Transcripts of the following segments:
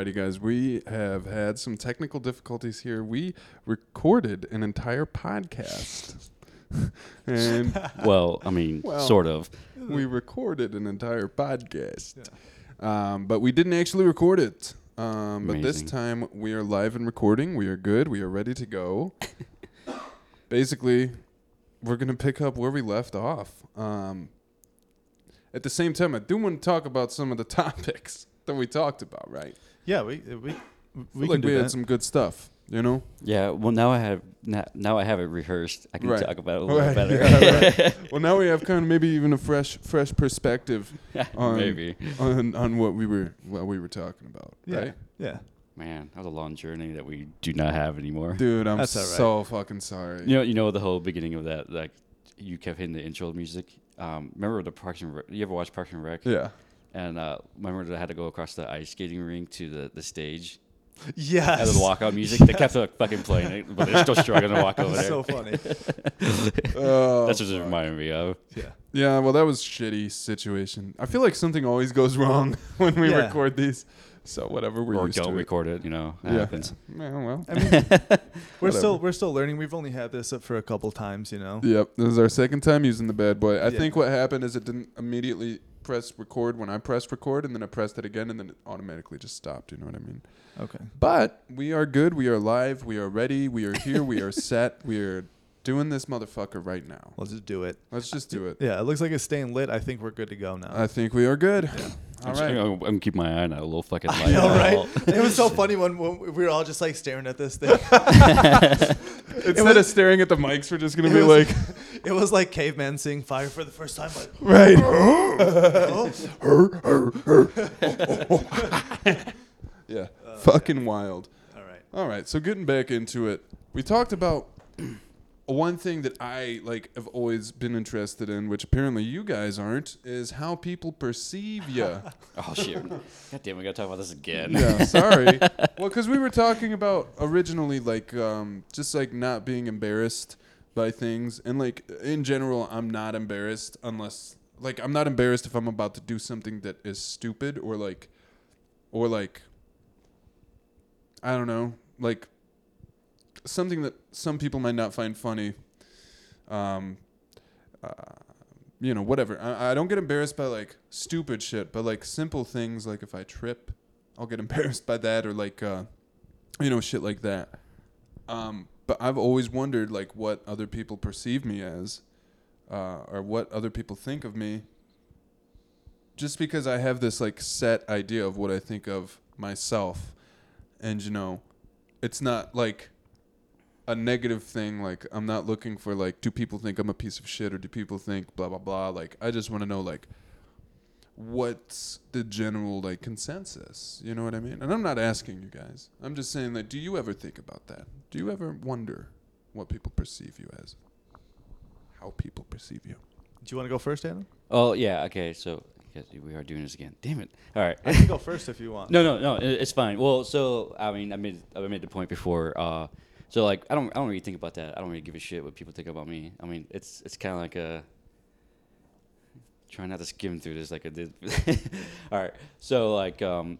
Alrighty, guys, we have had some technical difficulties here. We recorded an entire podcast, and Well, I mean, Well. sort of. we recorded an entire podcast, um, but we didn't actually record it. Um, but this time we are live and recording. We are good. We are ready to go. Basically, we're gonna pick up where we left off. Um, at the same time, I do want to talk about some of the topics that we talked about. Right? Yeah, we we we Feel can like do we that. had some good stuff. You know. Yeah. Well, now I have now, now I have it rehearsed. I can Right. talk about it a little Right, better. yeah, right. Well, now we have kind of maybe even a fresh, fresh perspective on Maybe. on on what we were what we were talking about. yeah, Right? yeah. Man, that was a long journey that we do not have anymore. Dude, I'm That's all right. so fucking sorry. You know, you know the whole beginning of that. Like, you kept hitting the intro music. Um, remember the Parks and Rec? You ever watch Parks and Rec? Yeah. And uh, remember that I had to go across the ice skating rink to the, the stage. Yes. And the walkout music. They kept uh, fucking playing it, but they're still struggling to walk over there. so funny. Oh, That's what it reminded me of. Yeah. yeah. Well, that was shitty situation. I feel like something always goes wrong when we Yeah. record these. So whatever we're or used don't to. record it. You know, it Yeah. happens. Yeah, well. I mean, we're still we're still learning. We've only had this up for a couple times, you know. Yep. This is our second time using the bad boy. I Yeah. think what happened is it didn't immediately press record when I pressed record, and then I pressed it again, and then it automatically just stopped. You know what I mean? Okay. But we are good. We are live. We are ready. We are here. we are set. We are doing this motherfucker right now. Let's just do it. Let's just do it. Yeah, it looks like it's staying lit. I think we're good to go now. I think we are good. All I'm, just- right. I'm, gonna keep my eye on that little fucking light. I know, right? it was so funny when, when we were all just like staring at this thing. Instead of staring at the mics, we're just gonna be was- like, it was like cavemen seeing fire for the first time. Like, right. yeah. Fucking wild. all right. All right. So getting back into it, we talked about one thing that I like have always been interested in, which apparently you guys aren't, is how people perceive you. Oh shit! God damn, we gotta talk about this again. yeah, sorry. Well, because we were talking about originally, like, um, just like not being embarrassed by things, and like in general, I'm not embarrassed unless, like, I'm not embarrassed if I'm about to do something that is stupid or like, or like, I don't know, like something that some people might not find funny. Um, uh, you know, whatever. I, I don't get embarrassed by like stupid shit, but like simple things, like if I trip, I'll get embarrassed by that, or like, uh, you know, shit like that. Um, but I've always wondered like what other people perceive me as, uh, or what other people think of me. Just because I have this like set idea of what I think of myself, and you know, it's not like a negative thing. Like I'm not looking for like, do people think I'm a piece of shit or do people think blah blah blah? Like I just want to know like, what's the general like consensus? You know what I mean? And I'm not asking you guys. I'm just saying like, do you ever think about that? Do you ever wonder what people perceive you as? How people perceive you? Do you want to go first, Adam? Oh yeah. Okay. So yes, we are doing this again. Damn it. All right. I can go first if you want. No, no, no. It's fine. Well, so I mean, I made I made the point before. Uh, so like, I don't I don't really think about that. I don't really give a shit what people think about me. I mean, it's it's kind of like a trying not to skim through this like I did. All right. So like, um,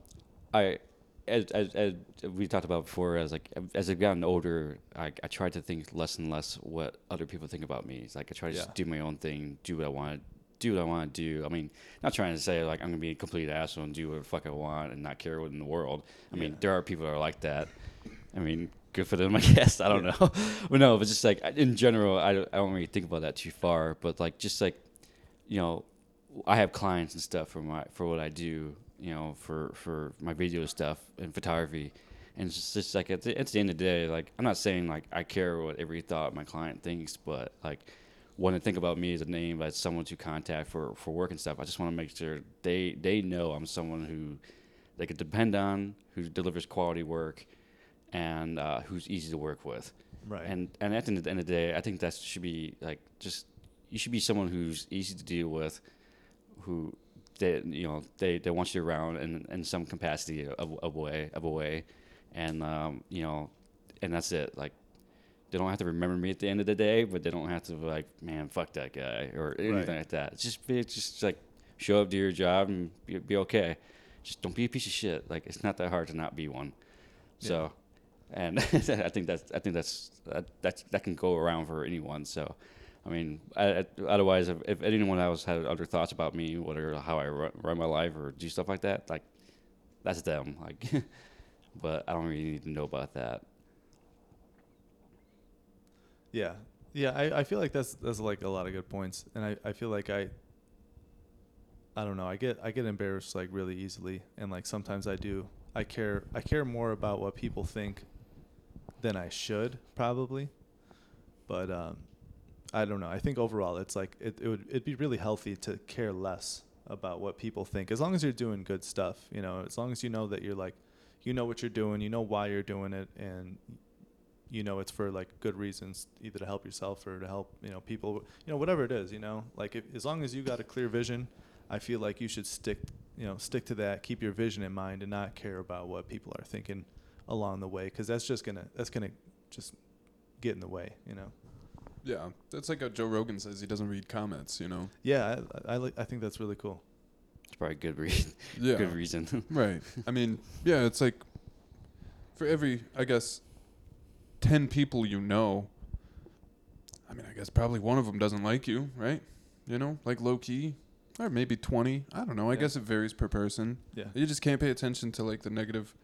I. As, as, as we talked about before, as like as I've gotten older, I, I try to think less and less what other people think about me. It's like I try to Yeah. just do my own thing, do what I want to do what I want to do. I mean, not trying to say like I'm gonna be a complete asshole and do what the fuck I want and not care what in the world. I mean, there are people that are like that. I mean, good for them, I guess. I don't know, but no, but just like in general, I don't, I don't really think about that too far. But like just like, you know, I have clients and stuff for my for what I do. You know, for for my video stuff and photography. And it's just, just like at the, at the end of the day, like I'm not saying like I care what every thought my client thinks, but like when they think about me as a name, as someone to contact for, for work and stuff, I just want to make sure they they know I'm someone who they could depend on, who delivers quality work, and uh, who's easy to work with. Right. And and at the end of the end of the day, I think that should be like just you should be someone who's easy to deal with, who they you know they, they want you around in, in some capacity of, of a way of a way, and um, you know, and that's it. Like they don't have to remember me at the end of the day, but they don't have to be like, man, fuck that guy or anything Right. like that. It's just be just like show up, do your job, and be, be okay. just don't be a piece of shit. Like it's not that hard to not be one. So, and I think that's I think that's that that's, that can go around for anyone. So, I mean, I, otherwise, if, if anyone else had other thoughts about me, whatever how I run, run my life or do stuff like that, like that's them. Like, but I don't really need to know about that. Yeah, yeah. I, I feel like that's that's like a lot of good points, and I, I feel like I. I don't know. I get I get embarrassed like really easily, and like sometimes I do. I care I care more about what people think than I should probably, but um, I don't know. I think overall it's like it, it would it'd be really healthy to care less about what people think as long as you're doing good stuff. You know, as long as you know that you're like, you know what you're doing, you know why you're doing it, and you know it's for like good reasons either to help yourself or to help you know people you know whatever it is you know like if, as long as you got a clear vision i feel like you should stick you know stick to that keep your vision in mind and not care about what people are thinking along the way because that's just gonna that's gonna just get in the way you know Yeah, that's like how Joe Rogan says he doesn't read comments. You know. yeah i i, li- I think that's really cool It's probably a good reason. Yeah. Good reason. Right. I mean, yeah, it's like for every, I guess, 10 people you know, I mean, I guess probably one of them doesn't like you, right? You know, like low key. Or maybe 20. I don't know. I Yeah. guess it varies per person. yeah You just can't pay attention to like the negative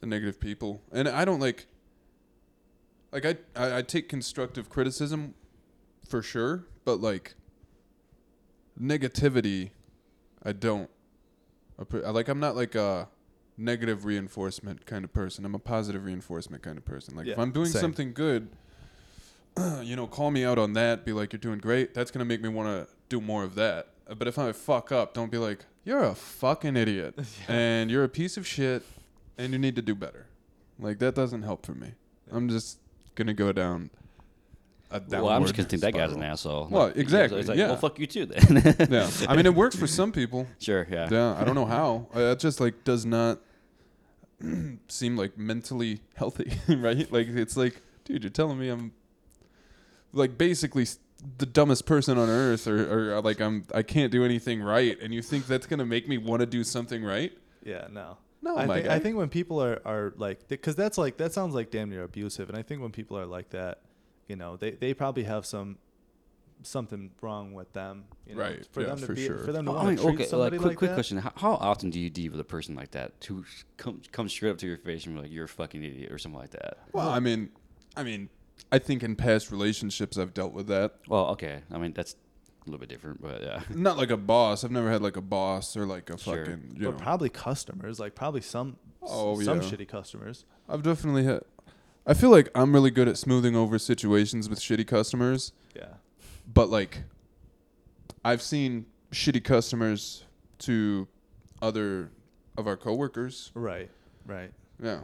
the negative people. And I don't like like I I, I take constructive criticism for sure, but like negativity I don't I- like I'm not like a negative reinforcement kind of person. I'm a positive reinforcement kind of person. Like if I'm doing same. something good, you know, call me out on that, be like you're doing great. That's going to make me want to do more of that. But if I fuck up, don't be like you're a fucking idiot and you're a piece of shit and you need to do better. Like that doesn't help for me. I'm just going to go down a well, I'm just gonna think that guy's an asshole. Well, Like, exactly, It's like, yeah. well, fuck you too then. Yeah. I mean, it works for some people. sure. Yeah. Yeah, I don't know how. Uh, That just like does not seem like mentally healthy, right? Like it's like, dude, you're telling me I'm like basically the dumbest person on earth, or, or uh, like I'm I can't do anything right, and you think that's gonna make me want to do something right? yeah no No, oh I my think, guy. I think when people are, are like, because that's like, that sounds like damn near abusive. And I think when people are like that, you know, they, they probably have some, something wrong with them. You know, Right, For yeah, them to for be, sure. for them to Oh, want I mean, to treat okay, somebody like quick, like quick that. question: how, how often do you deal with a person like that who come comes straight up to your face and be like, "You're a fucking idiot" or something like that? well, I mean, I mean, I think in past relationships I've dealt with that. Well, okay, I mean that's a little bit different, but yeah. Not like a boss. I've never had like a boss or like a Sure. fucking. You But know. probably customers, like probably some, Oh, some yeah. shitty customers. I've definitely had. I feel like I'm really good at smoothing over situations with shitty customers, Yeah. but like, I've seen shitty customers to other of our coworkers. Right. Right. Yeah.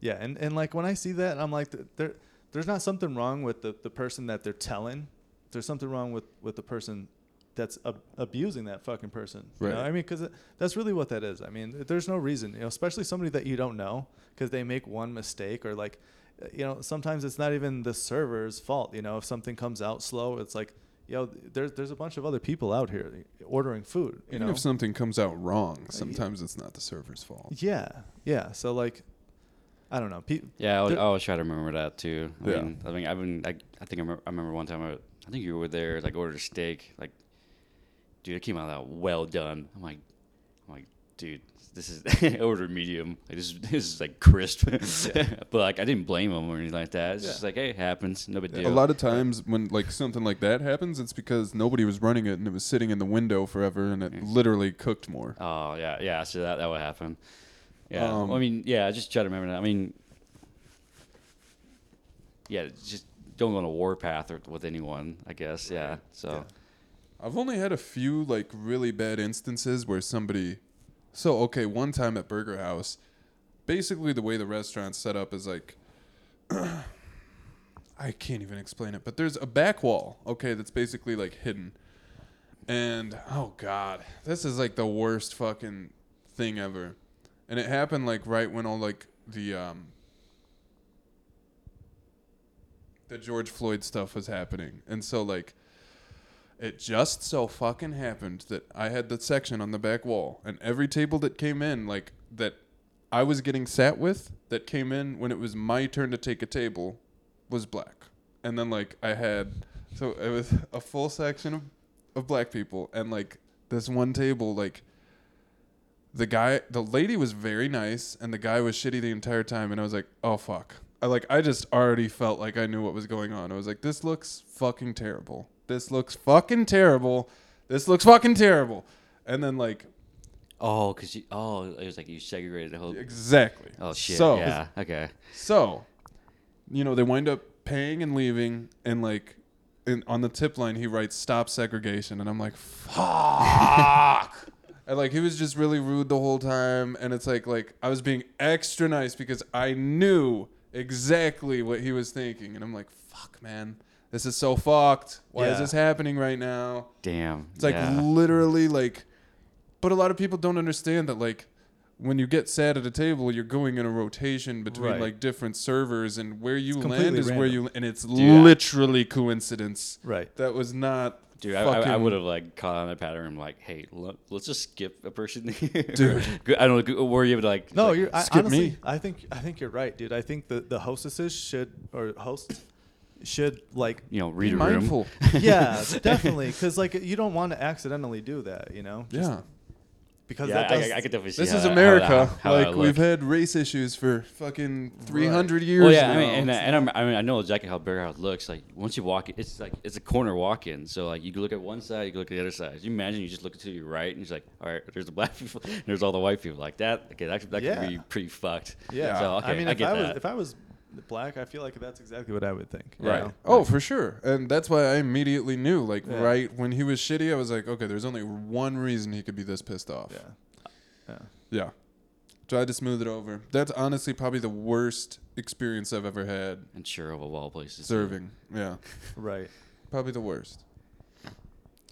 Yeah. And, and like when I see that, I'm like, th- there, there's not something wrong with the, the person that they're telling. There's something wrong with, with the person that's ab- abusing that fucking person. You know? Right. I mean, because that's really what that is. I mean, there's no reason, you know, especially somebody that you don't know, because they make one mistake or like, uh, you know, sometimes it's not even the server's fault. You know, if something comes out slow, it's like, yo, there's there's a bunch of other people out here ordering food. You Even know, if something comes out wrong, sometimes it's not the server's fault. yeah, yeah. So like, I don't know. Pe- Yeah, I always, I always try to remember that too. I Yeah. mean, I mean, I've been, I, I think I remember, I remember one time, I, I think you were there, like ordered a steak, like, dude, it came out that well done. I'm like, I'm like, dude, this is I ordered medium. Like this is this is like crisp, but like I didn't blame him or anything like that. It's just like, hey, it happens, no big A deal. lot of times when like something like that happens, it's because nobody was running it and it was sitting in the window forever and it literally cooked more. Oh yeah, yeah. So that that would happen. Yeah. Um, Well, I mean, yeah. I just try to remember that. I mean, yeah. Just don't go on a war path or, with anyone. I guess. Yeah. So. Yeah. I've only had a few like really bad instances where somebody. So okay, one time at Burger House, basically the way the restaurant's set up is like. I can't even explain it, but there's a back wall, okay, that's basically like hidden. And oh god, this is like the worst fucking thing ever. And it happened like right when all like the um the George Floyd stuff was happening. And so like It just so fucking happened that I had the section on the back wall, and every table that came in, like that I was getting sat with, that came in when it was my turn to take a table, was black. And then like I had, so it was a full section of, of black people, and like this one table, like the guy, the lady was very nice, and the guy was shitty the entire time, and I was like, oh fuck. I like I just already felt like I knew what was going on. I was like, this looks fucking terrible. This looks fucking terrible. This looks fucking terrible. And then like Oh, cause you. Oh, it was like you segregated the whole. exactly. Oh shit. So yeah. Okay. so, you know, they wind up paying and leaving, and like, in, on the tip line, he writes "Stop segregation," and I'm like, "Fuck!" and like, he was just really rude the whole time, and it's like, like I was being extra nice because I knew exactly what he was thinking, and I'm like, "Fuck, man, this is so fucked. Why is Yeah. this happening right now?" Damn. It's like yeah. literally like, but a lot of people don't understand that like when you get sat at a table, you're going in a rotation between Right. like different servers, and where you land completely is where you, and it's literally coincidence. Right. That was not. Dude, I, I, I would have like caught on that pattern. I'm like, hey, let, let's just skip a person here. Dude. I don't know. Were you like? No, like, you're I, skip honestly, me. I think I think you're right, dude. I think the the hostesses should or hosts should like you know Be read a room. mindful. yeah, definitely because like you don't want to accidentally do that, you know? Just yeah, Because Yeah, that I, does, I, I could definitely see this how is that- how America. that- how like we've had race issues for fucking 300 years. Well, yeah, I mean, and, and I'm, I mean, I know exactly how Bear House looks. Like once you walk, in, it's like it's a corner walk-in. So like you can look at one side, you can look at the other side. You imagine you just look to your right, and it's like, all right, there's the black people, and there's all the white people. Like that, okay, that, that Yeah. could be pretty fucked. Yeah. So okay, I mean, I if get I was that. if I was black, I feel like that's exactly what I would think. you Right. know? Oh, for sure. And that's why I immediately knew. Like, Yeah. right when he was shitty, I was like, okay, there's only one reason he could be this pissed off. Yeah. Yeah. Yeah. Tried to smooth it over. That's honestly probably the worst experience I've ever had and sure of all places. serving. Yeah. Right. Probably the worst.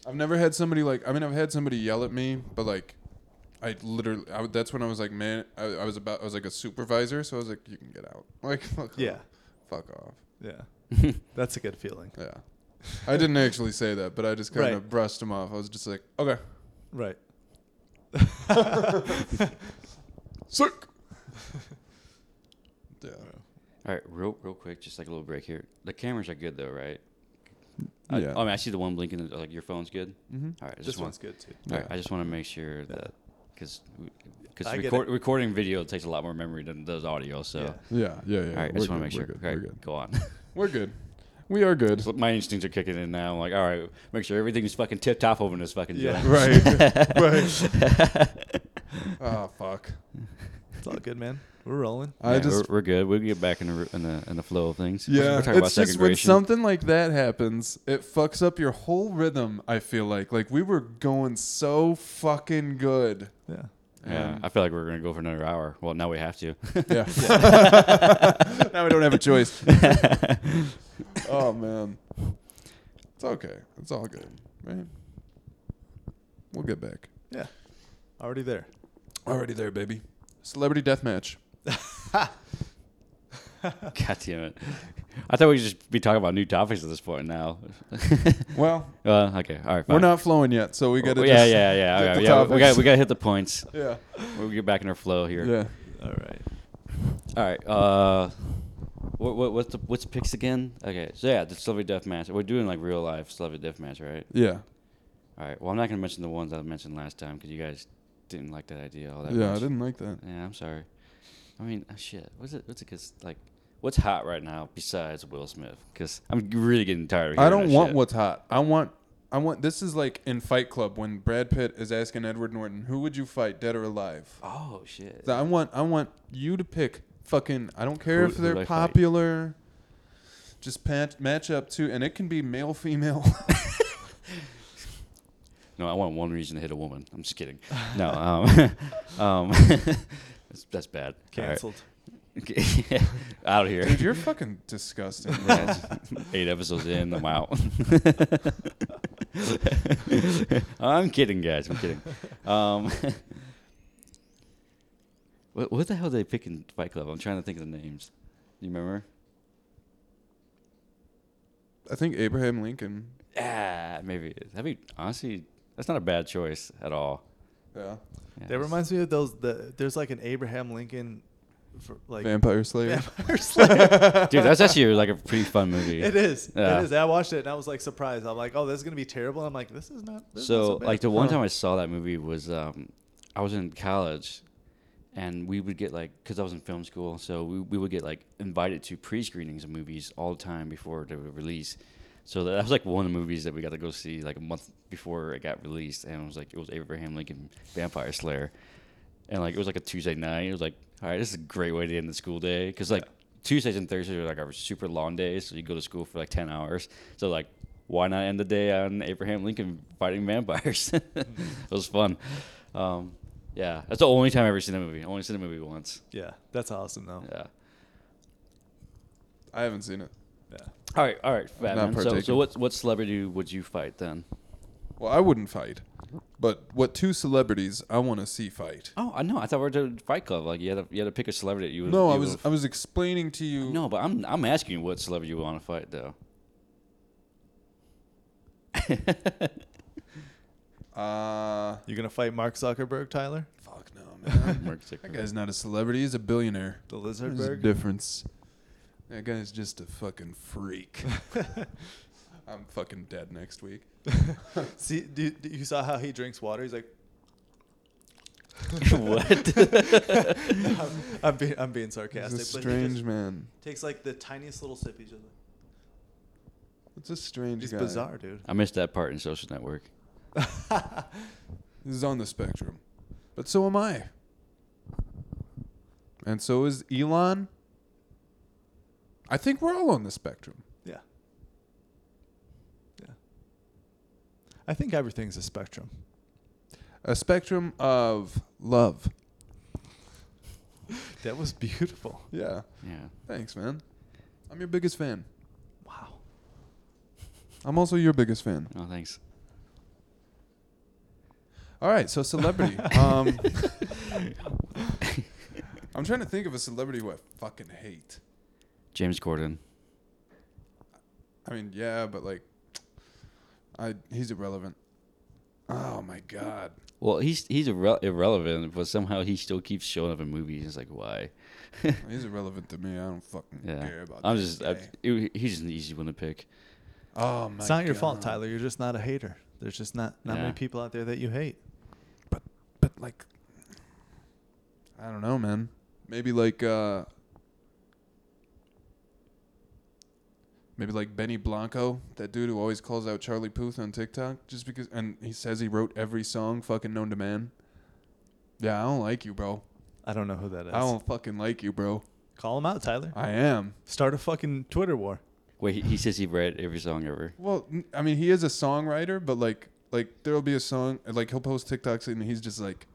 I've never had somebody like, I mean, I've had somebody yell at me, but like, I literally, I, that's when I was like, man, I, I was about, I was like a supervisor, so I was like, you can get out. Like, fuck Yeah. off. Fuck off. Yeah. That's a good feeling. Yeah. I didn't actually say that, but I just kind of brushed him off. I was just like, okay. Right. Sick. yeah. All right, real real quick, just like a little break here. The cameras are good though, right? I, Yeah. I mean, I see the one blinking. Like your phone's good. Mm-hmm. All right, I This just want. one's good too. All right, Yeah. I just want to make sure that because because record, recording video takes a lot more memory than does audio. So, Yeah. Yeah, yeah, yeah. all right, I just want to make sure. Good, Okay, we're good. go on. We're good. We are good. So my instincts are kicking in now. I'm like, all right, make sure everything's fucking tip top over in this fucking Yeah. joint. Right. right. oh fuck. It's all good, man. We're rolling. I Yeah, just we're, we're good. We'll get back in the in the in the flow of things. We're- yeah. we're talking about It's just when segregation. something like that happens, it fucks up your whole rhythm. I feel like like we were going so fucking good. Yeah. yeah, I feel like we're gonna go for another hour. Well, now we have to. Yeah. now we don't have a choice. oh man. It's okay. It's all good. Right? We'll get back. Yeah. Already there. Already there, baby. Celebrity death match. God damn it! I thought we'd just be talking about new topics at this point now. Well, okay, all right. we're not flowing yet, so we got to. Well, yeah, yeah, yeah. okay, yeah we got we got to hit the points. Yeah. We'll get back in our flow here. Yeah. All right. All right. Uh, what, what what's the what's the picks again? Okay, so yeah, the celebrity death match. We're doing like real life celebrity death match, right? Yeah. All right. Well, I'm not gonna mention the ones I mentioned last time because you guys didn't like that idea all that Yeah, I didn't like that. Yeah, I'm sorry. I mean, uh, shit. What's it? What's it? Cause like, what's hot right now besides Will Smith? Because I'm really getting tired of. I don't want shit. what's hot. I want. I want. This is like in Fight Club when Brad Pitt is asking Edward Norton, "Who would you fight, dead or alive?" Oh shit. So I want. I want you to pick. Fucking. I don't care Who- if they're I fight? popular. Just patch, match up to, and it can be male, female. No, I want one reason to hit a woman. I'm just kidding. No, um, um, that's, that's bad. All right. Cancelled. Okay. out of here. Dude, you're fucking disgusting. bro. Eight episodes in, I'm out. I'm kidding, guys. I'm kidding. Um, what, what the hell did they pick in Fight Club? I'm trying to think of the names. You remember? I think Abraham Lincoln. Ah, maybe. That'd be honestly. That's not a bad choice at all. Yeah. Yeah, That reminds me of those. The there's like an Abraham Lincoln, for, like Vampire Slayer. Vampire Slayer. Dude, that's actually like a pretty fun movie. It is. Yeah. It is. I watched it and I was like surprised. I'm like, oh, this is gonna be terrible. I'm like, this is not. This is not So, so like the one time I saw that movie was um, I was in college, and we would get like because I was in film school, so we we would get like invited to pre-screenings of movies all the time before they would release. So that was like one of the movies that we got to go see like a month before it got released, and it was like it was Abraham Lincoln Vampire Slayer, and like it was like a Tuesday night. It was like, all right, this is a great way to end the school day because like Tuesdays and Thursdays are like our super long days, so you go to school for like ten hours. So like, why not end the day on Abraham Lincoln fighting vampires? it was fun. Um, yeah, that's the only time I've ever seen a movie. I only seen a movie once. yeah, that's awesome though. Yeah. I haven't seen it. Yeah. All right, all right, Not Batman. So, so what what celebrity would you fight then? Well, I wouldn't fight, but what two celebrities I want to see fight? Oh, I know. I thought we were doing Fight Club. Like you had to you had to pick a celebrity you would. No, you I was would've- I was explaining to you. No, but I'm I'm asking you what celebrity you want to fight though. Uh, You gonna fight Mark Zuckerberg, Tyler? fuck no, man. Mark Zuckerberg. that guy's not a celebrity. He's a billionaire. The There's a Lizardberg. difference. That guy's just a fucking freak. I'm fucking dead next week. See, do, do you saw how he drinks water? He's like, what? I'm, I'm being, I'm being sarcastic. He's a but he strange just man. takes like the tiniest little sip. He's just like, It's a strange he's guy. bizarre, dude. I missed that part in Social Network. He's on the spectrum, but so am I. And so is Elon. I think we're all on the spectrum. Yeah. Yeah. I think everything's a spectrum. A spectrum of love. That was beautiful. Yeah. Yeah. Thanks, man. I'm your biggest fan. Wow. I'm also your biggest fan. Oh, thanks. All right, so celebrity. um, I'm trying to think of a celebrity who I fucking hate. James Corden. I mean, yeah, but like, I he's irrelevant. Oh my god. Well, he's he's irre- irrelevant, but somehow he still keeps showing up in movies. It's like why? He's irrelevant to me. I don't fucking Yeah. care about I'm that just I, it, he's just an easy one to pick. Oh my It's not your fault, Tyler. You're just not a hater. There's just not not Yeah. many people out there that you hate. But like I don't know, man. Maybe like uh Maybe like Benny Blanco, that dude who always calls out Charlie Puth on TikTok just because and he says he wrote every song fucking known to man. Yeah, I don't like you, bro. I don't know who that is. I don't fucking like you, bro. Call him out, Tyler. I am. Start a fucking Twitter war. Wait, he, he says he read every song ever. Well, n- I mean, he is a songwriter, but like, like there'll be a song, like he'll post TikToks and he's just like,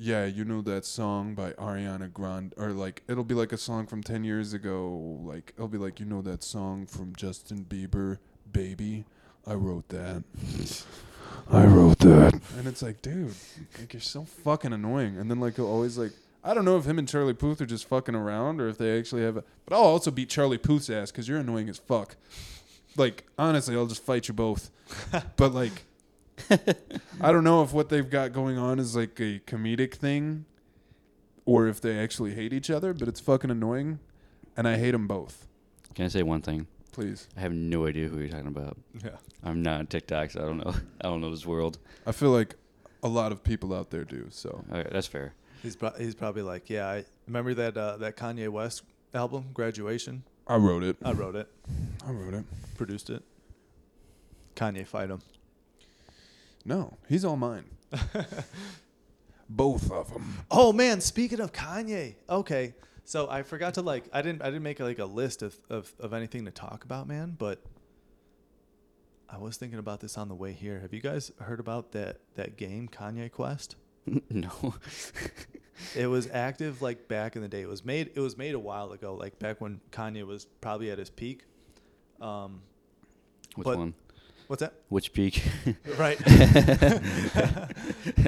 "Yeah, you know that song by Ariana Grande," or like it'll be like a song from ten years ago. Like it'll be like, "You know that song from Justin Bieber, Baby? I wrote that. I wrote that." And it's like, dude, like you're so fucking annoying. And then like he'll always like. I don't know if him and Charlie Puth are just fucking around or if they actually have a. But I'll also beat Charlie Puth's ass because you're annoying as fuck. Like, honestly, I'll just fight you both. but, like, I don't know if what they've got going on is like a comedic thing or if they actually hate each other, but it's fucking annoying. And I hate them both. Can I say one thing? Please. I have no idea who you're talking about. Yeah. I'm not on TikTok, so I don't know. I don't know this world. I feel like a lot of people out there do. So, All right, that's fair. He's pro- he's probably like, yeah. I remember that uh, that Kanye West album, Graduation. I wrote it. I wrote it, I wrote it. produced it. Kanye fight him. No, he's all mine. Both of them. Oh man, speaking of Kanye, okay. So I forgot to like I didn't I didn't make like a list of, of, of anything to talk about, man, but I was thinking about this on the way here. Have you guys heard about that that game Kanye Quest? no. It was active like back in the day. It was made it was made a while ago, like back when Kanye was probably at his peak. Um Which But- one? What's that? Which peak? Right.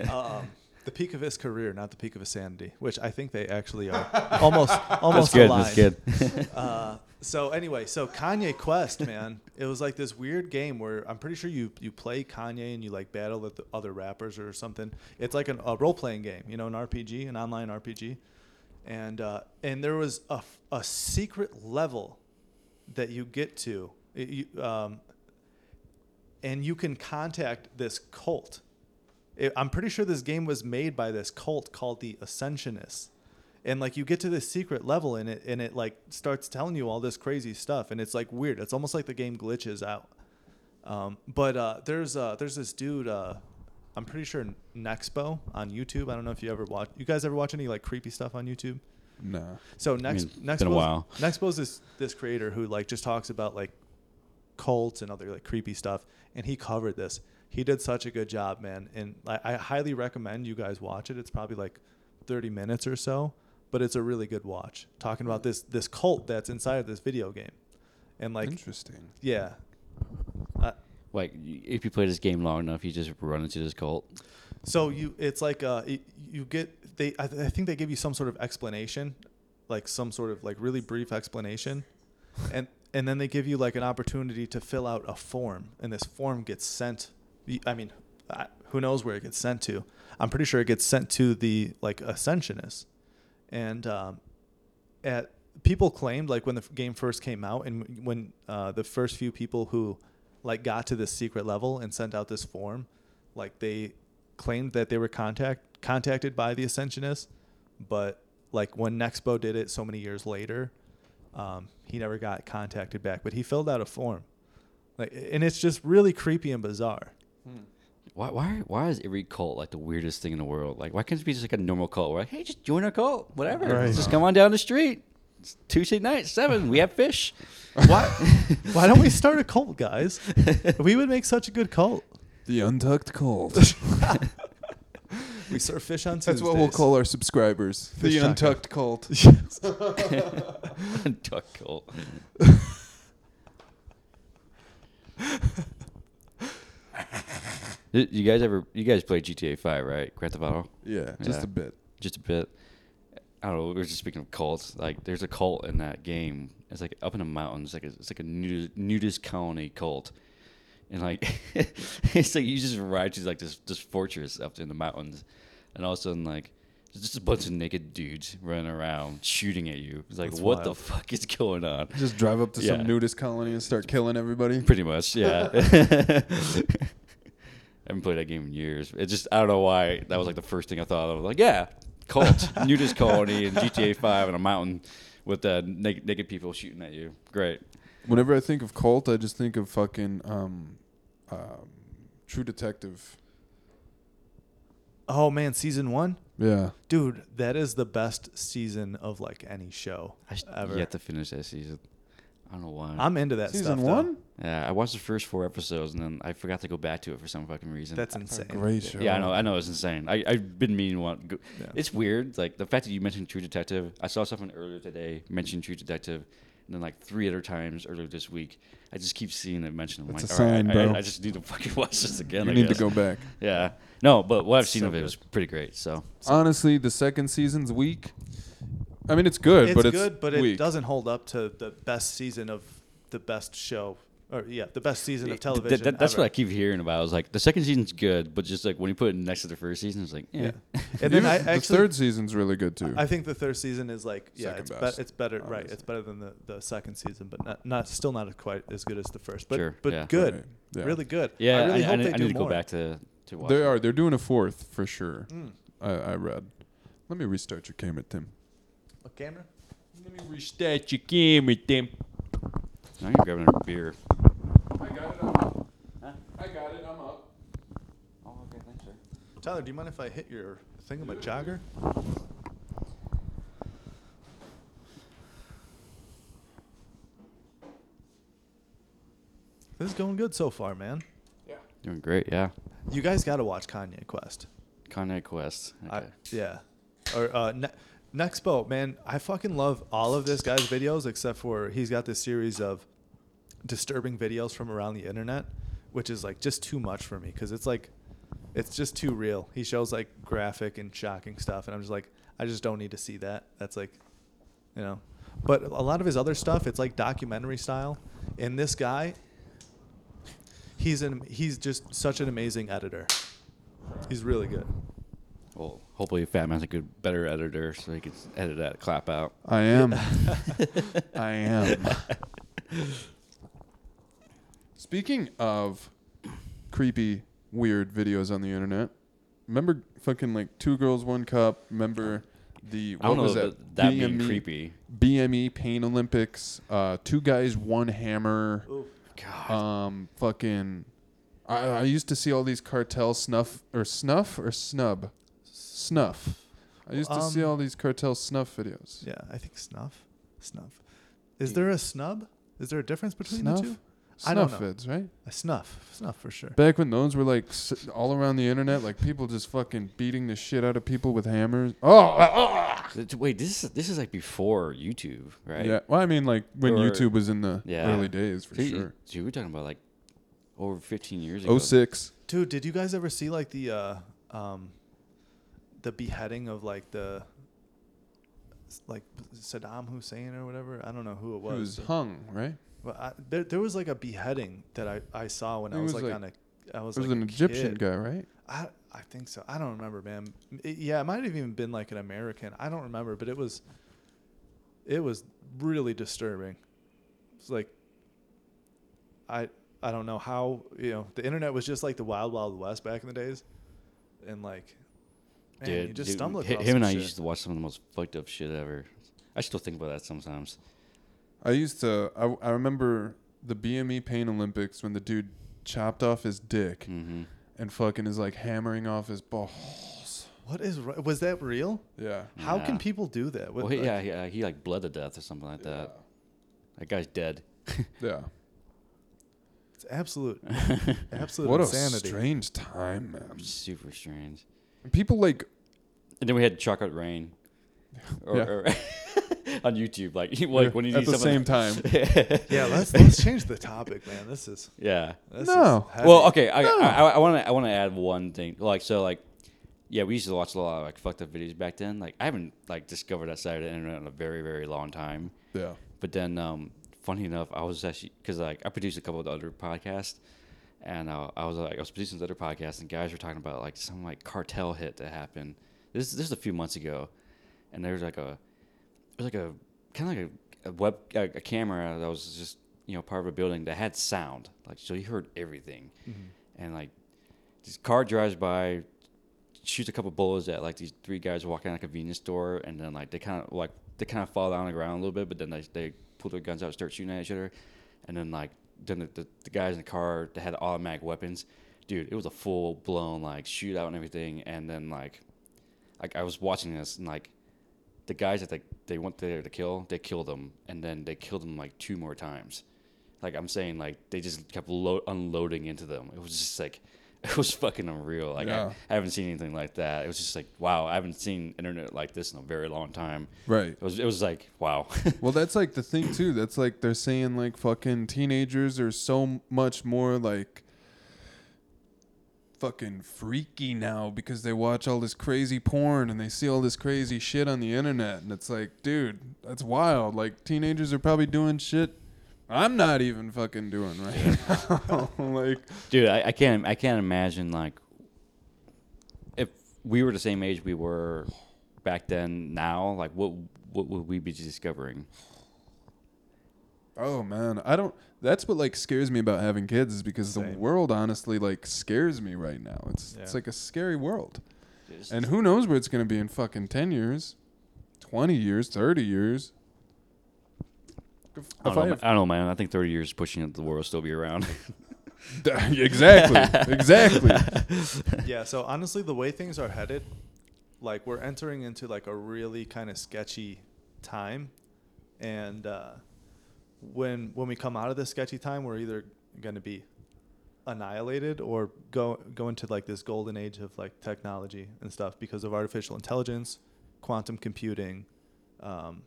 um, the peak of his career, not the peak of his sanity, which I think they actually are almost almost that's good. aligned. That's good. Uh, So anyway, so Kanye Quest, man, it was like this weird game where I'm pretty sure you you play Kanye and you like battle with the other rappers or something. It's like an, a role playing game, you know, an RPG, an online RPG, and uh, and there was a, a secret level that you get to, It- you, um, and you can contact this cult. It, I'm pretty sure this game was made by this cult called the Ascensionists and like you get to this secret level in it and it like starts telling you all this crazy stuff and it's like weird it's almost like the game glitches out um, but uh, there's uh, there's this dude uh, i'm pretty sure nexpo on youtube i don't know if you ever watch you guys ever watch any like creepy stuff on youtube Nah. so next mean, next been a while. Nexpo's this this creator who like just talks about like cults and other like creepy stuff, and he covered this. He did such a good job, man, and I, I highly recommend you guys watch it. It's probably like thirty minutes or so, but it's a really good watch. Talking about this this cult that's inside of this video game, and like Interesting. yeah, uh, Like, if you play this game long enough, you just run into this cult. So you, it's like uh, it, you get they. I, th- I think they give you some sort of explanation, like some sort of like really brief explanation, and and then they give you like an opportunity to fill out a form, and this form gets sent. I mean, who knows where it gets sent to? I'm pretty sure it gets sent to the like Ascensionists, and um, at people claimed like when the game first came out, and when uh, the first few people who like got to this secret level and sent out this form, like they claimed that they were contact contacted by the Ascensionists, but like when Nexpo did it so many years later, um, he never got contacted back. But he filled out a form, like, and it's just really creepy and bizarre. Why, why, why is every cult like the weirdest thing in the world? Like, why can't it be just like a normal cult? Where like, hey, just join our cult, whatever. Right. Just come on down the street. It's Tuesday night, seven. We have fish. Why? why don't we start a cult, guys? We would make such a good cult. The Untucked Cult. We serve fish on That's what we'll call our subscribers. Fish the taco. Untucked Cult. Duck cult. You guys ever? You guys play GTA Five, right? Grand Theft Auto. Yeah, just Yeah. a bit. just a bit. I don't know. We were just speaking of cults. Like, there's a cult in that game. It's like up in the mountains. Like, a, it's like a nudist, nudist colony cult, and like, it's like you just ride to like this this fortress up in the mountains, and all of a sudden like. There's just a bunch of naked dudes running around shooting at you. It's like, That's what the fuck is going on? Just drive up to Yeah. some nudist colony and start killing everybody. Pretty much, yeah. I haven't played that game in years. It just I don't know why that was like the first thing I thought of. Like, yeah, cult, nudist colony in GTA Five on a mountain with uh, naked, naked people shooting at you. Great. Whenever I think of cult, I just think of fucking um, um, True Detective. Oh man, season one, Yeah. dude, that is the best season of like any show I s- ever. yet to finish that season. I don't know why. I'm into that Season stuff. though. one? yeah, I watched the first four episodes and then I forgot to go back to it for some fucking reason. That's insane. great show. Yeah, I know. I know it's insane. I I've been meaning to want. Go. Yeah. It's weird. Like the fact that you mentioned True Detective. I saw something earlier today mentioning True Detective, and then like three other times earlier this week. I just keep seeing it mentioned. I'm That's like, a sign, I, bro. I, I just need to fucking watch this again. You I need to go back. Yeah. No, but what I've seen So of it good. was pretty great. So Honestly, the second season's weak. I mean, it's good, it's but it's good, but it doesn't hold up to the best season of the best show, or yeah, the best season of television. th- that's ever. what I keep hearing about. I was like, the second season's good, but just like when you put it next to the first season, it's like, yeah. Yeah. And then Even I the third season's really good too. I think the third season is like, yeah, Second it's be- it's better, right? It's better than the, the second season, but not, not still not quite as good as the first, but Sure, but yeah. good, Right, yeah. really good. Yeah, I really I, hope need- they I do need to go back to to watch. they it. are. They're doing a fourth for sure. Mm. I, I read. Let me restart your camera, Tim. A camera? Let me restart your camera, Tim. Now you're grabbing a beer. I got it. I'm up. I got it. I'm up. Oh, okay, thanks, sir. Tyler, do you mind if I hit your thing of a jogger? This is going good so far, man. Yeah. Doing great, yeah. You guys got to watch Kanye Quest. Kanye Quest. Okay. I, yeah. Or uh, ne- Nexpo, man, I fucking love all of this guy's videos except for he's got this series of disturbing videos from around the internet, which is like just too much for me because it's like, it's just too real. He shows like graphic and shocking stuff, and I'm just like, I just don't need to see that. That's like, you know. But a lot of his other stuff, it's like documentary style. And this guy, he's an he's just such an amazing editor. He's really good. Well, hopefully Fat Man's a good, better editor, so he can edit that clap out. I am. I am. Speaking of creepy, weird videos on the internet, remember fucking like two girls, one cup. Remember the I don't what was know that? that, that being BME creepy. BME Pain Olympics. Uh, two guys, one hammer. God. Um, fucking. I, I used to see all these cartel snuff or snuff or snub, snuff. I used to see Um, all these cartel snuff videos. Yeah, I think snuff. Snuff. Is there a snub? Is there a difference between Snuff? the two? I don't Snuff know. vids, right? A snuff. Snuff for sure. Back when those were like s- all around the internet, like people just fucking beating the shit out of people with hammers. Oh, oh, Th- Wait, this is this is like before YouTube, right? yeah. Well, I mean, like when Or- YouTube was in the Yeah. early days, for So sure. so we're talking about like over 15 years ago. Oh six. Dude, did you guys ever see like the uh um the beheading of like the like Saddam Hussein or whatever? I don't know who it He was. was hung, right? But I, there there was like a beheading that I, I saw when He I was, was, like, like- on a I was It was like an Egyptian kid. guy, right? I I think so. I don't remember, man. It- yeah, it might have even been like an American. I don't remember, but it was it was really disturbing. It's like I I don't know how you know the internet was just like the wild wild west back in the days, and like man, Dude, you just dude, stumble hi- across him and I shit. used to watch some of the most fucked up shit ever. I still think about that sometimes. I used to. I, I remember the BME Pain Olympics when the dude chopped off his dick hmm and fucking is like hammering off his balls. What is ri- was that real? Yeah. How can people do that? What, Well, he, like- yeah, he, uh, he like bled to death or something like that. That guy's dead. Yeah. it's absolute absolute What a insanity. strange time, man. Super strange. People like And then we had Chocolate Rain. Or, Yeah. or on YouTube, like like when you do something at the someone- same time. yeah, let's let's change the topic, man. This is yeah. this No. Is. Well, okay. I No. I want to I want to add one thing. Like so, like yeah, we used to watch a lot of like fucked up videos back then. Like I haven't like discovered that side of the internet in a very very long time. Yeah. But then, um, funny enough, I was actually because like I produced a couple of other podcasts, and uh, I was like I was producing this other podcast, and guys were talking about like some like cartel hit that happened. This this is a few months ago, and there was like a it was like a kind of like a, a web a, a camera that was just you know part of a building that had sound. Like so you heard everything, mm-hmm. and like this car drives by, shoots a couple bullets at like these three guys walking out of a convenience store, and then like they kind of like they kind of fall down on the ground a little bit, but then they they pull their guns out, and start shooting at each other, and then like then the, the, the guys in the car that had automatic weapons, dude, it was a full blown like shootout and everything, and then like like I was watching this and like the guys that they they went there to kill, they killed them, and then they killed them like two more times. Like I'm saying, like they just kept lo- unloading into them. It was just like it was fucking unreal. Like Yeah. I, I haven't seen anything like that. It was just like wow, I haven't seen internet like this in a very long time. Right. It was it was like wow. Well, that's like the thing too. That's like they're saying like fucking teenagers are so much more like fucking freaky now because they watch all this crazy porn and they see all this crazy shit on the internet and it's like, dude, that's wild. Like teenagers are probably doing shit I'm not even fucking doing right now. like Dude, I, I can't I can't imagine like if we were the same age we were back then now, like what what would we be discovering? Oh man, I don't. That's what like scares me about having kids is because the world honestly like scares me right now. It's it's like a scary world, It's- and who knows where it's gonna be in fucking ten years, twenty years, thirty years. If I don't, I know, have- I don't know, man. I think 30 years pushing it, the world will still be around. exactly, exactly. yeah so honestly the way things are headed like we're entering into like a really kind of sketchy time and uh, when when we come out of this sketchy time we're either going to be annihilated or go go into like this golden age of like technology and stuff because of artificial intelligence quantum computing um,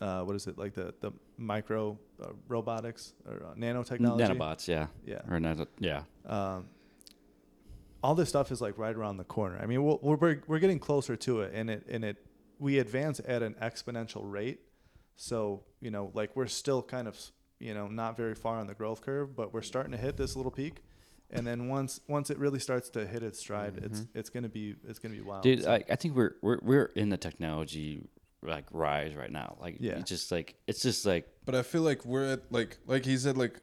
uh, what is it like the the micro uh, robotics or uh, nanotechnology Nanobots, yeah. yeah Or nano, yeah. um, all this stuff is like right around the corner. I mean, we'll, we're we're we're getting closer to it, and it and it we advance at an exponential rate. So you know, like we're still kind of you know not very far on the growth curve, but we're starting to hit this little peak. And then once once it really starts to hit its stride, it's mm-hmm. it's gonna be it's gonna be wild. Dude, So- I, I think we're we're we're in the technology like rise right now. Like Yeah. it's just like it's just like But I feel like we're at like like he said like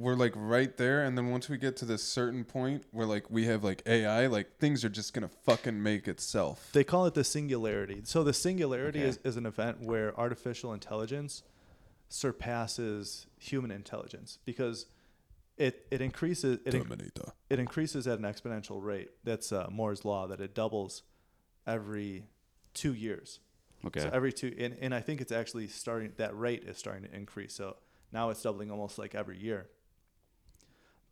we're like right there and then once we get to this certain point where like we have like AI like things are just gonna fucking make itself. They call it the singularity. So the singularity Okay. is, is an event where artificial intelligence surpasses human intelligence because it, it increases it, in- Terminator. it increases at an exponential rate. That's uh, Moore's law that it doubles every two years. okay. So every two and, and I think it's actually starting that rate is starting to increase. So now it's doubling almost like every year.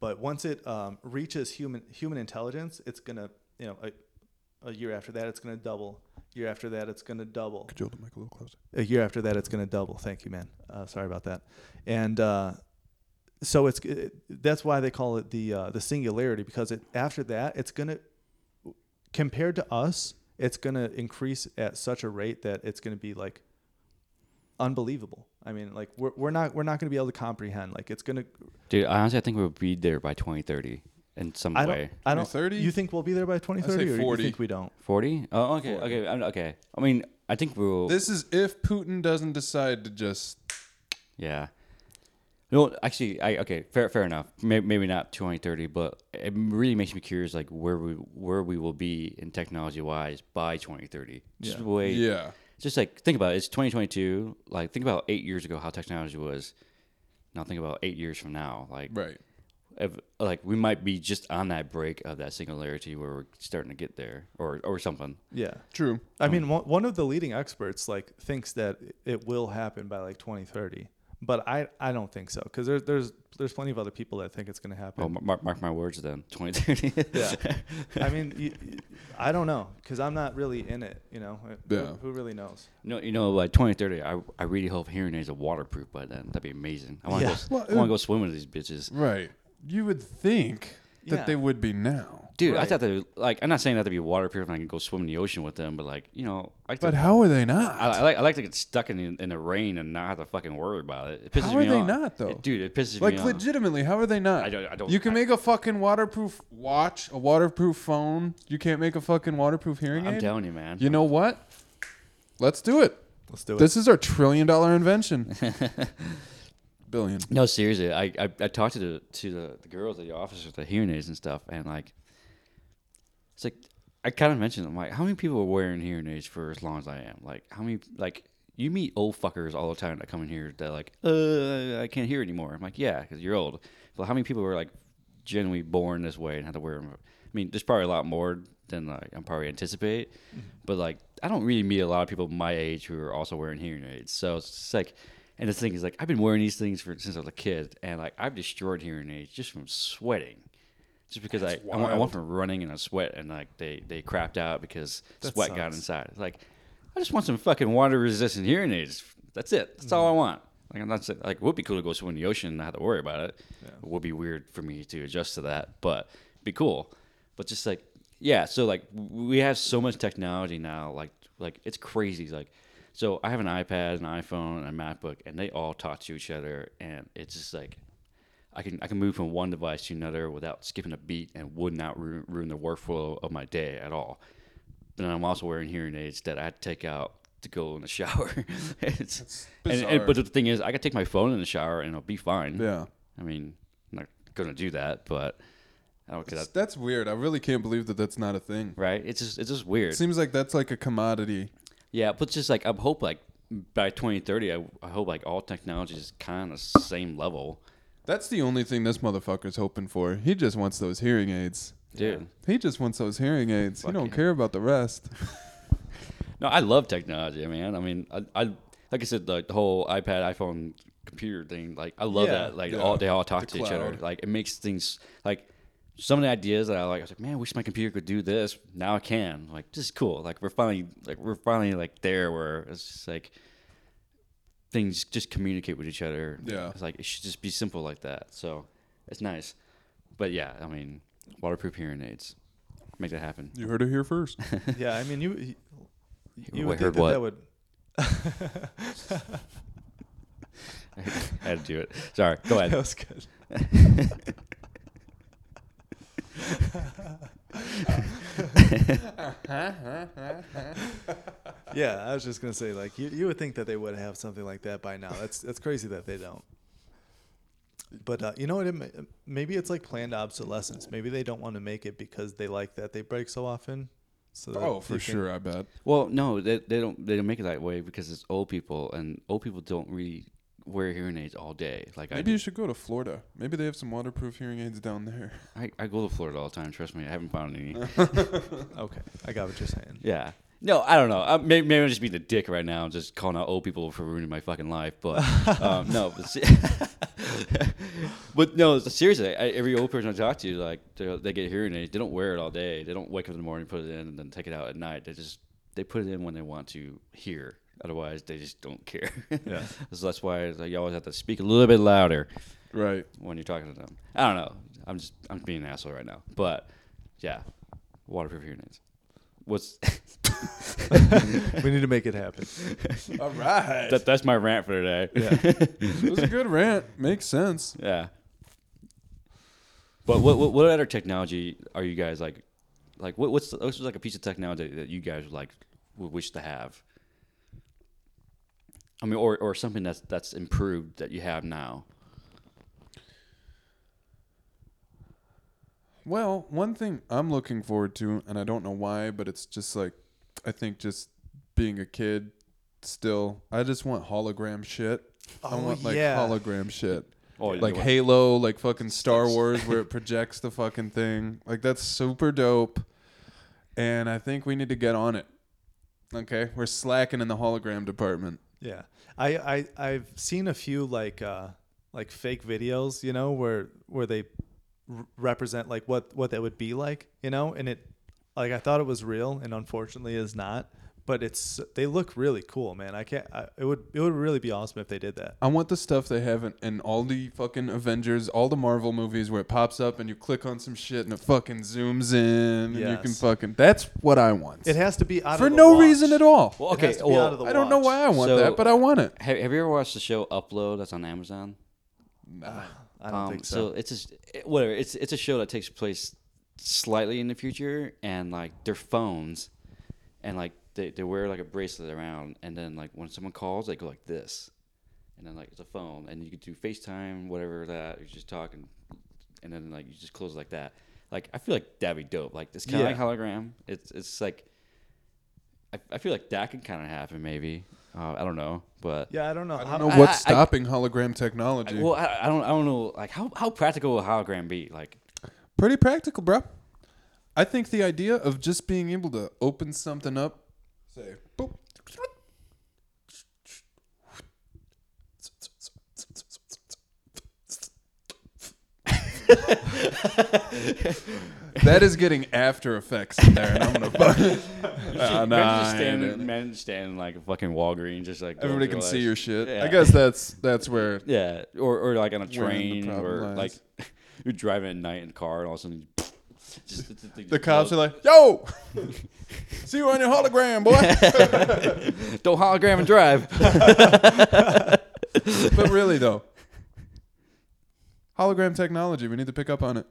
But once it um, reaches human human intelligence, it's gonna you know a, a year after that it's gonna double. Year after that it's gonna double. Could you hold the mic a little closer? A year after that it's gonna double. Thank you, man. Uh, sorry about that. And uh, so it's it, that's why they call it the uh, the singularity because it after that it's gonna compared to us it's gonna increase at such a rate that it's gonna be like unbelievable. I mean, like we're we're not we're not gonna be able to comprehend. Like it's gonna. Dude, honestly, I think we'll be there by 2030 in some I way. don't. I don't. 30? You think we'll be there by 2030, or you 40. think we don't? 40? Oh, okay, 40. okay, I'm- okay. I mean, I think we'll. This is if Putin doesn't decide to just Yeah. No, actually, I okay, fair, fair enough. Maybe, maybe not 2030, but it really makes me curious, like where we where we will be in technology wise by 2030. Just Yeah. way, yeah. Just like think about it. It's 2022. Like think about eight years ago how technology was. Now think about eight years from now. Like, Right. if, like we might be just on that break of that singularity where we're starting to get there, or or something. Yeah. True. I um, mean, one, one of the leading experts like thinks that it will happen by like 2030, but I I don't think so because there's there's there's plenty of other people that think it's gonna happen. Well, mark, mark my words then. 2030. yeah. I mean, you, you- I don't know because I'm not really in it. You know. Who- Yeah. Who, really knows? No, you know, by 2030, I, I really hope hearing aids are waterproof by then. That'd be amazing. I want to Yeah. go. Well, I want to go swim with these bitches, Right. You would think that Yeah. they would be now. Dude. I Right. thought they like. I'm not saying that to be waterproof and I can go swim in the ocean with them, but like you know, I like But to, how are they not? I, I like I like to get stuck in the, in the rain and not have to fucking worry about it. It pisses How are me they off. not, though? It- dude? It pisses like me off. Like, legitimately, how are they not? I don't- I don't- You can I- make a fucking waterproof watch, a waterproof phone. You can't make a fucking waterproof hearing aid. I'm aid. telling you, man. You know what? Let's do it. Let's do it. This is our trillion dollar invention. Billion. No, seriously, I, I I talked to the to the, the girls at the office with the hearing aids and stuff, and like, it's like I kind of mentioned, I'm like, how many people are wearing hearing aids for as long as I am? Like, how many like you meet old fuckers all the time that come in here that like, uh, I can't hear anymore. I'm like, yeah, because you're old. But how many people are like genuinely born this way and have to wear them? I mean, there's probably a lot more than like I'm probably anticipate, but like I don't really meet a lot of people my age who are also wearing hearing aids. So it's like, and the thing is like I've been wearing these things for since I was a kid, and like I've destroyed hearing aids just from sweating, just because I I went, I went from running and I sweat and like they they crapped out because That sweat got inside. It's like I just want some fucking water resistant hearing aids. That's it. That's all I want. Like I'm not saying like it would be cool to go swim in the ocean and not have to worry about it. Yeah. It would be weird for me to adjust to that, but be cool. But just like yeah, so like we have so much technology now, like like it's crazy. Like so I have an iPad, an iPhone, and a MacBook, and they all talk to each other, and it's just like I can I can move from one device to another without skipping a beat and would not ruin, ruin the workflow of my day at all. But then I'm also wearing hearing aids that I had to take out to go in the shower. it's, and, and, but the thing is, I can take my phone in the shower and it'll be fine. Yeah. I mean, I'm not gonna do that, but I don't That's, that's weird. I really can't believe that that's not a thing. right? It's just it's just weird. Seems like that's like a commodity. Yeah, but just like I hope like by 2030, I, I hope like all technology is kind of the same level, That's the only thing this motherfucker's hoping for. He just wants those hearing aids. dude. He just wants those hearing aids. Fuck he don't yeah. care about the rest. No, I love technology, man. I mean, I, I like I said, like the whole iPad, iPhone, computer thing. Like I love Yeah. that. Like Yeah. all they all talk The to each other. cloud. Like it makes things like some of the ideas that I like. I was like, man, I wish my computer could do this. Now I can. Like this is cool. Like we're finally like we're finally like there where it's just like things just communicate with each other. Yeah. it's like it should just be simple like that. So it's nice. But yeah, I mean, waterproof hearing aids. Make that happen. You heard it here first. yeah, I mean, you you, you would heard think that, what? that would. I had to do it. Sorry. Go ahead. that was good. yeah, I was just gonna say, like, you, you would think that they would have something like that by now. That's that's crazy that they don't. But uh, you know what? It may, maybe it's like planned obsolescence. Maybe they don't want to make it because they like that they break so often. So Oh, for can- sure, I bet. Well, no, they, they don't. They don't make it that way because it's old people, and old people don't really wear hearing aids all day. Like Maybe I, do. you should go to Florida. Maybe they have some waterproof hearing aids down there. I, I go to Florida all the time. Trust me, I haven't found any. Okay, I got what you're saying. Yeah. No, I don't know. Uh, maybe, maybe I'm just being a dick right now, just calling out old people for ruining my fucking life. But um, no, but, se- but no, seriously, I, every old person I talk to, like they they get hearing aids. They don't wear it all day. They don't wake up in the morning, put it in, and then take it out at night. They just they put it in when they want to hear. Otherwise, they just don't care. Yeah. so that's why like, you always have to speak a little bit louder Right. when you're talking to them. I don't know. I'm just I'm being an asshole right now. But yeah, waterproof hearing aids. What's we need to make it happen. All right. that, that's my rant for today. Yeah. it was a good rant. Makes sense. Yeah. But what, what what other technology are you guys like? Like what what's what's like a piece of technology that you guys would like would wish to have? I mean, or or something that's that's improved that you have now. Well, one thing I'm looking forward to, and I don't know why, but it's just like, I think just being a kid still, I just want hologram shit. Oh, I want like yeah. hologram shit. Oh, Like what- Halo, like fucking Star Wars, where it projects the fucking thing. Like that's super dope. And I think we need to get on it. Okay, we're slacking in the hologram department. Yeah, I I I've seen a few like uh like fake videos, you know, where where they r- represent like what what that would be like, you know, and it like I thought it was real, and unfortunately is not. But it's they look really cool, man. I can't. I, it would it would really be awesome if they did that. I want the stuff they have in, in all the fucking Avengers, all the Marvel movies where it pops up and you click on some shit and it fucking zooms in and you can fucking. That's what I want. It has to be out for of the no watch. reason at all. Well, It okay. has to be well, out of the I don't know why I want So- that, but I want it. have, have you ever watched the show Upload? That's on Amazon. I don't Um, think so. it's just it- whatever. It's it's a show that takes place slightly in the future, and like their phones, and like they, they wear like a bracelet around, and then like when someone calls, they go like this, and then like it's a phone, and you could do FaceTime, whatever that. You're just talking, and then like you just close it like that. Like I feel like that'd be dope. Like it's kind of Yeah. like hologram. It's it's like. I, I feel like that can kind of happen, maybe. Uh, I don't know, but yeah, I don't know. I don't know I- what's I- I- stopping hologram technology. well, I, I don't I don't know like how how practical will hologram be? Like Pretty practical, bro. I think the idea of just being able to open something up, say, boop. that is getting After Effects in there, and I'm gonna. uh, nah, just standing, man, just standing like a fucking Walgreens, just like Everybody can see your shit. Yeah. I guess that's that's where. Yeah, or or like on a train, or lies. like you're driving at night in a car, and all of a sudden, just, just, The cops are like, "Yo, see you on your hologram, boy." "Don't hologram and drive." but really though, hologram technology, we need to pick up on it.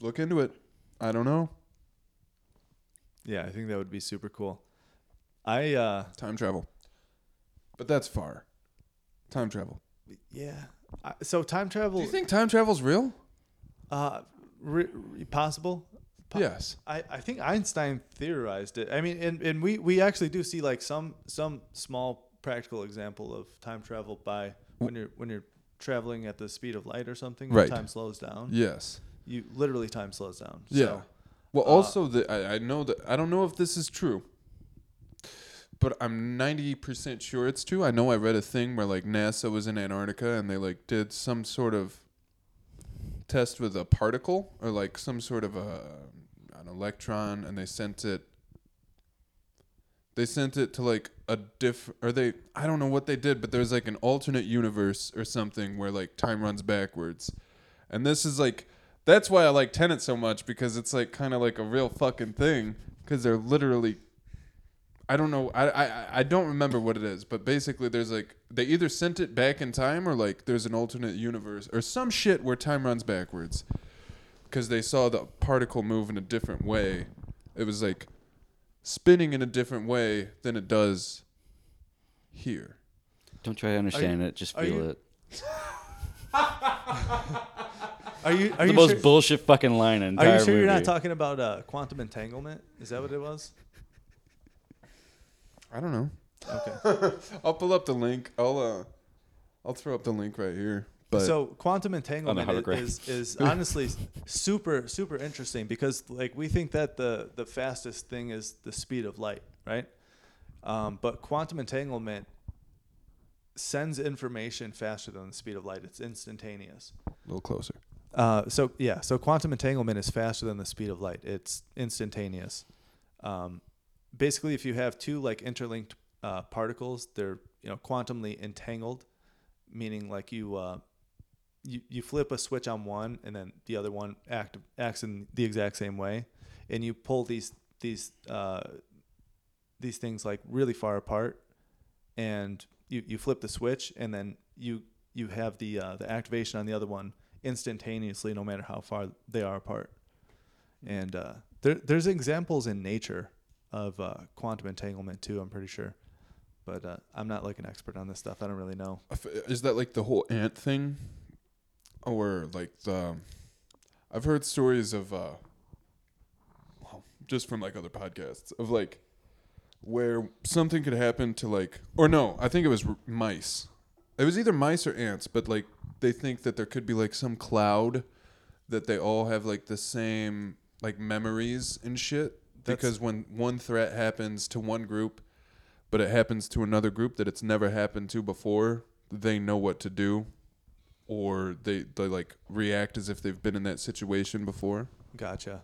Look into it. I don't know. yeah, I think that would be super cool. I uh Time travel. But that's far. Time travel. yeah. I, so time travel. Do you think time travel's real? uh re- possible? Po- yes. I, I think Einstein theorized it. I mean, and, and we, we actually do see like some some small practical example of time travel by when you're when you're traveling at the speed of light or something. Right. Time slows down. Yes. You literally time slows down. Yeah. So, Well, uh, also the I, I know that I don't know if this is true, but I'm ninety percent sure it's true. I know I read a thing where like NASA was in Antarctica and they like did some sort of test with a particle or like some sort of a an electron, and they sent it. They sent it to like a diff or they I don't know what they did, but there's like an alternate universe or something where like time runs backwards. And this is like that's why I like Tenet so much because it's like kind of like a real fucking thing because they're literally I don't know. I, I I don't remember what it is, but basically, there's like they either sent it back in time or like there's an alternate universe or some shit where time runs backwards, because they saw the particle move in a different way. It was like spinning in a different way than it does here. Don't try to understand it. Just feel you- it. Are you are the you most sure, bullshit fucking line in are entire you sure you're not talking about uh, quantum entanglement? Is that what it was? I don't know. Okay. I'll pull up the link. I'll uh, I'll throw up the link right here. But so quantum entanglement i- is, is honestly super super interesting because like we think that the the fastest thing is the speed of light, right? Um, but quantum entanglement sends information faster than the speed of light. It's instantaneous. a little closer. Uh, so yeah, so quantum entanglement is faster than the speed of light. It's instantaneous. Um, basically, if you have two like interlinked uh, particles, they're you know quantumly entangled, meaning like you uh, you you flip a switch on one and then the other one act acts in the exact same way, and you pull these these uh, these things like really far apart, and you, you flip the switch and then you you have the uh, the activation on the other one instantaneously, no matter how far they are apart. And uh, there there's examples in nature of uh, quantum entanglement too. I'm pretty sure, but uh, I'm not like an expert on this stuff. I don't really know. Is that like the whole ant thing, or like the? I've heard stories of, uh, well, just from like other podcasts of like, where something could happen to like, or no, I think it was r- mice. It was either mice or ants, but like they think that there could be like some cloud that they all have like the same like memories and shit. That's- Because when one threat happens to one group, but it happens to another group that it's never happened to before, they know what to do, or they they like react as if they've been in that situation before. Gotcha.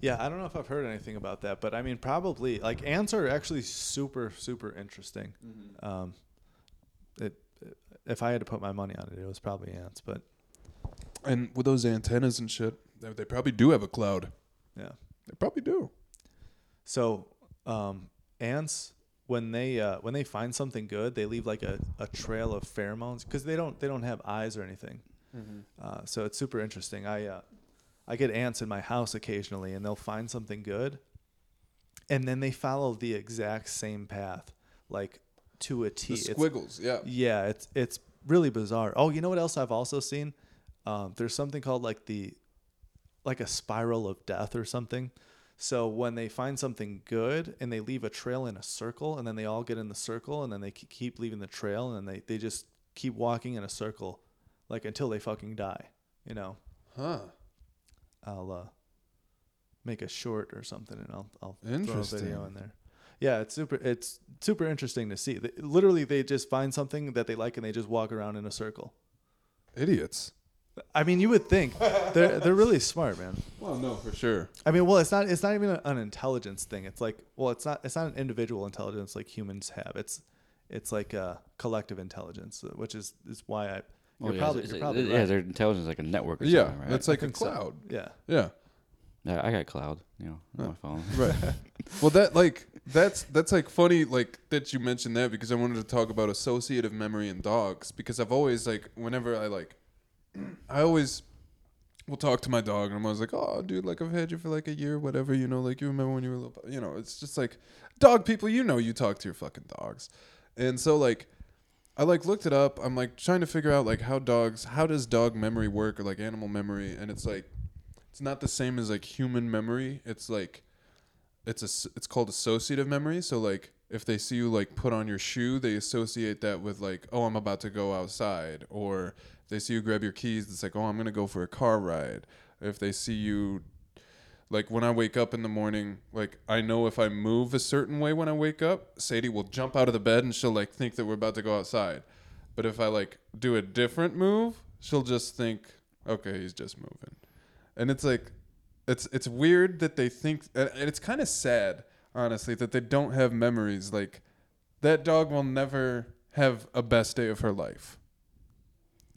Yeah, I don't know if I've heard anything about that, but I mean, probably like ants are actually super super interesting. Um, it, if I had to put my money on it, it was probably ants, but And with those antennas and shit, they, they probably do have a cloud. yeah. They probably do. So um, ants when they uh, when they find something good, they leave like a, a trail of pheromones because they don't they don't have eyes or anything. Uh, so it's super interesting. I uh, I get ants in my house occasionally, and they'll find something good, and then they follow the exact same path, like to a T. The It's- squiggles, yeah. yeah, it's it's really bizarre. Oh, you know what else I've also seen? Um, there's something called like the like a spiral of death or something. So when they find something good and they leave a trail in a circle, and then they all get in the circle, and then they keep leaving the trail, and then they, they just keep walking in a circle, like until they fucking die. You know, Huh. I'll uh, make a short or something, and I'll I'll throw a video in there. Yeah, it's super. It's super interesting to see. They, literally, they just find something that they like, and they just walk around in a circle. Idiots. I mean, you would think they're they're really smart, man. Well, no, for sure. I mean, well, it's not it's not even an intelligence thing. It's like, well, it's not it's not an individual intelligence like humans have. It's it's like a collective intelligence, uh, which is is why I. You're Oh, yeah, probably, it's- you're it's- probably yeah, right. their intelligence is like a network or Yeah, something, right? it's like a think so. cloud. Yeah. Yeah. yeah, I got cloud, you know, on my phone. Right. well, that like that's that's like funny like that you mentioned that because I wanted to talk about associative memory in dogs because I've always like whenever I like I always will talk to my dog and I'm always like, "Oh, dude, like I've had you for like a year, whatever, you know, like you remember when you were little, you know, it's just like dog people, you know, you talk to your fucking dogs." And so like I like looked it up. I'm like trying to figure out like how dogs, how does dog memory work or like animal memory and it's like it's not the same as like human memory. It's like it's a it's called associative memory. So like if they see you like put on your shoe, they associate that with like oh I'm about to go outside, or they see you grab your keys, it's like oh I'm gonna go for a car ride. If they see you like when I wake up in the morning, like I know if I move a certain way when I wake up, Sadie will jump out of the bed and she'll like think that we're about to go outside. But if I like do a different move, she'll just think, okay, he's just moving. And it's like it's it's weird that they think and it's kind of sad, honestly, that they don't have memories like that dog will never have a best day of her life.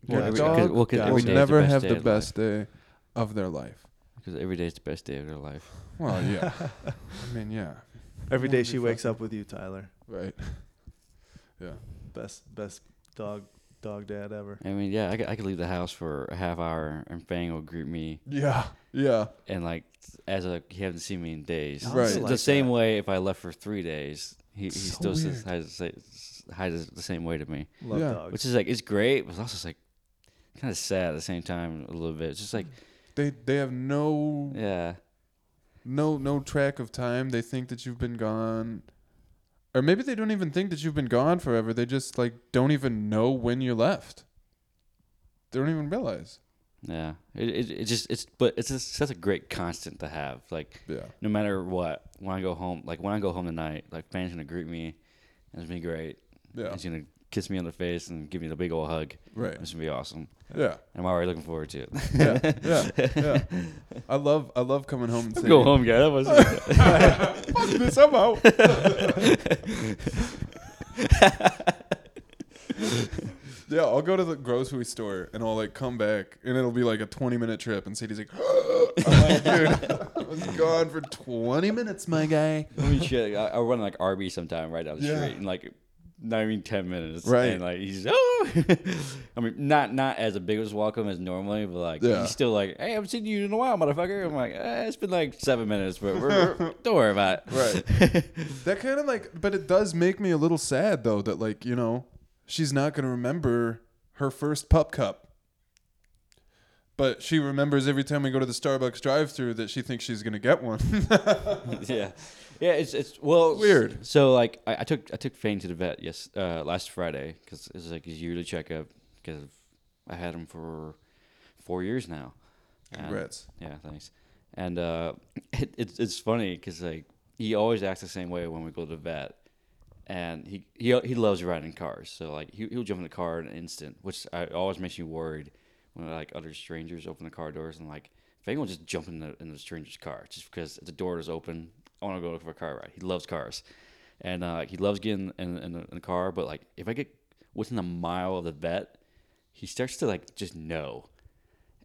Well, Your every- dog 'cause- well, 'cause will every will day is the never have the best day of their life. Because every day is the best day of their life. Well, yeah. I mean, yeah. Every wanna day be she wakes up with you, Tyler. Right. Yeah. Best best dog dog dad ever. I mean, yeah, I could, I could leave the house for a half hour and Fang will greet me Yeah. Yeah. and like as a he hasn't seen me in days. I Right. also The like same that. way if I left for three days, he, he So still says weird. hi, to say, hi the same way to me, Love Yeah. dogs. which is like it's great, but it's also like kind of sad at the same time a little bit. It's just like They they have no yeah, no no track of time. They think that you've been gone. Or maybe they don't even think that you've been gone forever. They just like don't even know when you left. They don't even realize. yeah. It, it it just it's but it's just such a great constant to have. Like Yeah. no matter what, when I go home, like when I go home tonight, like Fang's gonna greet me, and it's gonna be great. Yeah. it's gonna kiss me on the face and give me the big old hug. Right. This gonna be awesome. Yeah. And I'm already looking forward to it. Yeah. Yeah. Yeah. I love I love coming home and saying Go home, guy. That was Fuck this, I'm out. yeah, I'll go to the grocery store and I'll like come back and it'll be like a 20 minute trip and Sadie's like, I'm like, dude, I was gone for 20 minutes, my guy. I mean, shit. I, I run like RB sometime right down the Yeah. street in like not even ten minutes. Right. And like he's oh, I mean, not not as a big as welcome as normally, but like Yeah. he's still like, hey, I haven't seen you in a while, motherfucker. I'm like, eh, it's been like seven minutes, but we're, we're don't worry about it. Right. That kind of like, but it does make me a little sad though that like, you know, she's not going to remember her first pup cup. But she remembers every time we go to the Starbucks drive through that she thinks she's going to get one. yeah, yeah. It's it's well Weird. So like I, I took I took Fang to the vet yes uh, last Friday because it's like his yearly checkup because I had him for four years now. And- Congrats. yeah, thanks. And uh, it, it's it's funny because like he always acts the same way when we go to the vet, and he he he loves riding cars. So like he he'll jump in the car in an instant, which I, always makes me worried when like other strangers open the car doors and like Fang will just jump in the in the stranger's car just because the door is open. I want to go look for a car ride. He loves cars, and uh, he loves getting in, in, the, in the car. But like if I get within a mile of the vet, he starts to like just know.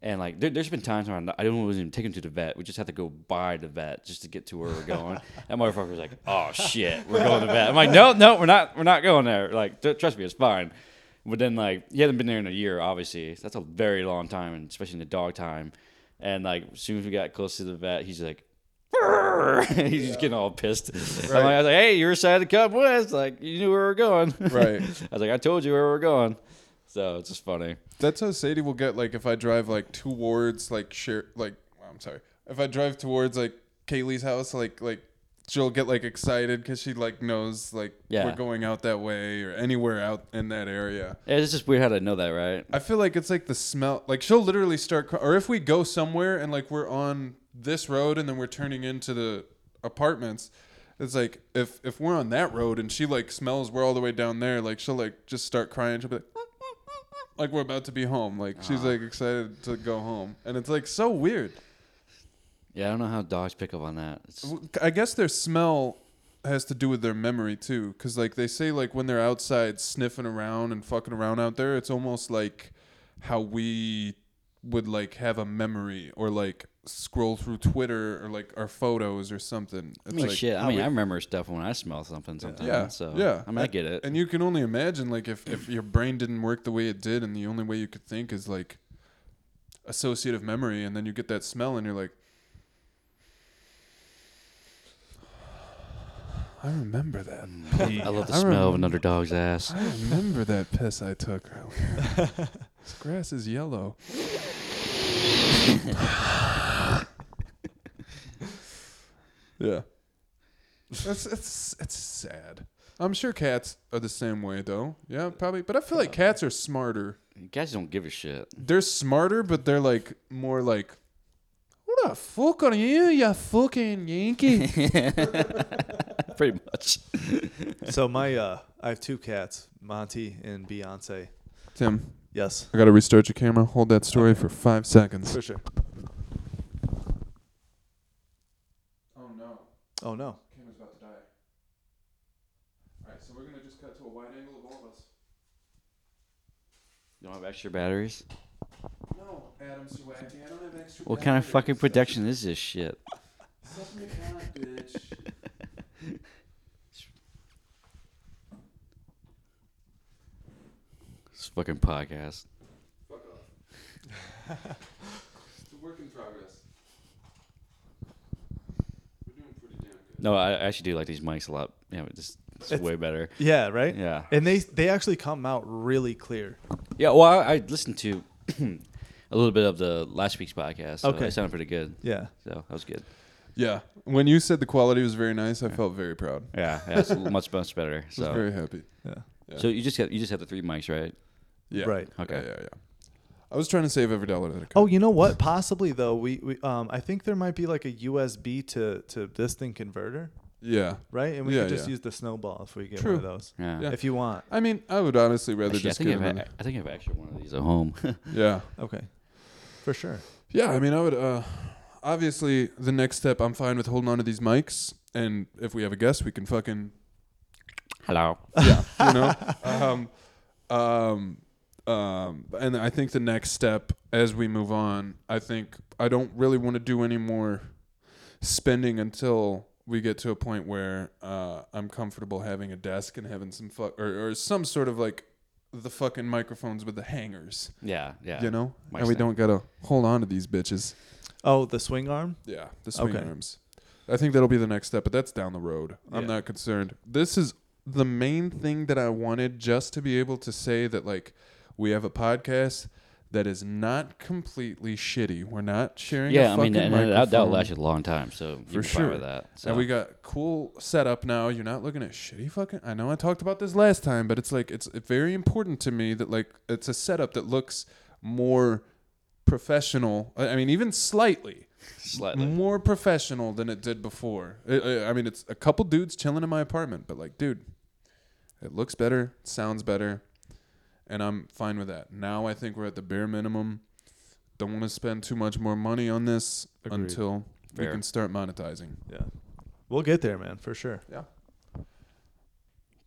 And like, there, there's been times where I don't even take him to the vet. We just have to go by the vet just to get to where we're going. that motherfucker's like, "Oh shit, we're going to the vet." I'm like, "No, no, we're not. We're not going there. Like, trust me, it's fine." But then like, he hasn't been there in a year. Obviously, that's a very long time, and especially in the dog time. And like, as soon as we got close to the vet, he's like, he's just getting all pissed. I'm like, I was like, "Hey, you're of the Cub West. Like, you knew where we were going." Right. I was like, "I told you where we were going." So it's just funny. That's how Sadie will get like if I drive like towards like share like I'm sorry if I drive towards like Kaylee's house like like she'll get like excited because she like knows like Yeah. we're going out that way or anywhere out in that area. Yeah, it's just weird how to know that, right? I feel like it's like the smell. Like she'll literally start, or if we go somewhere and like we're on this road and then we're turning into the apartments, it's like if if we're on that road and she like smells we're all the way down there, like she'll like just start crying. She'll be like, like we're about to be home. Like she's like excited to go home, and it's like so weird. Yeah, I don't know how dogs pick up on that. It's, I guess their smell has to do with their memory too, because like they say, like when they're outside sniffing around and fucking around out there, it's almost like how we would like have a memory or like scroll through Twitter or like our photos or something. I mean, like shit. I mean, we- I remember stuff when I smell something sometimes. yeah, So yeah. I mean, I get it. And you can only imagine like if if your brain didn't work the way it did, and the only way you could think is like associative memory, and then you get that smell, and you're like. I remember that. Mm. I love the I smell of remember- another dog's ass. I remember that piss I took earlier. this grass is yellow. yeah. It's it's it's sad. I'm sure cats are the same way though. Yeah, probably. But I feel like cats are smarter. Guys don't give a shit. They're smarter, but they're like more like Who the fuck are you, you fucking Yankee? Pretty much. so my uh, I have two cats, Monty and Beyonce. Tim, Yes, I gotta restart your camera. Hold that story for five seconds. for sure. Oh no. Camera's about to die. All right, so we're gonna just cut to a wide angle of all of us. You don't have extra batteries? No, Adam swaggy. I don't have extra. What kind of fucking production is this shit? Suck me down, bitch. This fucking podcast. Fuck off. No, I actually do like these mics a lot. Yeah, it just it's, It's- way better. Yeah, right. Yeah. and they they actually come out really clear. Yeah, well, I, I listened to a little bit of the last week's podcast. So Okay. it sounded pretty good. Yeah, So that was good. Yeah. When you said the quality was very nice, I felt very proud. Yeah, yeah, it's much much better. I was So, very happy. yeah, Yeah. so you just have you just have the three mics, right? yeah. right. Okay. Yeah, yeah, yeah. I was trying to save every dollar that I could. Oh, you know what? Possibly though, we, we um I think there might be like a USB to to this thing converter, yeah. right? And we Yeah, could just yeah. use the snowball if we get True. one of those, Yeah. Yeah. if you want. I mean, I would honestly rather Actually, I just think get I have, another. I think I have actually one of these at home. Yeah. Okay, for sure. Yeah, I mean, I would. Uh, obviously, the next step, I'm fine with holding on to these mics, and if we have a guest, we can fucking Hello. yeah, you know. Um, um, um, and I think the next step, as we move on, I think I don't really want to do any more spending until we get to a point where uh, I'm comfortable having a desk and having some fuck or, or some sort of like the fucking microphones with the hangers, Yeah, yeah. you know, Mic and we stand. don't gotta hold on to these bitches. Oh, the swing arm. Yeah, the swing Okay. arms. I think that'll be the next step, but that's down the road. I'm not concerned. This is the main thing that I wanted just to be able to say that like we have a podcast that is not completely shitty. We're not sharing. Yeah, I mean, fucking and that, that'll last you a long time. So For sure. that. So. And we got cool setup now. You're not looking at shitty fucking. I know I talked about this last time, but it's like it's very important to me that like it's a setup that looks more professional. I mean, even slightly slightly. more professional than it did before. I mean, it's a couple dudes chilling in my apartment, but like, dude, it looks better, sounds better, and I'm fine with that. Now I think we're at the bare minimum. Don't want to spend too much more money on this Agreed. until we can start monetizing. Yeah, we'll get there, man, for sure. Yeah.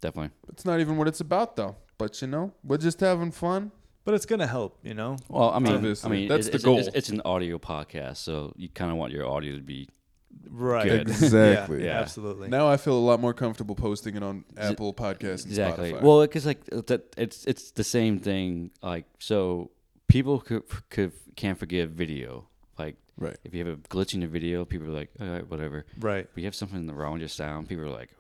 Definitely. It's not even what it's about though. But you know, we're just having fun. But it's gonna help, you know. Well, I mean, Obviously. I mean, That's it's, the it's, goal. It's, it's an audio podcast, so you kind of want your audio to be. Right. Good. Exactly. Yeah, Yeah. absolutely. Now I feel a lot more comfortable posting it on Apple Podcasts and Exactly. Spotify. Well, because like that, it's it's the same thing. Like so, people could could can't forgive video. Like right. if you have a glitch in the video, people are like, all right, whatever. Right. But you have something in the wrong with your sound, people are like,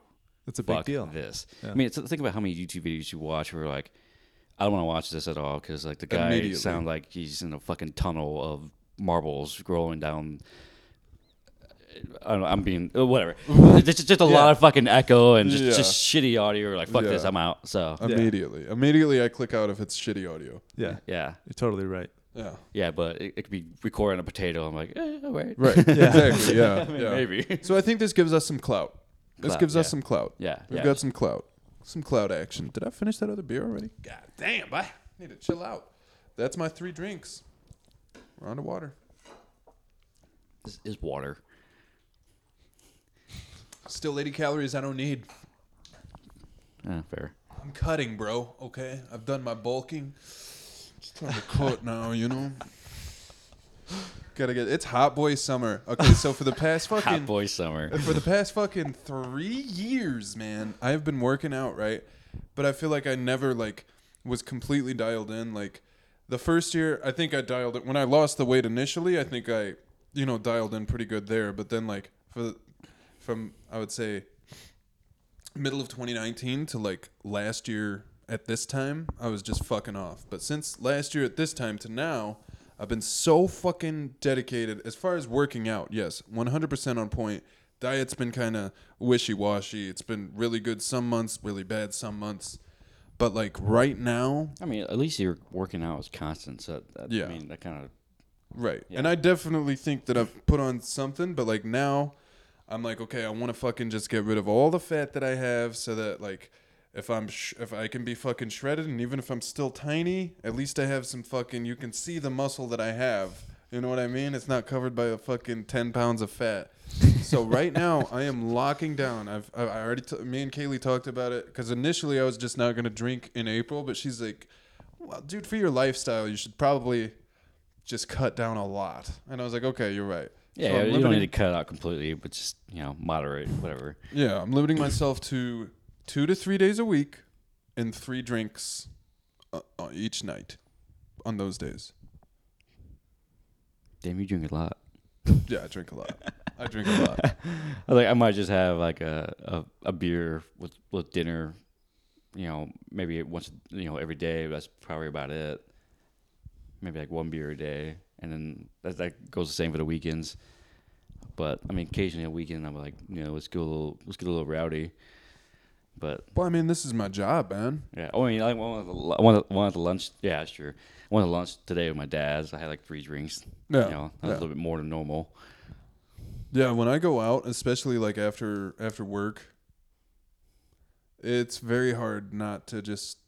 It's a big deal. this. Yeah. I mean, it's, think about how many YouTube videos you watch where like, I don't want to watch this at all because like the guy sounds like he's in a fucking tunnel of marbles rolling down. I don't know, I'm being uh, whatever. It's just, just a Yeah. lot of fucking echo and just, Yeah. just shitty audio. Like fuck this, Yeah. I'm out. So Yeah. Immediately. Immediately I click out if it's shitty audio. Yeah, yeah, you're totally right. Yeah. yeah, but it, it could be recording a potato. I'm like, eh, all right, Right. Exactly. Yeah. I mean, yeah. maybe. So I think this gives us some clout. This Clout, gives us yeah. some clout. Yeah, We've yeah. got some clout. Some clout action. Did I finish that other beer already? God damn, I need to chill out. That's my three drinks. We're on to water. This is water. Still 80 calories I don't need. Yeah, fair. I'm cutting, bro. Okay? I've done my bulking. It's time to cut now, you know? Gotta get it's hot boy summer. Okay, so for the past fucking Hot boy summer. for the past fucking three years, man, I've been working out, right? But I feel like I never like was completely dialed in. Like the first year, I think I dialed it when I lost the weight initially. I think I, you know, dialed in pretty good there. But then like for the, from I would say middle of 2019 to like last year at this time, I was just fucking off. But since last year at this time to now, I've been so fucking dedicated as far as working out. Yes, 100% on point. Diet's been kind of wishy washy. It's been really good some months, really bad some months. But like right now, I mean, at least you're working out is constant. So that, Yeah. I mean, that kind of Right. Yeah. And I definitely think that I've put on something, but like now I'm like, okay, I want to fucking just get rid of all the fat that I have so that like if I'm sh- if I can be fucking shredded and even if I'm still tiny, at least I have some fucking you can see the muscle that I have. You know what I mean? It's not covered by a fucking 10 pounds of fat. so right now I am locking down. I've I already t- me and Kaylee talked about it cuz initially I was just not going to drink in April, but she's like, "Well, dude, for your lifestyle, you should probably just cut down a lot. And I was like, okay, you're right. Yeah. So I'm you don't need to cut it out completely, but just you know, moderate whatever. Yeah, I'm limiting myself to two to three days a week and three drinks uh, uh, each night on those days. Damn, you drink a lot. Yeah, I drink a lot. I drink a lot. I like I might just have like a, a, a beer with with dinner, you know, maybe once you know every day. That's probably about it. Maybe like one beer a day, and then that that goes the same for the weekends. But I mean, occasionally a weekend I'm like, you know, let's go a little, let's get a little rowdy. But Well, I mean, this is my job, man. yeah, oh, I mean, I went the, I went at- the lunch. Yeah, true. I went to lunch today with my dad's. I had like three drinks. Yeah, you know, that was yeah. a little bit more than normal. Yeah, when I go out, especially like after after work, it's very hard not to just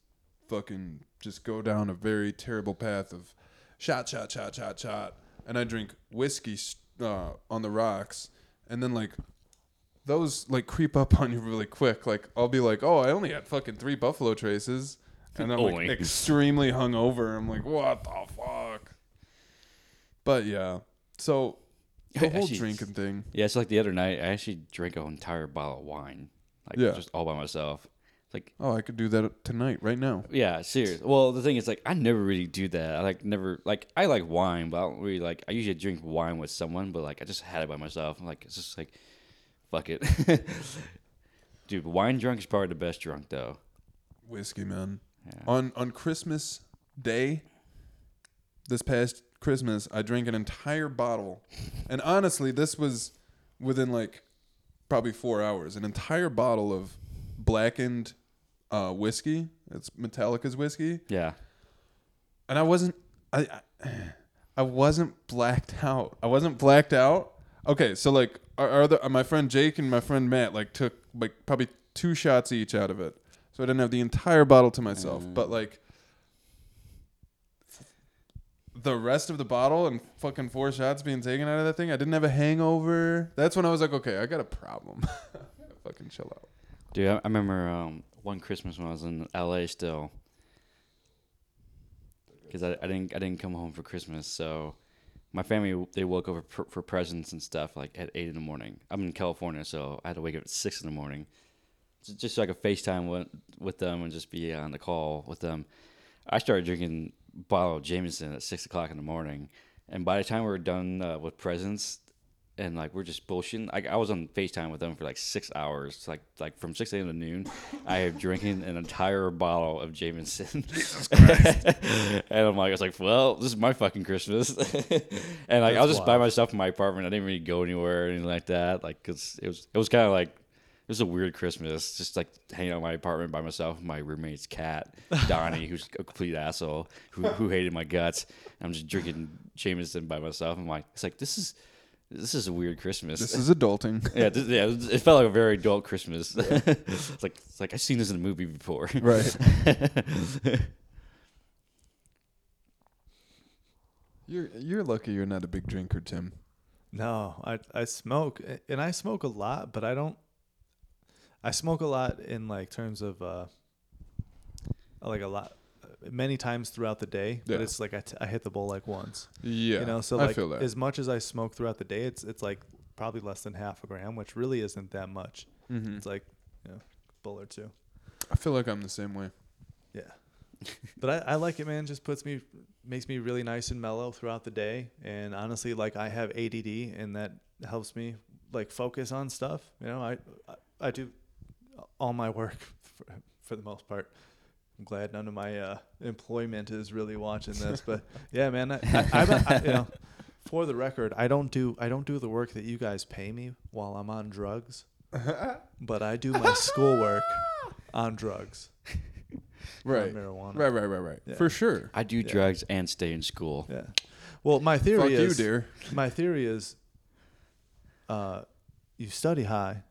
fucking just go down a very terrible path of shot, shot, shot, shot, shot, and I drink whiskey uh, on the rocks, and then like those like creep up on you really quick. Like I'll be like, oh, I only had fucking three Buffalo Traces, and I'm like extremely hungover. I'm like, what the fuck? But yeah, so the whole Actually, drinking thing. Yeah, it's like the other night. I actually drank an entire bottle of wine, like Yeah. just all by myself. Like, Oh, I could do that tonight, right now. yeah, serious. Well, the thing is, like, I never really do that. I like never like I like wine, but I don't really like. I usually drink wine with someone, but like I just had it by myself. I'm like, it's just like, fuck it, dude. Wine drunk is probably the best drunk though. Whiskey, man. Yeah. On on Christmas Day, this past Christmas, I drank an entire bottle, and honestly, this was within like probably four hours. An entire bottle of blackened uh, whiskey. It's Metallica's whiskey, Yeah, and I wasn't. I. I wasn't blacked out. I wasn't blacked out. Okay, so like, our, our other, my friend Jake and my friend Matt like took like probably two shots each out of it, so I didn't have the entire bottle to myself. But like, the rest of the bottle and fucking four shots being taken out of that thing, I didn't have a hangover. That's when I was like, okay, I got a problem. I gotta fucking chill out. dude. I, I remember um, one Christmas when I was in L.A. still, because I, I didn't I didn't come home for Christmas, so my family they woke up for, for presents and stuff like at eight in the morning. I'm in California, so I had to wake up at six in the morning, just, so I could FaceTime with with them and just be on the call with them. I started drinking bottle of Jameson at six o'clock in the morning, and by the time we were done uh, with presents and like we're just bullshitting. I, I was on FaceTime with them for like six hours, like like from six a.m. to noon. I am drinking an entire bottle of Jameson. and I'm like, I was like, well, this is my fucking Christmas. and like I was just by myself in my apartment. I didn't really go anywhere or anything like that. Like, cause it was it was kind of like. It was a weird Christmas, just like hanging out in my apartment by myself. with My roommate's cat, Donnie, who's a complete asshole, who, who hated my guts. I'm just drinking Jameson by myself. I'm like, it's like this is this is a weird Christmas. This is adulting. yeah, this, yeah, it felt like a very adult Christmas. it's like it's like I've seen this in a movie before. Right. You're you're lucky you're not a big drinker, Tim. No, I I smoke and I smoke a lot, but I don't. I smoke a lot in like terms of uh, like a lot, many times throughout the day. But it's like I, t- I hit the bowl like once. Yeah. You know, so I like feel that. as much as I smoke throughout the day, it's it's like probably less than half a gram, which really isn't that much. Mhm. It's like you know, bowl or two. I feel like I'm the same way. Yeah. but I, I like it, man. Just puts me, makes me really nice and mellow throughout the day. And honestly, like I have ADD, and that helps me like focus on stuff. You know, I I, I do all my work for, for the most part. I'm glad none of my uh, employment is really watching this, but yeah, man. I, I, I'm you know, for the record, I don't do I don't do the work that you guys pay me while I'm on drugs, but I do my schoolwork on drugs. Right. marijuana. Right, right, right, right. Yeah. For sure. I do drugs and stay in school. Yeah. Well, my theory Fuck you, is dear. my theory is uh you study high,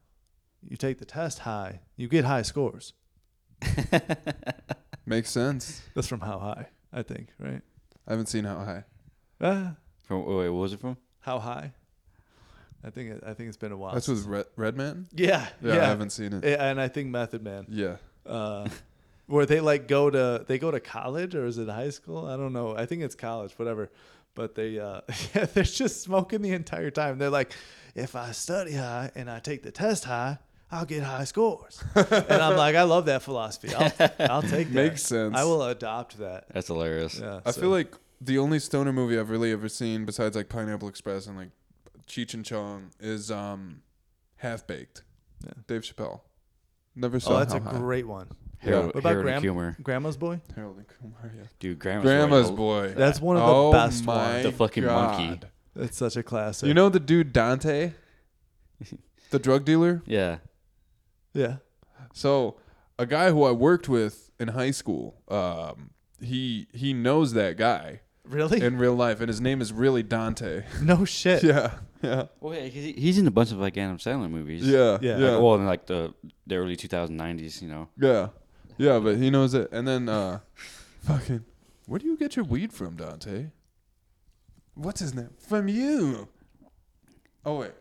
you take the test high, you get high scores. Makes sense. That's from how high, I think, right? I haven't seen how high. Ah, From wait, what was it from? how high? I think it, I think it's been a while. That's with Red, Redman? yeah, Yeah, yeah, I haven't seen it. Yeah, and I think Method Man. Yeah. Uh where they like go to they go to college or is it high school? I don't know. I think it's college, whatever. But they uh yeah, they're just smoking the entire time. They're like, if I study high and I take the test high, I'll get high scores. and I'm like, I love that philosophy. I'll, I'll take that. Makes sense. I will adopt that. That's hilarious. Yeah. I so- feel like the only stoner movie I've really ever seen besides like Pineapple Express and like Cheech and Chong is um Half Baked. Yeah. Dave Chappelle. Never saw Oh, that's a High. great one. Harold, What about Harold Gram- Grandma's Boy? Harold and Kumar, yeah. Dude, Grandma's, Grandma's Boy. Boy. That's one of the oh best my ones. The fucking monkey. God. It's such a classic. You know the dude Dante? the drug dealer? Yeah. Yeah. So a guy who I worked with in high school, um, he he knows that guy Really? in real life, and his name is really Dante. no shit. yeah, yeah, Well, yeah, he's, he's in a bunch of like Adam Sandler movies. yeah, Yeah. yeah. Like, well, in like the the early 2090s, you know. Yeah. Yeah, but he knows it. And then uh fucking where do you get your weed from, Dante? What's his name? From you. Oh wait.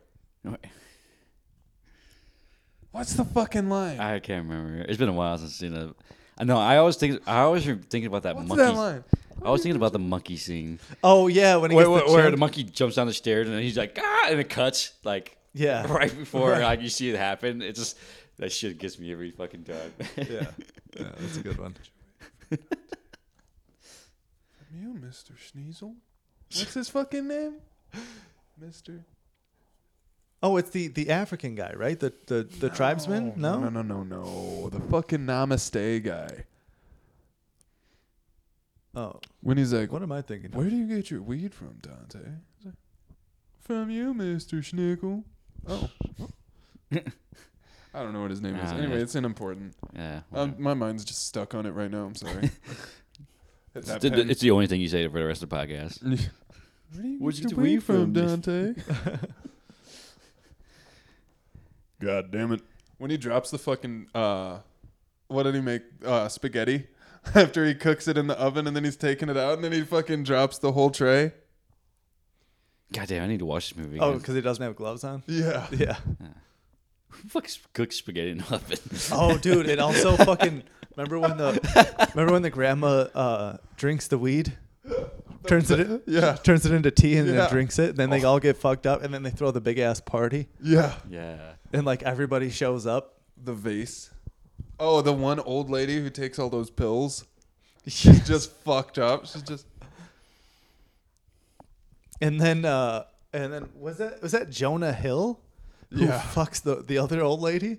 What's the fucking line? I can't remember. It's been a while since I've seen it. I know. I always think. I always re- thinking about that What's monkey. that line? I was thinking about the monkey scene Oh yeah, when he where, gets where, the where check. the monkey jumps down the stairs and he's like ah, and it cuts like Yeah. right before Right. like you see it happen. It just that shit gets me every fucking time. yeah. yeah, that's a good one. From you, Mr. Sneasel. What's his fucking name? Mr. Oh, it's the the African guy, right? The the the tribesman? No. No, no, no, no. The fucking Namaste guy. Oh, When he's like, what am I thinking? of? Where do you get your weed from, Dante? Like, From you, Mr. Schnickel. Oh. I don't know what his name is. Anyway, yeah. it's unimportant. yeah. Um, my mind's just stuck on it right now. I'm sorry. It's the, it's the only thing you say for the rest of the podcast. Where do you Where'd get you your weed weed from, from? Dante? God damn it. When he drops the fucking, uh, what did he make? Uh, spaghetti? After he cooks it in the oven and then he's taking it out and then he fucking drops the whole tray? God damn, I need to watch this movie. Oh, because he doesn't have gloves on. Yeah. Yeah. Who fucking cooks spaghetti in the oven? Oh, dude, and also fucking remember when the remember when the grandma uh, drinks the weed, turns it Yeah. turns it into tea and Yeah. then drinks it. Then they all get fucked up, and then they throw the big ass party, Yeah. yeah. And like everybody shows up. The vase. Oh, the one old lady who takes all those pills. She's just fucked up. She's just. And then uh, and then was that was that Jonah Hill who Yeah. fucks the the other old lady?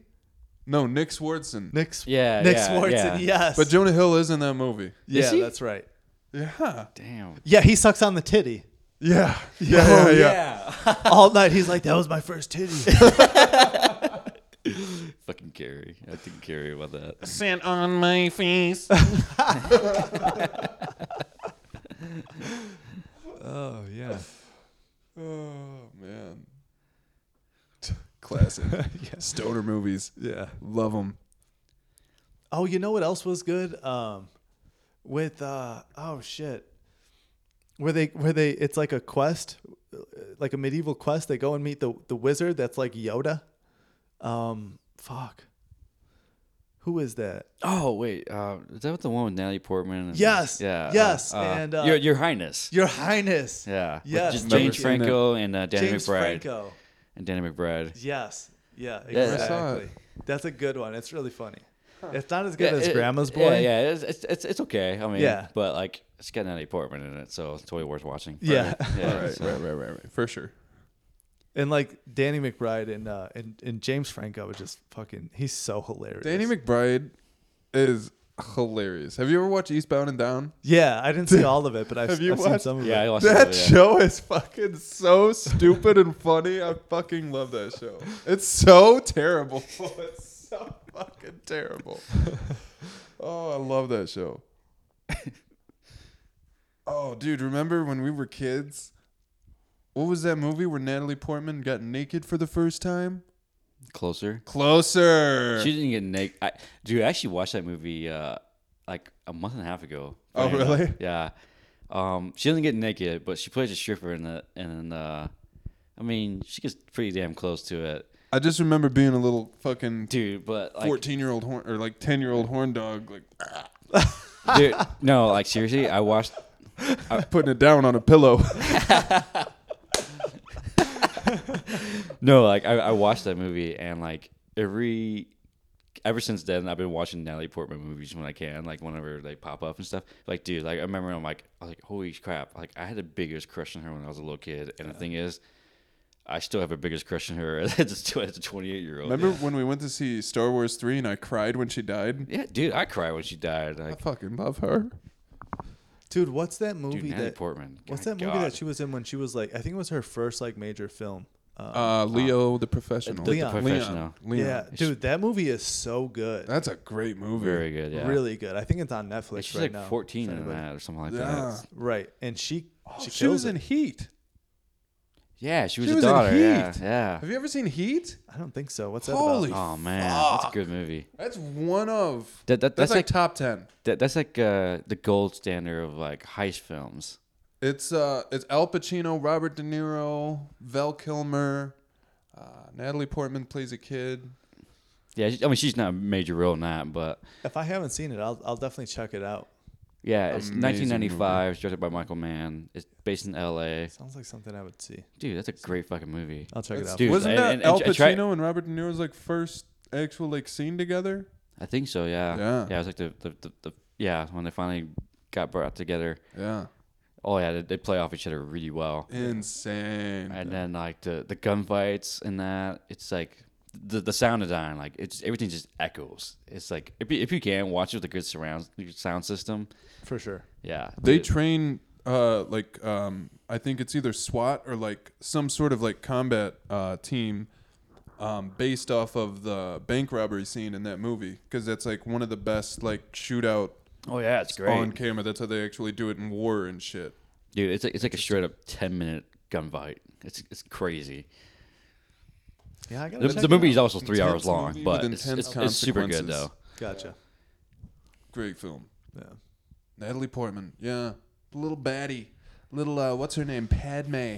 No, Nick Swardson. Nick Yeah, Nick yeah, Swardson. yeah. Yes. But Jonah Hill is in that movie. yeah, he? that's right. Yeah. Damn. Yeah, he sucks on the titty Yeah. Yeah. Oh, yeah, yeah. all night. He's like, "That was my first titty." Fucking Carrie. I think Carrie about that. Sand on my face. oh yeah. oh, man. Classic. Stoner movies. Yeah. Love them. Oh, you know what else was good? Um, with uh, oh shit, where they where they it's like a quest, uh, like a medieval quest. They go and meet the the wizard that's like Yoda. Um, fuck. Who is that? Oh wait, uh, is that the one with Natalie Portman? and- Yes, Yeah. yes, uh, and, uh, Your Your Highness. Your Highness. yeah. Yes, just James. Franco and uh, Danny McBride. James McBride. Franco. And Danny McBride. Yes. Yeah. Yeah, Exactly. saw it. That's a good one. It's really funny. It's not as good Yeah, as it- Grandma's Boy. Yeah, yeah, it's, it's it's it's okay. I mean, Yeah. but like it's got Natalie Portman in it, so it's totally worth watching. Yeah. yeah. Right, so- right, right, right, right. For sure. And like Danny McBride and uh and, and James Franco is just fucking he's so hilarious. Danny McBride is hilarious. Have you ever watched Eastbound and Down? Yeah, I didn't see all of it, but I've, Have you I've seen watched- some of it? Yeah, I watched That it, yeah. show is fucking so stupid and funny. I fucking love that show. It's so terrible. It's so fucking terrible. Oh, I love that show. Oh, dude, remember when we were kids? What was that movie where Natalie Portman got naked for the first time? Closer. Closer. She didn't get naked. I, dude, I actually watched that movie uh, like a month and a half ago. Oh, enough. really? Yeah. Um, she doesn't get naked, but she plays a stripper in it, and uh, I mean, she gets pretty damn close to it, I just remember being a little fucking dude. But like, fourteen-year-old horn or like ten-year-old horn dog, like dude, no, like seriously, I watched. Putting it down on a pillow. No, like I, I watched that movie, and like every ever since then I've been watching Natalie Portman movies when I can, like whenever they pop up and stuff. Like, dude, like I remember I'm like, I was like, holy crap! Like I had the biggest crush on her when I was a little kid, and the thing is. I still have a biggest crush on her as a 28 year old. Remember when we went to see Star Wars 3 and I cried when she died? Yeah, dude, I cried when she died. I fucking love her. Dude, what's that dude, movie Natalie that? Portman. What's God, that movie that she was in when she was like? I think it was her first like major film. Um, Uh, Leo the Professional. The- the Professional. Leon. yeah, dude, that movie is so good. That's a great movie. Very good. Yeah. Really good. I think it's on Netflix Yeah, she's right like now. 14 in that or something like Yeah. that. Right, and she Oh, she, she, kills was it. in Heat. Yeah, she was She a was in daughter. Yeah, Heat. yeah. Have you ever seen Heat? I don't think so. What's that Holy about? Oh man, that's a good movie. That's one of. That, that That's, that's, like like top 10. that, that's like uh, the gold standard of like heist films. It's uh, it's Al Pacino, Robert De Niro, Val Kilmer, uh, Natalie Portman plays a kid. Yeah, she- I mean she's not a major role in that, but If I haven't seen it, I'll I'll definitely check it out. Yeah, it's Amazing 1995. It's directed by Michael Mann. It's based in L.A. Sounds like something I would see. Dude, that's a great fucking movie. I'll check That's- it out. Dude, Wasn't and- that and- Al and try- Pacino and Robert De Niro's like first actual like scene together? I think so. Yeah. Yeah. Yeah. It was like the, the, the, the yeah when they finally got brought together. Yeah, Oh yeah, they, they play off each other really well. insane. And then like the the gunfights and that, it's like the the sound design, like it's everything just echoes. It's like if you, if you can watch it with a good surround sound system, for sure. yeah. They dude. train uh like um I think it's either SWAT or like some sort of like combat uh team um based off of the bank robbery scene in that movie because that's like one of the best like shootout oh yeah, it's great, on camera. That's how they actually do it in war and shit. dude. It's like, it's like a straight up ten minute gunfight. It's it's crazy. Yeah, I got The, to the movie is also three Intense hours long, movie but with it's, intense it's, it's super good consequences. though. Gotcha. Great film. Yeah. Natalie Portman, yeah, little baddie, little uh, what's her name? Padme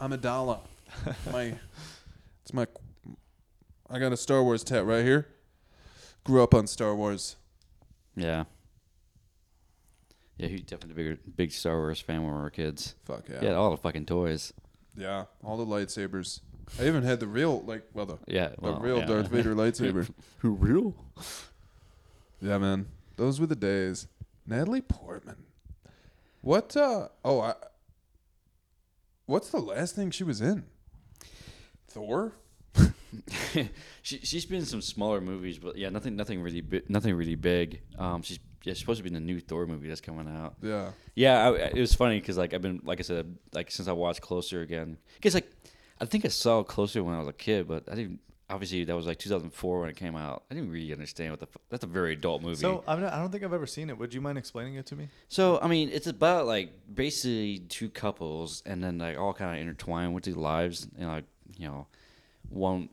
Amidala. my, it's my. I got a Star Wars tat right here. Grew up on Star Wars. Yeah. Yeah, he's definitely a bigger, big Star Wars fan when we were kids. Fuck yeah. Yeah, all the fucking toys. Yeah, all the lightsabers. I even had the real, like, well, the, Yeah, the well, real yeah. Darth Vader lightsaber. Who real? yeah, man, those were the days. Natalie Portman. What? uh Oh, I. What's the last thing she was in? Thor. she she's been in some smaller movies, but yeah, nothing nothing really bi- nothing really big. Um, she's yeah, she's supposed to be in the new Thor movie that's coming out. Yeah. Yeah, I, I- it was funny because like I've been like I said like since I watched Closer again. Because like I think I saw it Closer when I was a kid, but I didn't. Obviously, that was like 2004 when it came out. I didn't really understand what the. F- that's a very adult movie. So I'm not, I don't think I've ever seen it. Would you mind explaining it to me? So I mean, it's about like basically two couples, and then like all kind of intertwined with their lives, and like you know, one,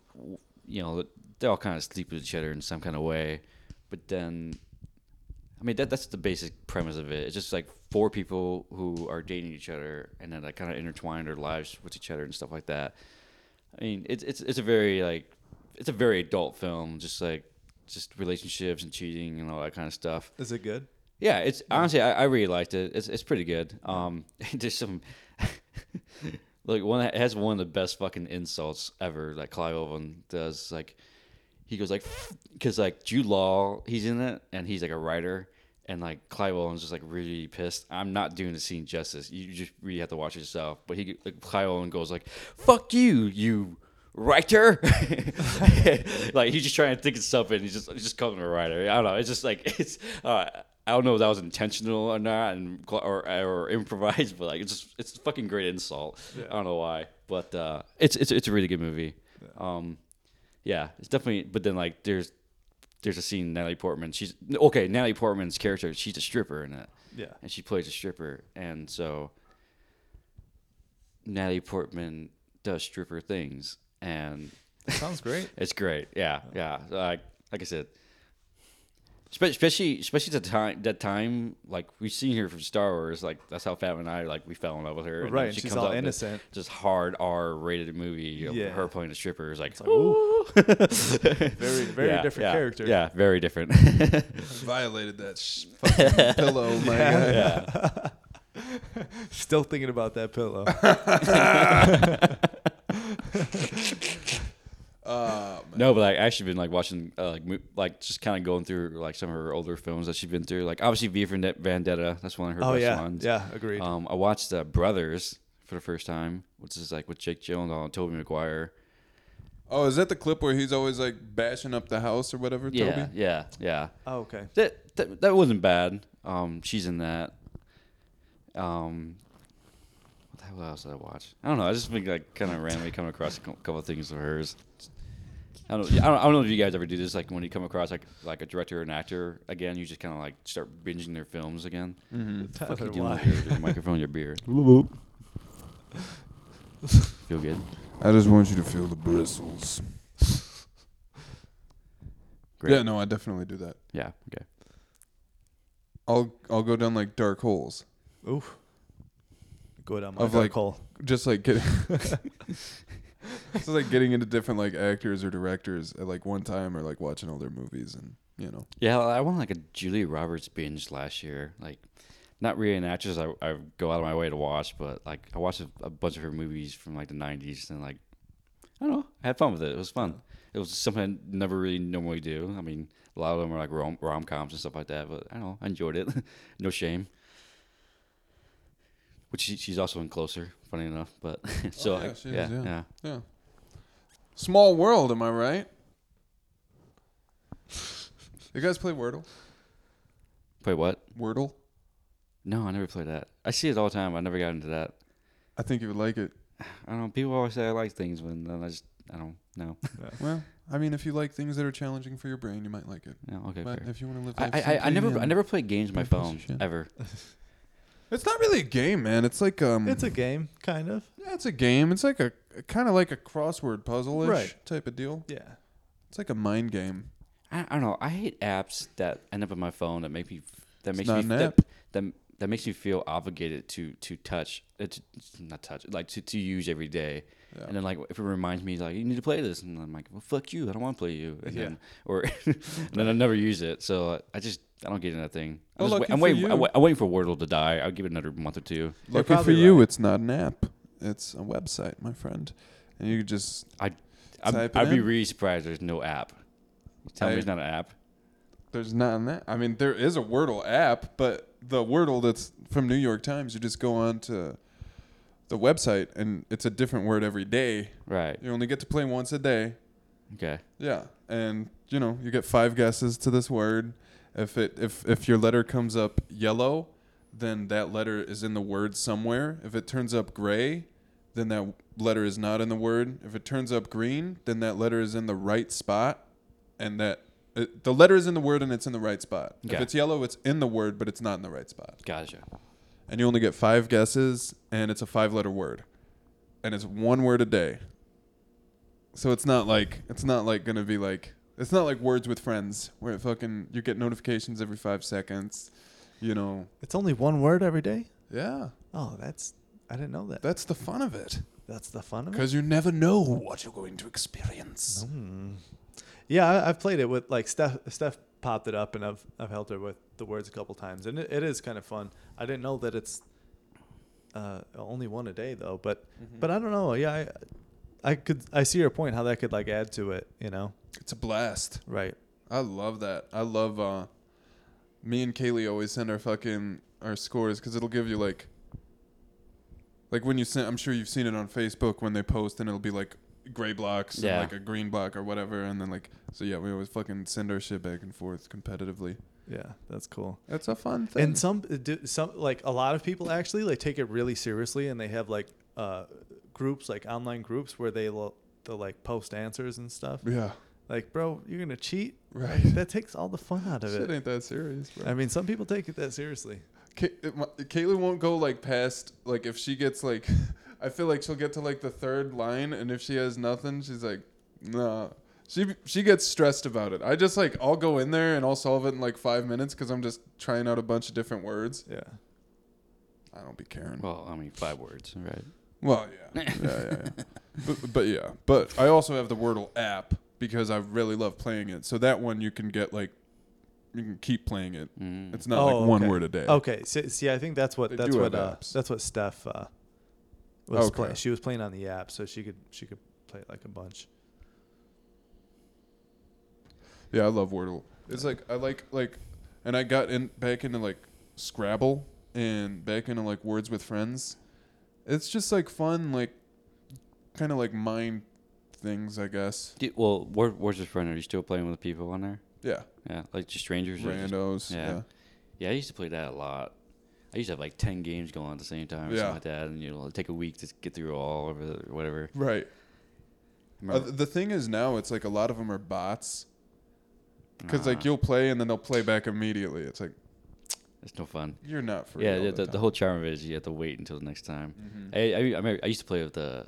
you know, they all kind of sleep with each other in some kind of way, but then, I mean, that that's the basic premise of it. It's just like four people who are dating each other, and then like kind of intertwine their lives with each other and stuff like that. I mean, it's it's it's a very like, it's a very adult film, just like just relationships and cheating and all that kind of stuff. Is it good? Yeah, it's honestly I, I really liked it. It's it's pretty good. Um, there's some like one that has one of the best fucking insults ever. Like Clive Owen does. Like he goes like because like Jude Law he's in it and he's like a writer and like Clive Owen's just like really pissed. I'm not doing the scene justice. You just really have to watch it yourself. But he like, Clive Owen goes like fuck you you writer. Like he's just trying to think of something. He's just he's just calling him a writer. I don't know. It's just like it's uh i don't know if that was intentional or not and or or improvised but like it's just it's a fucking great insult. I don't know why but uh it's it's it's a really good movie. Um yeah it's definitely but then like there's there's a scene natalie portman she's okay natalie portman's character she's a stripper in it Yeah. and she plays a stripper and so natalie portman does stripper things and It Sounds great. it's great. Yeah, yeah. Like like I said, especially especially at the time that time like we've seen her from Star Wars. Like that's how Fat and I like we fell in love with her. then Right, and she's all out innocent. Just hard R rated movie of Yeah. her playing a stripper is like, like, ooh. very very different character. Yeah, very different. Violated that sh- fucking pillow, my guy. yeah. Still thinking about that pillow. Um. No, but I actually been like watching, uh, like, mo- like just kind of going through like some of her older films that she's been through. Like obviously V for Vendetta, that's one of her Oh best yeah, ones. yeah, agreed. Um, I watched uh, Brothers for the first time, which is like with Jake Gyllenhaal and Tobey Maguire. Oh, is that the clip where he's always like bashing up the house or whatever? Yeah, Tobey? yeah, yeah. oh okay. That, that that wasn't bad. Um, she's in that. Um, what else did I watch? I don't know. I just think like kind of randomly coming across a couple of things of hers. I don't, I don't. I don't know if you guys ever do this. Like when you come across like like a director or an actor again, you just kind of like start binging their films again. Mm-hmm. What the fuck you doing with your, your microphone, your beer? Feel good. I just want you to feel the bristles. Great. Yeah, no, I definitely do that. Yeah. Okay. I'll I'll go down like dark holes, Oof. Go down my Of, like- hole. just like getting. It's like getting into different like actors or directors at like one time, or like watching all their movies, and you know. Yeah, I went like a Julia Roberts binge last year. Like, not really an actress I, I go out of my way to watch, but like I watched a, a bunch of her movies from like the '90s, and like I don't know, I had fun with it. It was fun. It was something I never really normally do. I mean, a lot of them are like rom rom coms and stuff like that, but I don't know, I enjoyed it. no shame. Which she, she's also in Closer, funny enough. But so oh, yeah, I- she is, yeah, yeah. yeah. Yeah. Small world, am I right? You guys play Wordle? Play what? Wordle? No, I never played that. I see it all the time. I never got into that. I think you would like it. I don't know. People always say I like things, when then I just I don't know. Well, I mean, if you like things that are challenging for your brain, you might like it. No, okay, but fair. if you want to live, I, I, I, never I never played games on my phone ever. It's not really a game, man. It's like um. It's a game, kind of. yeah, it's a game. It's like a kind of like a crossword puzzle ish Right. type of deal. Yeah. It's like a mind game. I, I don't know. I hate apps that end up on my phone that make me that makes not me an that, app. that that makes me feel obligated to to touch uh, to, not touch like to, to use every day. Yeah. And then like if it reminds me like you need to play this, and I'm like, well, fuck you, I don't want to play you. And Yeah. then or and then I never use it, so I just I don't get in that thing. I'm, Well, just wait, I'm waiting. you. I'm, wait- I'm waiting for Wordle to die. I'll give it another month or two. You're Lucky for you, right. it's not an app. It's a website, my friend, and you could just I'd, Type it I'd be really surprised there's no app. Tell I- me there's not an app. There's not an app. I mean, there is a Wordle app, but the Wordle that's from New York Times, you just go on to the website and it's a different word every day. Right. You only get to play once a day. Okay. Yeah, and you know you get five guesses to this word. If it if if your letter comes up yellow, then that letter is in the word somewhere. If it turns up gray, then that letter is not in the word. If it turns up green, then that letter is in the right spot, and that it, the letter is in the word and it's in the right spot. If it's yellow, it's in the word but it's not in the right spot. Gotcha. And you only get five guesses, and it's a five-letter word, and it's one word a day. So it's not like it's not like gonna be like it's not like words with friends where it fucking you get notifications every five seconds, you know. It's only one word every day. Yeah, Oh, that's I didn't know that. that's the fun of it That's the fun of it. because you never know what you're going to experience. Mm. Yeah, I, I've played it with like Steph. Steph popped it up, and I've I've helped her with the words a couple times, and it, it is kind of fun. I didn't know that it's uh, only one a day though, but but I don't know. Yeah, I, I could I see your point how that could like add to it. You know, It's a blast. right? I love that. I love. uh Me and Kaylee always send our fucking our scores because it'll give you like. Like when you send, I'm sure you've seen it on Facebook when they post and it'll be like gray blocks Yeah. and like a green block or whatever, and then like so yeah, we always fucking send our shit back and forth competitively. Yeah, that's cool. That's a fun thing. And some do- some like a lot of people actually like take it really seriously, and they have like uh groups like online groups where they will they'll like post answers and stuff. yeah, Like, bro, you're gonna cheat? right. That takes all the fun out of shit it. ain't that serious, bro. I mean, some people take it that seriously. Kay- it mi- won't go like past like if she gets like I feel like she'll get to like the third line and if she has nothing she's like nah she she gets stressed about it I just like I'll go in there and I'll solve it in like five minutes because I'm just trying out a bunch of different words Yeah. I don't be caring Well, I mean, five words, right? Well yeah yeah yeah, yeah. But, but yeah but I also have the Wordle app because I really love playing it so that one you can get like you can keep playing it Mm. it's not Oh, like one okay. word a day Okay. See, see, I think that's what They that's what uh, that's what Steph uh, was Okay. playing. She was playing on the app, so she could she could play like a bunch. Yeah, I love Wordle. It's like I like like, and I got in back into like Scrabble and back into like Words with Friends. It's just like fun, like kind of like mind things, I guess. Do, well, where, where's your friend? Are you still playing with people on there? Yeah, Yeah, like just strangers. or just- randos. yeah. Yeah. yeah, I used to play that a lot. I used to have like ten games going on at the same time or Yeah. something like that, and you know, take a week to get through all of it or whatever. right. Uh, the thing is now it's like a lot of them are bots because like you'll play and then they'll play back immediately. It's like it's no fun. you're not free. yeah, the, the, the, whole charm of it is you have to wait until the next time. Mhm. I, I, I, remember I used to play with the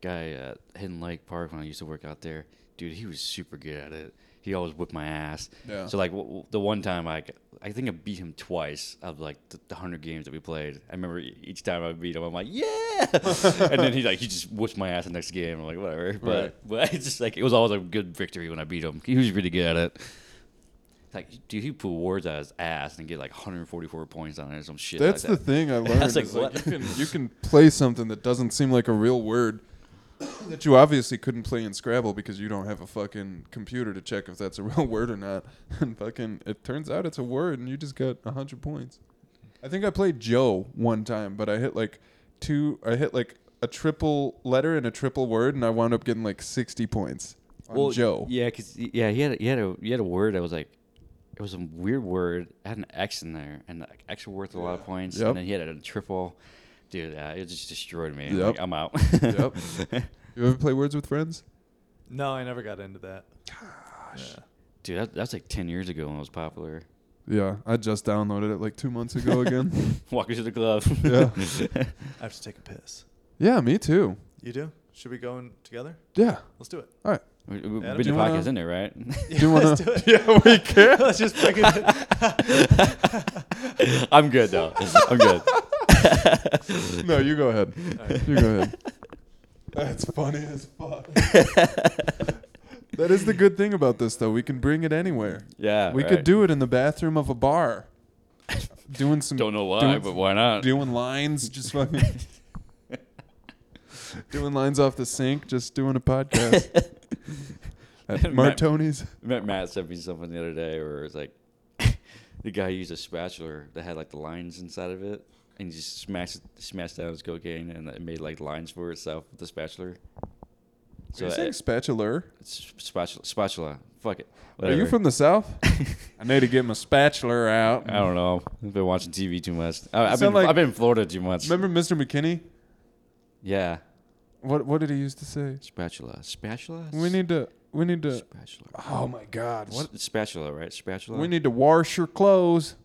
guy at Hidden Lake Park when I used to work out there. Dude, he was super good at it. He always whipped my ass. Yeah. So like w- w- the one time I, I think I beat him twice of like the, the hundred games that we played. I remember each time I beat him, I'm like, yeah, and then he like he just whips my ass the next game. I'm like, whatever. But Right. but it's just like it was always a good victory when I beat him. He was really good at it. Like, dude, he put words out his ass and get like 144 points on it or some shit. That's the that. thing I learned. was like, is, like, you can you can play something that doesn't seem like a real word that you obviously couldn't play in Scrabble because you don't have a fucking computer to check if that's a real word or not. And fucking it turns out it's a word and you just got a hundred points. I think I played Joe one time, but I hit like two I hit like a triple letter and a triple word and I wound up getting like sixty points on Joe. Yeah, cause yeah, he had a, he had a he had a word that was like it was a weird word. It had an X in there, and the X were worth a lot of points. Yep. And then he had a triple. Dude, uh, it just destroyed me. Yep. Like, I'm out. Yep. You ever play Words with Friends? No, I never got into that. Gosh. Dude, that, that's like ten years ago when it was popular. Yeah, I just downloaded it like two months ago again. Walking to the club. yeah. I have to take a piss. Yeah, me too. You do? Should we go in together? Yeah. Let's do it. we, we, Adam, we do do you wanna- podcast in there, right? Yeah, you wanna- let's do it. Yeah, we can. Let's just bring it. I'm good though. I'm good. no, you go ahead. Alright. You go ahead. That's funny as fuck. that is the good thing about this, though. We can bring it anywhere. Yeah, we right. could do it in the bathroom of a bar. Doing some. Don't know why, doing- but why not? Doing lines, just fucking. doing lines off the sink, just doing a podcast. At Martoni's. Matt, Matt sent me something the other day where it's like the guy used a spatula that had like the lines inside of it, and he just smashed smashed down his cocaine, and it made like lines for itself with the spatula. So you saying spatula? it's spatula, spatula. Fuck it. Are you from the south? I need to get my spatula out. I don't know. I've been watching TV too much. I, I've been like- I've been in Florida too much. Remember Mr. McKinney? Yeah, What What did he used to say? spatula, spatula. We need to. We need to. spatula. Oh my God! What? Spatula, right? Spatula. We need to wash your clothes.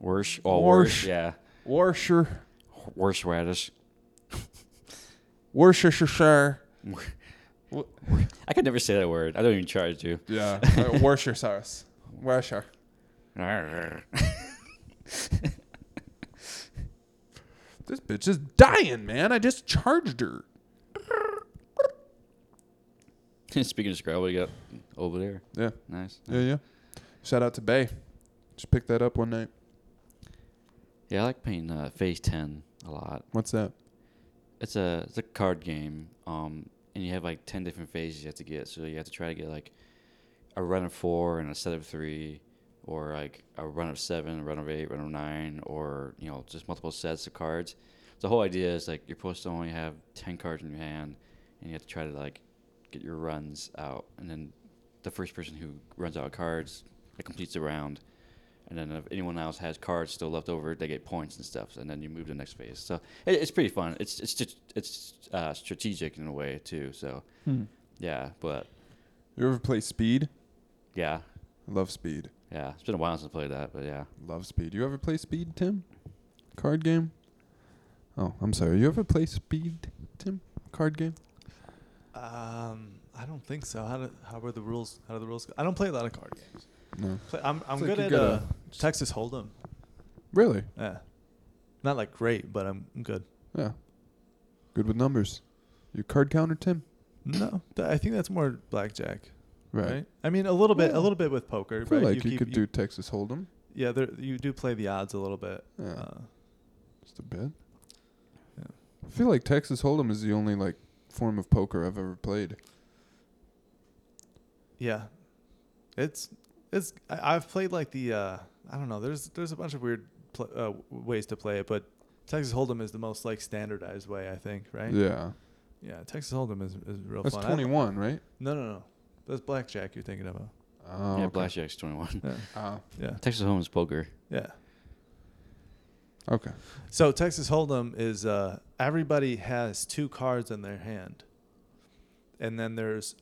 Worse. Oh, Wash. Yeah. Wash your. Worse radish. Worcestershire. I could never say that word. I don't even try to. Yeah. uh, Worcestershire. Worcestershire. This bitch is dying, man. I just charged her. Speaking of Scrabble, you got over there. Yeah. Nice. Yeah, yeah. Shout out to Bay. Just picked that up one night. Yeah, I like playing uh, Phase Ten a lot. What's that? It's a it's a card game, um, and you have like ten different phases you have to get. So you have to try to get like a run of four and a set of three, or like a run of seven, a run of eight, run of nine, or you know just multiple sets of cards. The whole idea is like you're supposed to only have ten cards in your hand, and you have to try to like get your runs out, and then the first person who runs out of cards that completes the round. And then if anyone else has cards still left over, they get points and stuff. And then you move to the next phase. So it, it's pretty fun. It's it's just it's uh, strategic in a way too. So yeah, but You ever play Speed? yeah, I love Speed. yeah. It's been a while since I played that, but yeah. Love Speed. You ever play Speed, Tim? Card game? Oh, I'm sorry. You ever play Speed, Tim? Card game? Um, I don't think so. How do, how are the rules? How do the rules? Go? I don't play a lot of card games. No. Play, I'm I'm It's like good you at gotta- uh, Texas Hold'em. Really? Yeah, not like great, but I'm good. Yeah. Good with numbers. You card counter, Tim? No, th- I think that's more blackjack, Right. right? I mean, a little bit, a little bit with poker, I feel right? like you, keep- could do Texas Hold'em. Yeah, there, you do play the odds a little bit. Yeah. Uh, Just a bit. Yeah. I feel like Texas Hold'em is the only like form of poker I've ever played. yeah, It's it's I, I've played like the uh, I don't know. There's there's a bunch of weird pl- uh, ways to play it, but Texas Hold'em is the most like standardized way, I think. Right? Yeah. Yeah. Texas Hold'em is is real That's fun. I- 21, right? No, no, no. That's blackjack you're thinking about. Oh, yeah, okay. blackjack's 21. Yeah. Oh, Yeah. Texas Hold'em is poker. Yeah. okay. So Texas Hold'em is uh, everybody has two cards in their hand, and then there's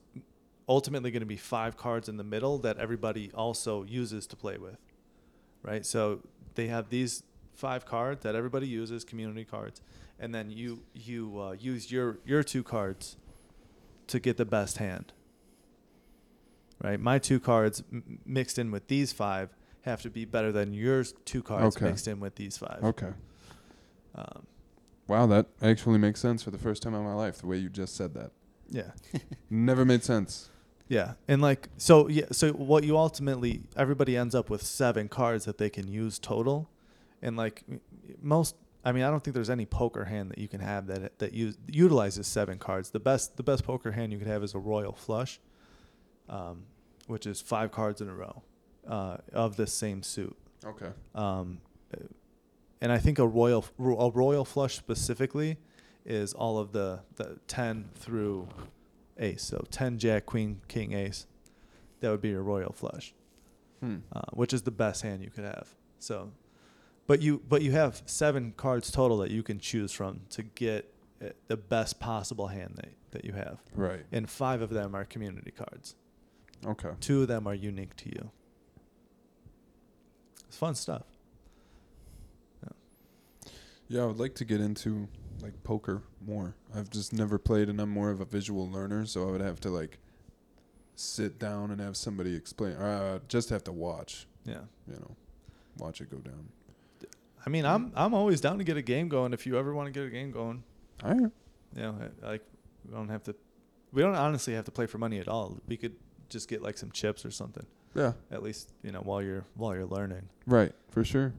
ultimately going to be five cards in the middle that everybody also uses to play with, right? So they have these five cards that everybody uses, community cards, and then you you uh, use your your two cards to get the best hand. Right, my two cards m- mixed in with these five have to be better than yours two cards Okay. mixed in with these five. Okay. Um, Wow, that actually makes sense for the first time in my life. The way you just said that yeah, never made sense. yeah, and like so, yeah. So what you ultimately everybody ends up with seven cards that they can use total, and like most, I mean, I don't think there's any poker hand that you can have that that use, utilizes seven cards. The best the best poker hand you could have is a royal flush, um, which is five cards in a row, uh, of the same suit. Okay. Um, and I think a royal a royal flush specifically is all of the the ten through ace. So ten, jack, queen, king, ace. That would be your royal flush, Hmm. uh, which is the best hand you could have. So, but you but you have seven cards total that you can choose from to get uh, the best possible hand that that you have, Right. and five of them are community cards. Okay. Two of them are unique to you. It's fun stuff. Yeah, I would like to get into like poker more. I've just never played, and I'm more of a visual learner, so I would have to like sit down and have somebody explain. or Uh, just have to watch. Yeah. You know, watch it go down. I mean, I'm I'm always down to get a game going if you ever want to get a game going. All right. You know, like we don't have to, we don't honestly have to play for money at all. We could just get like some chips or something. Yeah. At least you know while you're while you're learning. Right. For sure.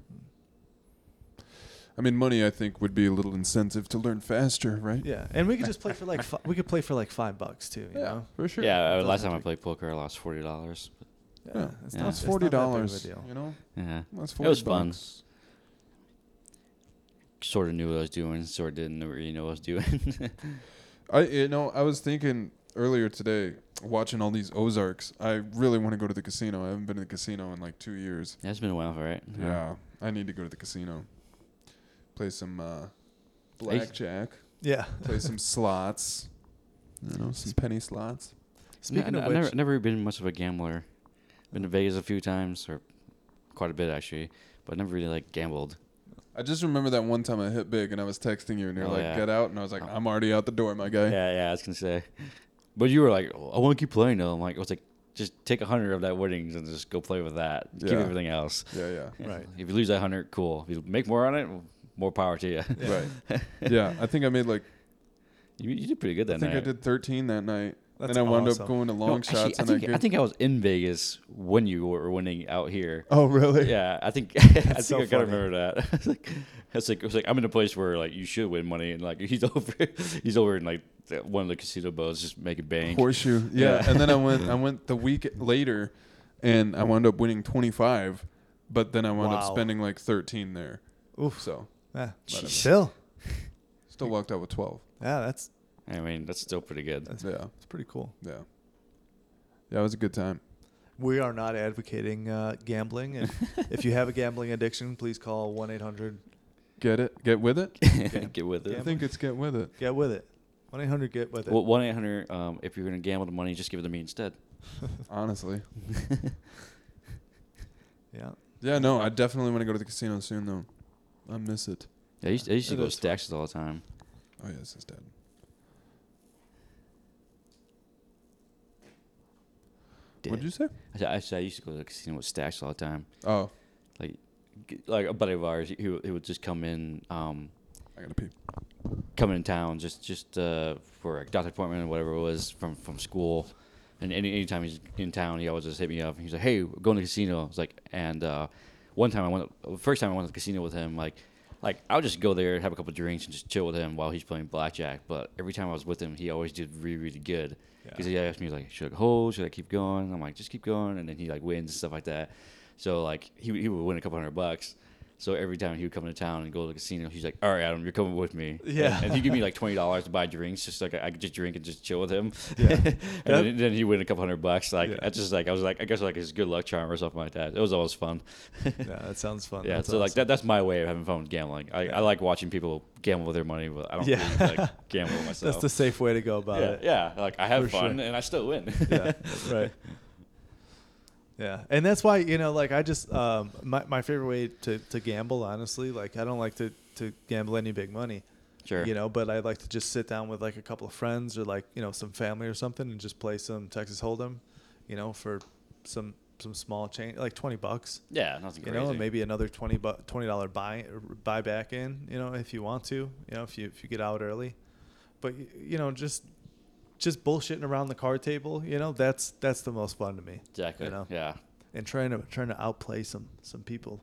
I mean, money. I think would be a little incentive to learn faster, right? Yeah, and we could just play for like fi- we could play for like five bucks too. You know. for sure. Yeah, uh, last time I played poker, I lost forty dollars. Yeah. it's Yeah. not- That's it's not forty that big a dollars. deal. You know, Yeah, that's It forty. was fun. bucks. sort of knew what I was doing, sort of didn't really know what I was doing. I you know I was thinking earlier today watching all these Ozarks. I really want to go to the casino. I haven't been to the casino in like two years. yeah, it's been a while, right? Yeah, I need to go to the casino. Play some uh, blackjack. Yeah. play some slots. You know, some penny slots. Speaking I, of I which, never, never been much of a gambler. Been to Vegas a few times, or quite a bit actually, but never really like gambled. I just remember that one time I hit big and I was texting you and you're Oh, like, yeah. "Get out!" and I was like, Oh. "I'm already out the door, my guy." Yeah, yeah, I was gonna say. But you were like, "Oh, I want to keep playing though. I'm like, I was like, just take a hundred of that winnings and just go play with that. Keep everything else. Yeah, yeah. Right. If you lose that hundred, cool. If you make more on it, more power to you. Yeah. Right. yeah, I think I made like you, you did pretty good that night. I think. I did 13 that night. That's and I wound awesome. up going to No, long actually, shots I think I I think I was in Vegas when you were winning out here. Oh, really? Yeah, I think I think so I gotta funny. remember that. it's like it's like it's like I'm in a place where like you should win money and like he's over he's over in like one of the casino boats just making bank. Horseshoe. Yeah. Yeah. and then I went I went the week later and I wound up winning 25, but then I wound up spending like 13 there. Oof. So, Yeah. Jeez. Still. still walked out with 12. Yeah, that's I mean that's still pretty good. that's, Yeah. that's pretty cool. Yeah. Yeah, it was a good time. We are not advocating uh, gambling, and if you have a gambling addiction, please call one eight hundred. Get it? Get with it? Get with it. I think it's get with it. Get with it. One eight hundred. Get with it. Well, one eight hundred. Um, if you're gonna gamble the money, just give it to me instead. Honestly. yeah. Yeah, no, I definitely want to go to the casino soon though. I miss it. Yeah, I used, I used to go to is. Stax's all the time. Oh yes, it's dead. What'd you say? I said, I, said I used to go to the casino with Stacks all the time. Oh, Like, g- like a buddy of ours, he, he would just come in, um, I gotta pee. come in town just just uh, for a doctor appointment or whatever it was from from school. And any anytime he's in town, he always just hit me up. He's like, "Hey, we're going to the casino." I was like, and uh, one time I went, the first time I went to the casino with him, like, like I would just go there, and have a couple drinks, and just chill with him while he's playing blackjack. But every time I was with him, he always did really, really good. Because yeah. he asked me like, should I hold? Should I keep going? I'm like, just keep going, and then he like wins and stuff like that. So like he he would win a couple hundred bucks. So every time he would come into town and go to the casino, he's like, "All right, Adam, you're coming with me." Yeah. and, and he'd give me like twenty dollars to buy drinks, just like I could just drink and just chill with him. Yeah. and then, then he win a couple hundred bucks. Like Yeah. that's just like I was like I guess like his good luck charm or something like that. It was always fun. yeah, that sounds fun. Yeah, That's so like that, that's my way of having fun with gambling. I, Yeah. I like watching people gamble with their money, but I don't Yeah. really like gamble myself. That's the safe way to go about yeah, it. yeah, like I have For fun sure. and I still win. yeah, right. Yeah, and that's why you know, like I just um, my my favorite way to to gamble, honestly, like I don't like to to gamble any big money, sure. you know, but I like to just sit down with like a couple of friends or like you know some family or something and just play some Texas Hold'em, you know, for some some small change, like twenty bucks, Yeah, nothing you crazy. know, and maybe another twenty bu- twenty dollar buy buy back in, you know, if you want to, you know, if you if you get out early, but you know, just just bullshitting around the card table, you know, that's that's the most fun to me exactly. you know. Yeah. and trying to trying to outplay some some people.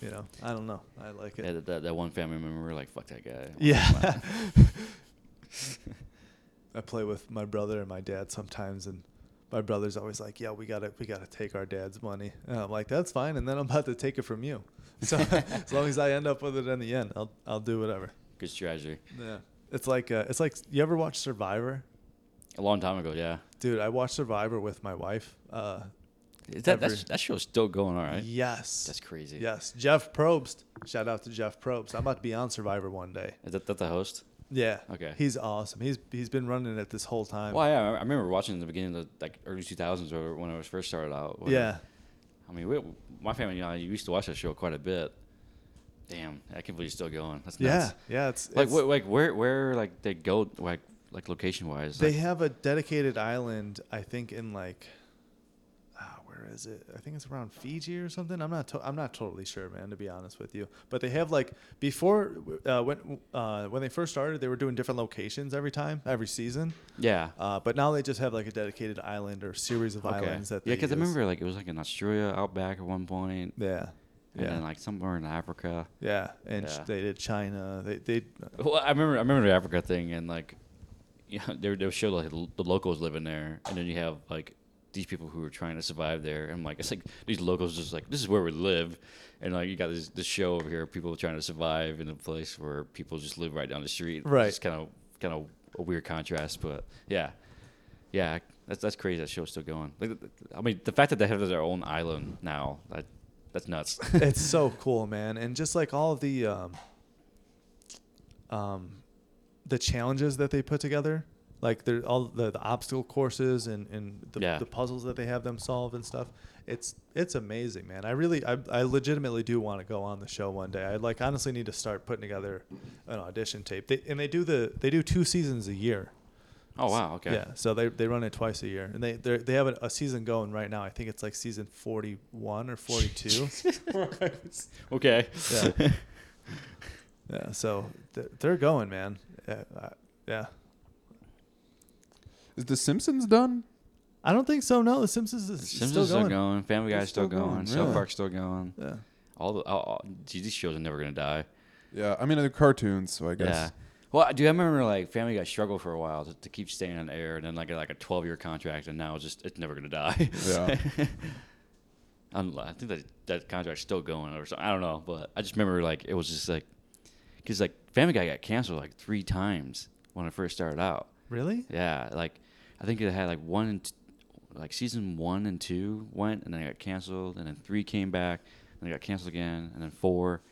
You know, I don't know. I like Yeah, it. that, that, that one family member, we're like, fuck that guy. Yeah. I play with my brother and my dad sometimes, and my brother's always like, "Yeah, we gotta we gotta take our dad's money." And I'm like, "That's fine," and then I'm about to take it from you. So as long as I end up with it in the end, I'll I'll do whatever. Good strategy. Yeah. It's like uh, it's like you ever watch Survivor? A long time ago, yeah. Dude, I watched Survivor with my wife. Uh, Is that Every- that's, that show's still going, all right? Yes. That's crazy. Yes, Jeff Probst. Shout out to Jeff Probst. I'm about to be on Survivor one day. Is that, that the host? Yeah. Okay. He's awesome. He's he's been running it this whole time. Well, yeah, I I remember watching in the beginning of the like early 2000s or when it was first started out. Yeah. I mean, we, my family and I used to watch that show quite a bit. Damn, I can't believe it's still going. That's Yeah. nuts. Yeah. It's, Like, it's- wh- like where, where, like they go, like, like location wise. they like, have a dedicated island. I think in like, ah, where is it? I think it's around Fiji or something. I'm not. To- I'm not totally sure, man. To be honest with you, but they have like before uh, when uh, when they first started, they were doing different locations every time, every season. yeah. Uh, but now they just have like a dedicated island or series of Okay. islands that. yeah, because I remember like it was like in Australia, outback at one point, Yeah. and Yeah. then like somewhere in Africa. yeah, and Yeah. they did China. They they Well, I remember, I remember the Africa thing, and like, you know, they they show like the locals living there, and then you have like these people who are trying to survive there, and like it's like these locals just like this is where we live, and like you got this this show over here, people trying to survive in a place where people just live right down the street. Right. It's kind of kind of a weird contrast, but yeah, yeah, that's that's crazy. That show's still going. Like, I mean, the fact that they have their own island now, that that's nuts. it's so cool, man. And just like all of the um, um, the challenges that they put together, like they're all the, the obstacle courses and, and the, Yeah. the puzzles that they have them solve and stuff. It's it's amazing, man. I really I, I legitimately do want to go on the show one day. I like honestly need to start putting together an audition tape. They, and they do the they do two seasons a year. oh wow, okay. Yeah, so they they run it twice a year, and they they they have a, a season going right now. I think it's like season forty one or forty two. Okay. Yeah. yeah. So th- they're going, man. Yeah. Uh, yeah. Is The Simpsons done? I don't think so. No, The Simpsons is The still Simpsons going. still going. Family Guy's It's still, still going. going, South yeah. Park's still going. Yeah. All the all, all, geez, these shows are never gonna die. Yeah, I mean they're cartoons, so I guess. Yeah. Well, dude, I remember like Family Guy struggled for a while to, to keep staying on air, and then like like a twelve year contract, and now it's just it's never gonna die. Yeah. I'm- I think that that contract's still going or something. I don't know, but I just remember like it was just like because like Family Guy got canceled like three times when it first started out. Really? Yeah, like I think it had like one and t- like season one and two went, and then it got canceled, and then three came back, and it got canceled again, and then four.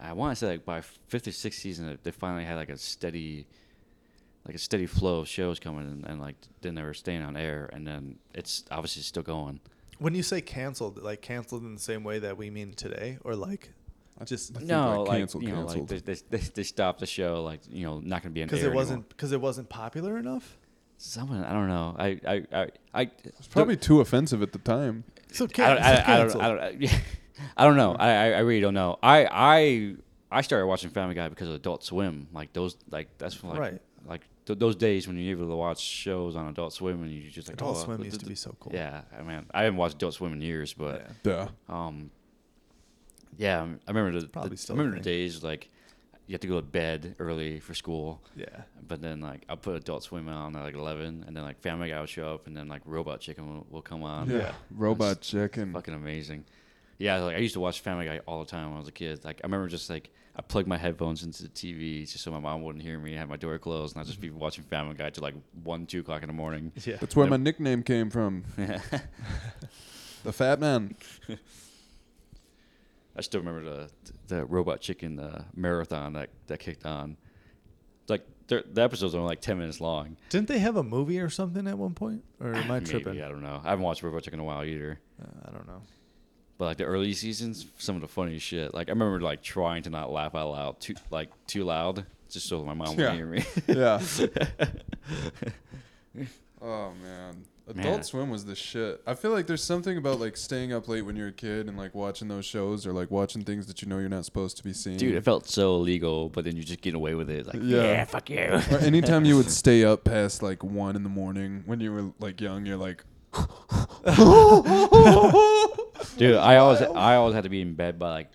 I want to say like by fifth or sixth season, they finally had like a steady, like a steady flow of shows coming, and, and like then they were staying on air, and then it's obviously still going. When you say canceled, like canceled in the same way that we mean today, or like just I think, no, like, like, canceled, you know, canceled. like they, they, they, they stopped the show, like you know, not gonna be on because it wasn't because it wasn't popular enough? Someone I don't know. I I I, I It's probably too offensive at the time. So I don't, so I, I don't, canceled. I don't, I don't know. I, I, I really don't know. I, I, I started watching Family Guy because of Adult Swim. Like those, like that's like, Right. like th- those days when you're able to watch shows on Adult Swim and you just like Adult oh, Swim th- used to th- be so cool. Yeah, I mean, I haven't watched Adult Swim in years, but Yeah. Duh. um, Yeah, um, I remember the, Probably the still I a remember the days like you have to go to bed early for school, Yeah. but then like I'll put Adult Swim on at like eleven, and then like Family Guy will show up, and then like Robot Chicken will, will come on. Yeah. Yeah. Robot chicken. fucking amazing. Yeah, like I used to watch Family Guy all the time when I was a kid. Like I remember just like I plugged my headphones into the TV just so my mom wouldn't hear me. I had my door closed, and I'd just be watching Family Guy till like one, two o'clock in the morning. Yeah. That's where my nickname came from. The Fat Man. I still remember the the Robot Chicken uh, marathon that that kicked on. Like the episodes are only like ten minutes long. Didn't they have a movie or something at one point? Or am I Maybe, tripping? I don't know. I haven't watched Robot Chicken in a while either. Uh, I don't know. But like the early seasons, some of the funniest shit. Like I remember like trying to not laugh out loud too like too loud, just so my mom Yeah. wouldn't hear me. Yeah. oh man. Adult Man. Swim was the shit. I feel like there's something about like staying up late when you're a kid and like watching those shows or like watching things that you know you're not supposed to be seeing. Dude, it felt so illegal, but then you just get away with it. Like, Yeah. yeah, fuck you. or anytime you would stay up past like one in the morning when you were like young, you're like, Dude, I always I always had to be in bed by like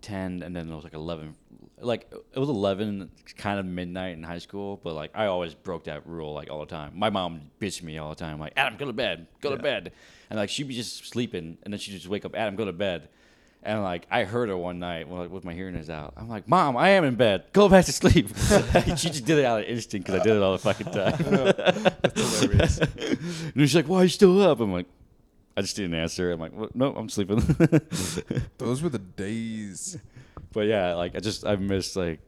ten, and then it was like eleven. Like it was eleven, kind of midnight in high school, but like I always broke that rule like all the time. My mom bitched me all the time, like Adam, go to bed, go to bed, and like she'd be just sleeping, and then she'd just wake up, Adam, go to bed. And like I heard her one night when, like, with my hearing aids out. I'm like, Mom, I am in bed. Go back to sleep. she just did it out of instinct because I did it all the fucking time. That's hilarious. and she's like, "Why are you still up?" I'm like, I just didn't answer. I'm like, what? "No, I'm sleeping." those were the days. But yeah, like I just I missed like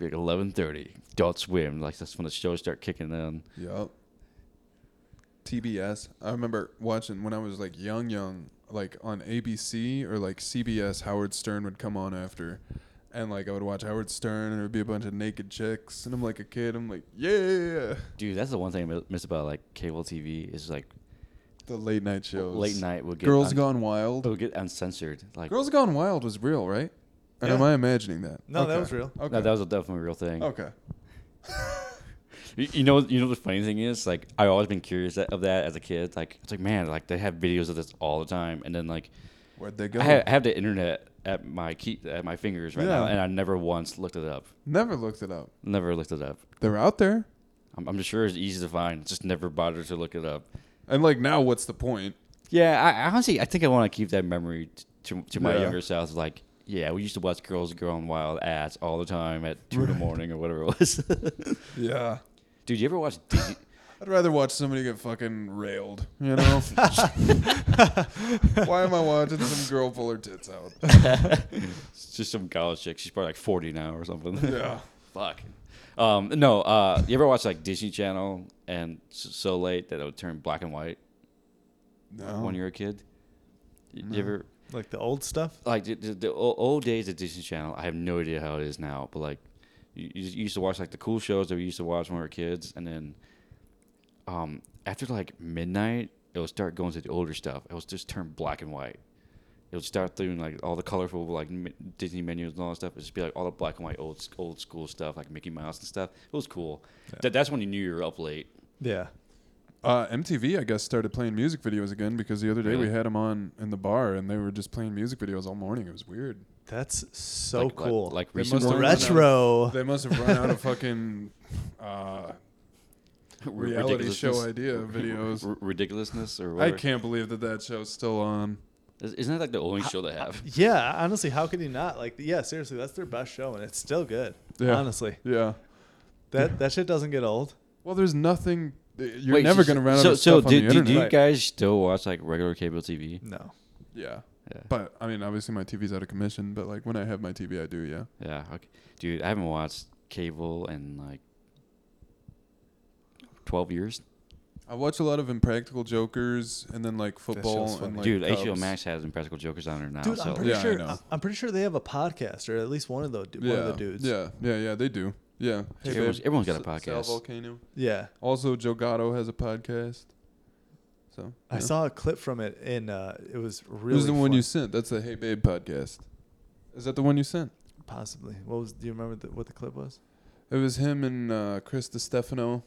like 11:30 Adult Swim. Like that's when the shows start kicking in. Yup. TBS. I remember watching when I was like young, young, like on ABC or like CBS. Howard Stern would come on after, and like I would watch Howard Stern, and there would be a bunch of naked chicks, and I'm like a kid. I'm like, yeah, Dude, that's the one thing I mi- miss about like cable TV is like the late night shows. late night will get Girls un- Gone Wild. It will get uncensored. Like Girls Gone Wild was real, right? Or Yeah. am I imagining that? No, that Okay. was real. Okay. no, that was a definitely real thing. okay. You, you know, you know the funny thing is, like, I've always been curious that, of that as a kid. Like, it's like, man, like they have videos of this all the time, and then like, Where'd they go? I, ha- I have the internet at my key at my fingers right now, Yeah. and I never once looked it up. Never looked it up. Never looked it up. They're out there. I'm, I'm just sure it's easy to find. Just never bothered to look it up. And like now, what's the point? Yeah, I, I honestly, I think I want to keep that memory t- to to my Yeah. younger self. Like, yeah, we used to watch Girls Going Wild ads all the time at two in the morning or whatever it was. Yeah. Dude, you ever watch Disney? I'd rather watch somebody get fucking railed, you know? Why am I watching some girl pull her tits out? It's just some college chick. She's probably like 40 now or something. Yeah. Fuck. Um, no, uh, you ever watch like Disney Channel and so late that it would turn black and white No. when you're a kid? You, No. you ever Like the old stuff. like the, the, the old days of Disney Channel? I have no idea how it is now, but like you, you used to watch like the cool shows that we used to watch when we were kids, and then um, after like midnight, it would start going to the older stuff. It was just turn black and white. It would start doing like all the colorful like Disney menus and all that stuff. It would just be like all the black and white old old school stuff like Mickey Mouse and stuff. It was cool. Yeah. That, that's when you knew you were up late. Yeah. Uh, MTV, I guess, started playing music videos again because the other day we had them on in the bar and they were just playing music videos all morning. It was weird. That's so Like- like- cool. Like, They recent must have out- Retro. They must have run out of fucking uh, reality show idea videos. R- ridiculousness or whatever. I can't believe that that show's still on. Is- Isn't that like the only show they have? Yeah, honestly, how could you not? Like, yeah, seriously, that's their best show, and it's still good. Yeah. Honestly, Yeah. that that shit doesn't get old. Well, there's nothing. You're Wait, never so- going to run out so, of so stuff do, on the do, internet. do you Right. guys still watch like regular cable TV? No. yeah. Yeah. But I mean, obviously my TV's out of commission. But like when I have my TV, I do. Yeah. Yeah, okay. dude, I haven't watched cable in like twelve years. I watch a lot of Impractical Jokers and then like football show's and like dude, HBO Cubs. Max has Impractical Jokers on there now. Dude, so I'm pretty Yeah, I sure. know. I'm pretty sure they have a podcast, or at least one of the one Yeah, of the dudes. yeah, yeah, yeah. They do. Yeah. Hey, Everyone's- babe. everyone's got a S- Sal podcast. Vulcano. Yeah. Also, Joe Gatto has a podcast. So I yeah. saw a clip from it, and uh, it was It really. was the one you sent. That's the Hey Babe podcast. Is that the one you sent? possibly. What was? Do you remember the, what the clip was? It was him and uh, Chris Stefano,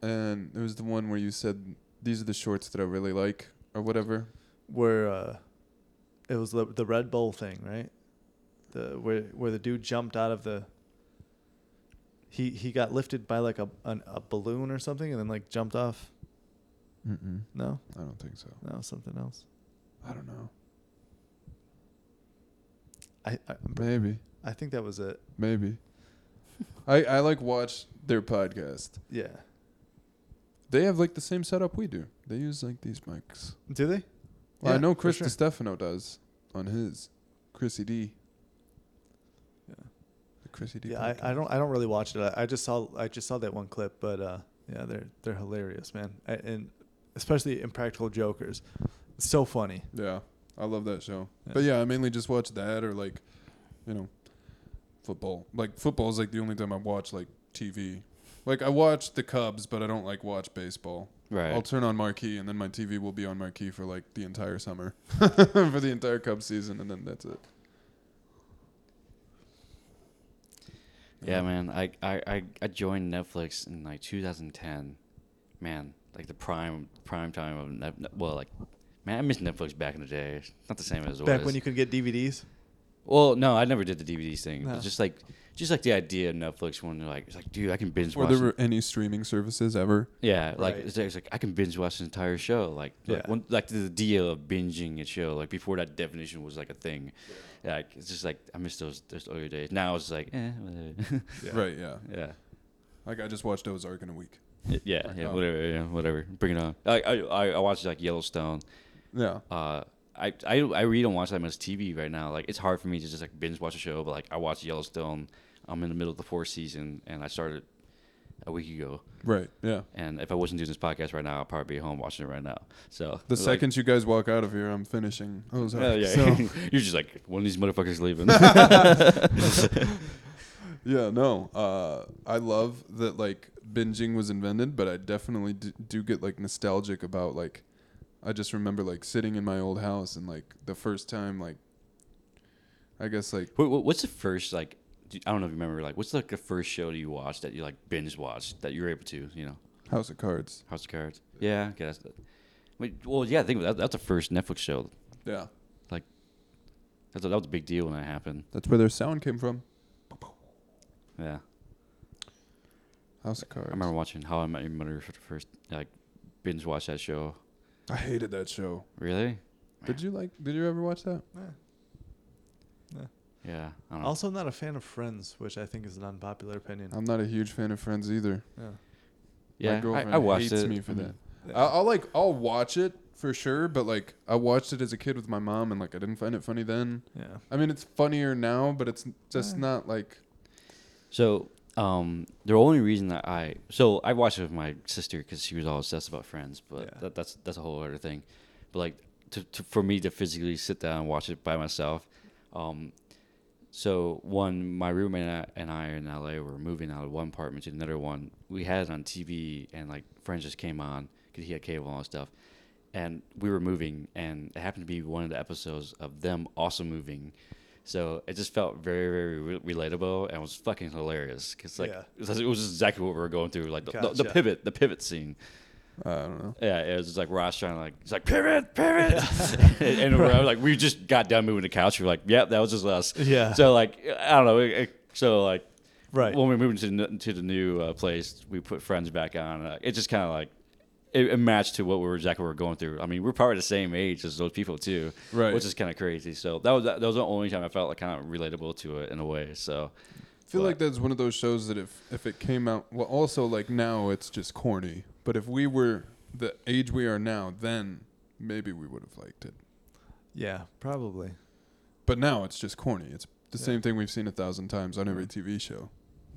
and it was the one where you said these are the shorts that I really like or whatever. Where uh, it was the the Red Bull thing, right? The where where the dude jumped out of the. He he got lifted by like a an, a balloon or something, and then like jumped off. Mm-mm. No, I don't think so. no, something else. I don't know. I I, Maybe. I think that was it. Maybe. I I like watch their podcast. Yeah. They have like the same setup we do. They use like these mics. Do they? Well, I know Chris sure. DiStefano does on his. Chrissy D. Yeah. The Chrissy D. Yeah, I, I don't I don't really watch it. I, I just saw I just saw that one clip, but uh, yeah, they're they're hilarious, man, I, and especially Impractical Jokers, so funny. Yeah, I love that show. Yeah. But yeah, I mainly just watch that or like, you know, football. Like football is like the only time I watch like TV. Like I watch the Cubs, but I don't like watch baseball. Right. I'll turn on marquee, and then my TV will be on marquee for like the entire summer, for the entire Cubs season, and then that's it. Yeah, man. I, I, I, I joined Netflix in like 2010. Man, like the prime prime time of Net, well, like man, I miss Netflix back in the day. It's not the same as it Back was. when you could get DVDs. well, no, I never did the DVD thing. No. But just like just like the idea of Netflix when they're like, it's like, dude, I can binge Were watch. there it. any streaming services ever? Yeah, like Right. it's, it's like I can binge watch the entire show. Like, like, Yeah. one, like the deal of binging a show. Like before that definition was like a thing. Like it's just like I miss those those early days. Now it's like, eh, whatever. Yeah. Right. Yeah. yeah. Like I just watched Ozark in a week. Y- Yeah, yeah, Oh. whatever, yeah, whatever. Bring it on. I I I I watched like Yellowstone. Yeah. Uh, I I I really don't watch that much TV right now. Like it's hard for me to just like binge watch a show. But like I watched Yellowstone. I'm in the middle of the fourth season, and I started a week ago. Right. Yeah. And if I wasn't doing this podcast right now, I'd probably be home watching it right now. So The like- you guys walk out of here, I'm finishing Ozark. Oh, yeah, So, you're just like one of these motherfuckers leaving. yeah. No. Uh, I love that like binging was invented, but I definitely d- do get like nostalgic about like. I just remember like sitting in my old house and like the first time like. I guess like What, what- what's the first like? Do- I don't know if you remember. Like, what's like the first show that you watched that you like binge watched that you were able to? You know, House of Cards. House of Cards. Yeah, I guess. Wait, well, yeah, I think that that's the first Netflix show. Yeah. Like, that's a, that was a big deal when that happened. That's where their sound came from. Yeah, House of Cards. I remember watching How I Met Your Mother for the first like binge watch that show. I hated that show. Really? Did you like? Did you ever watch that? Yeah, I don't know. Also, not a fan of Friends, which I think is an unpopular opinion. I'm not a huge fan of Friends either. yeah. yeah, my girlfriend I, I watched hates it. me for that. I'll, I'll like I'll watch it for sure, but like I watched it as a kid with my mom, and like I didn't find it funny then. Yeah. I mean, it's funnier now, but it's just Eh. not like So, um, the only reason that I so I watched it with my sister because she was all obsessed about Friends, but Yeah. that, that's that's a whole other thing. But like to, to for me to physically sit down and watch it by myself, um, so one my roommate and I, in LA were moving out of one apartment to another one. We had it on TV and like Friends just came on because he had cable and all stuff. And we were moving, and it happened to be one of the episodes of them also moving. So it just felt very, very re- relatable and was fucking hilarious. Cause like Yeah. it, was, it was just exactly what we were going through, like the, the, the pivot, the pivot scene. I don't know. Yeah, it was just like Ross trying to like, it's like pivot, pivot, and, and we're like, we just got done moving the couch. We are like, yep, that was just us. Yeah. So like, I don't know. It, it- so like, Right. when we moved to the, n- to the new uh, place, we put Friends back on. Uh, it just kind of like it, it matched to what we were exactly what we were going through. I mean, we're probably the same age as those people too, Right. Which is kind of crazy. So that was that was the only time I felt like kind of relatable to it in a way. So I feel But- like that's one of those shows that if if it came out, well, also like now it's just corny. But if we were the age we are now, then maybe we would have liked it. Yeah, probably. But now it's just corny. It's the Yeah. same thing we've seen a thousand times on every TV show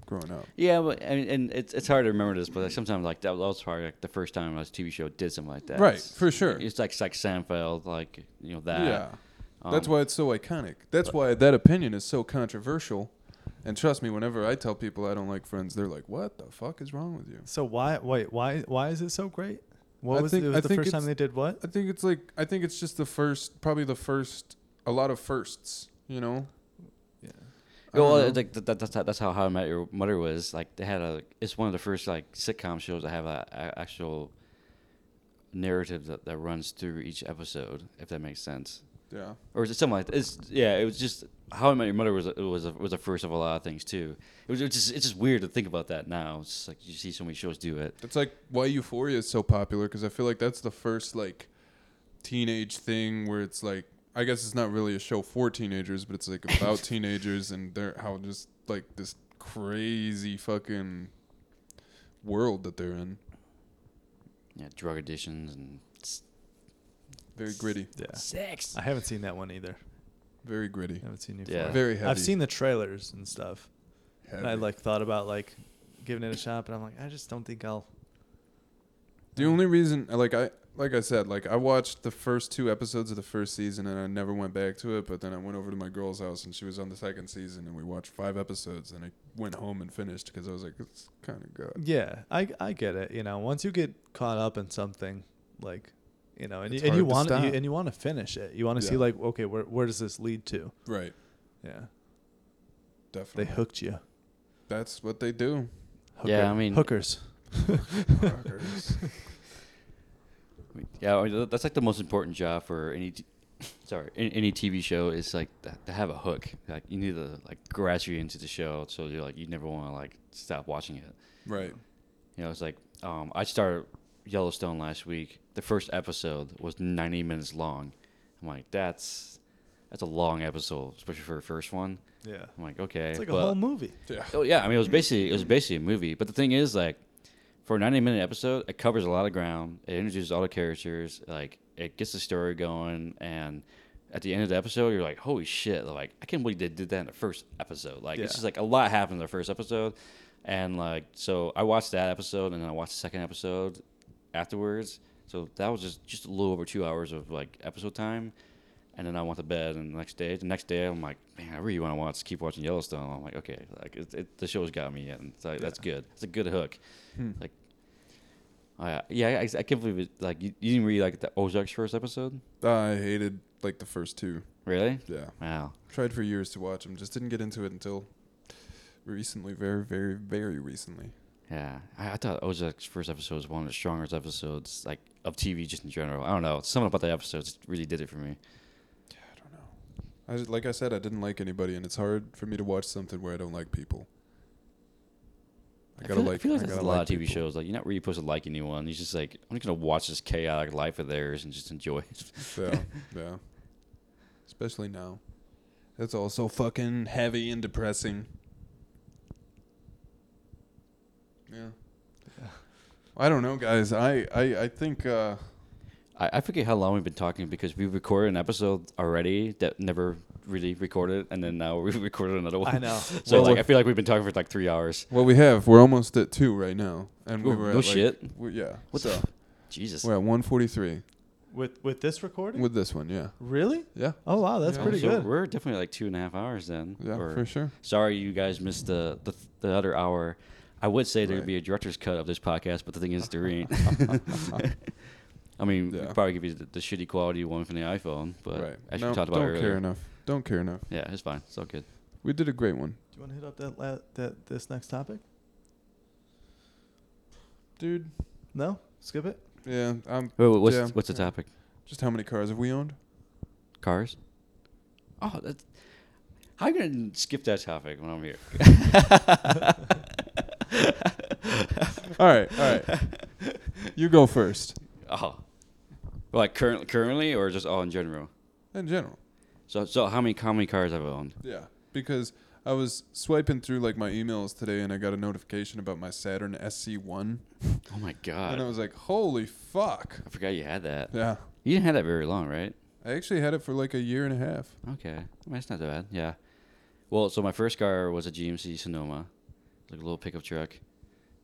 growing up. yeah, but I mean, and it's it's hard to remember this, but like sometimes like that was probably like the first time a TV show did something like that. Right, It's- for sure. It's like it's like Seinfeld, like you know that. yeah. That's Um, why it's so iconic. That's why that opinion is so controversial. And trust me, whenever I tell people I don't like Friends, they're like, "What the fuck is wrong with you?" So why wait why why is it so great? What I was think- it was I the think first time they did what? I think it's like I think it's just the first, probably the first, a lot of firsts. You know. Yeah. I Well, know. like that, that, that's how, that's how How I Met Your Mother was. Like they had a. It's one of the first like sitcom shows that have a, a actual narrative that, that runs through each episode. If that makes sense. Yeah. or was it something like that? It's yeah. It was just How I Met Your Mother was a, was a, was the first of a lot of things too. It was it's just it's just weird to think about that now. It's just like you see so many shows do it. It's like why Euphoria is so popular because I feel like that's the first like teenage thing where it's like I guess it's not really a show for teenagers, but it's like about teenagers and their how just like this crazy fucking world that they're in. Yeah, drug addictions and Very gritty. Yeah. sex. I haven't seen that one either. Very gritty. I haven't seen you. Yeah. Very heavy. I've seen the trailers and stuff. And I like thought about like giving it a shot, but I'm like, I just don't think I'll. The only reason, like I, like I said, like I watched the first two episodes of the first season and I never went back to it. But then I went over to my girl's house and she was on the second season and we watched five episodes and I went home and finished because I was like, it's kind of good. Yeah, I I get it. You know, once you get caught up in something, like, you know, and you, and you hard to want you, and you want to finish it. You want to see like, okay, where where does this lead to? Right. Yeah, Definitely. they hooked you. That's what they do. Yeah, I mean- hookers. Fuckers. Yeah, that's like the most important job for any. T- sorry, any, any TV show is like th- to have a hook. Like you need to like grasp you into the show, so you're like you never want to like stop watching it. right. You know, it's like um, I started Yellowstone last week. The first episode was 90 minutes long. I'm like, that's that's a long episode, especially for a first one. Yeah, I'm like, okay, it's like a whole movie. Yeah. Oh yeah, I mean it was basically it was basically a movie. But the thing is, like, for a ninety minute episode, it covers a lot of ground. It introduces all the characters. Like, it gets the story going, and at the end of the episode, you're like, holy shit! Like, I can't believe they did that in the first episode. Like, it's just like a lot happened in the first episode, and like, so I watched that episode, and then I watched the second episode afterwards. So that was just just a little over two hours of like episode time. And then I went to bed, and the next day, the next day, I'm like, man, I really want to watch, keep watching Yellowstone. I'm like, okay, like it, it, the show's got me, and so that's good. It's a good hook. Hmm. Like, uh, yeah, I, I can't believe it. Like, you, you didn't really like the Ozark's first episode, I hated like the first two. really? Yeah. Wow. Tried for years to watch them. Just didn't get into it until recently. Very, very, very recently. Yeah, I, I thought Ozark's first episode was one of the strongest episodes, like of TV, just in general. I don't know, something about the episodes really did it for me. I don't know. I just, like I said, I didn't like anybody, and it's hard for me to watch something where I don't like people. I gotta feel, like. I feel like I there's a lot like of TV people. shows. Like you're not really supposed to like anyone. You're just like I'm just gonna watch this chaotic life of theirs and just enjoy it. Yeah, yeah. Especially now. It's all so fucking heavy and depressing. Yeah. I don't know, guys. I I, I think uh, I, I forget how long we've been talking because we recorded an episode already that never really recorded, and then now we recorded another one. I know. So Well, like, what- I feel like we've been talking for like three hours. well we have we're almost at two right now, and we Ooh, were no at like, shit. we yeah. What so the? Jesus. we're at one forty three With with this recording? with this one. Yeah, really? yeah, Oh wow, that's Yeah. pretty so good. We're definitely like two and a half hours then. yeah, or- for sure. Sorry, you guys missed the the, the other hour. I would say there'd Right. be a director's cut of this podcast, but the thing is, there ain't. I mean, we Yeah. could probably give you the, the shitty quality one from the iPhone, but right. as no, we talked about don't earlier, care enough. Don't care enough. yeah, it's fine. It's all good. We did a great one, Do you want to hit up that la- that this next topic? dude. No, skip it. Yeah, I'm. Wait, wait, what's Yeah, what's the topic? Just how many cars have we owned? Cars. Oh, that's. How you gonna skip that topic when I'm here? All right, all right. You go first. oh, like current currently or just all in general? In general. So so how many how many cars have I owned? Yeah, because I was swiping through like my emails today and I got a notification about my Saturn SC1 Oh my god! and I was like, "Holy fuck." I forgot you had that. Yeah. You didn't have that very long, right? I actually had it for like a year and a half. Okay, I mean, it's not that bad. Yeah. Well, so my first car was a GMC Sonoma, like a little pickup truck.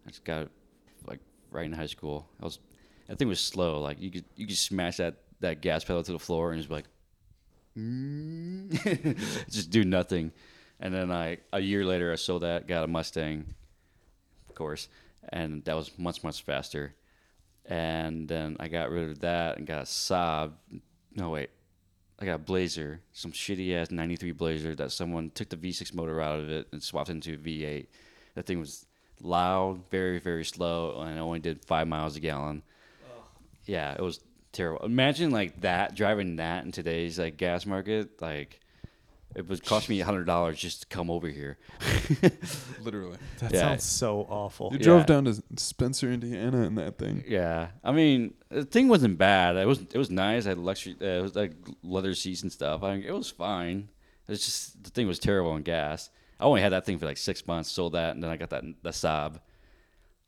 I just got like right in high school. I was, that thing was slow. Like you could you could smash that that gas pedal to the floor and just be like, mm. just do nothing. And then I a year later I sold that, got a Mustang, of course, and that was much much faster. And then I got rid of that and got a Saab. No wait, I got a Blazer, some shitty ass '93 Blazer that someone took the V6 motor out of it and swapped into a V8. That thing was loud, very very slow, and it only did five miles a gallon. Yeah, it was terrible. Imagine like that driving that in today's like gas market. Like it would cost me a hundred dollars just to come over here. Literally. That Yeah. sounds so awful. You Yeah. drove down to Spencer, Indiana in that thing. Yeah, I mean, the thing wasn't bad. It was it was nice. I had luxury. Uh, it was like leather seats and stuff. I mean, it was fine. It's just the thing was terrible on gas. I only had that thing for like six months. Sold that, and then I got that the Saab.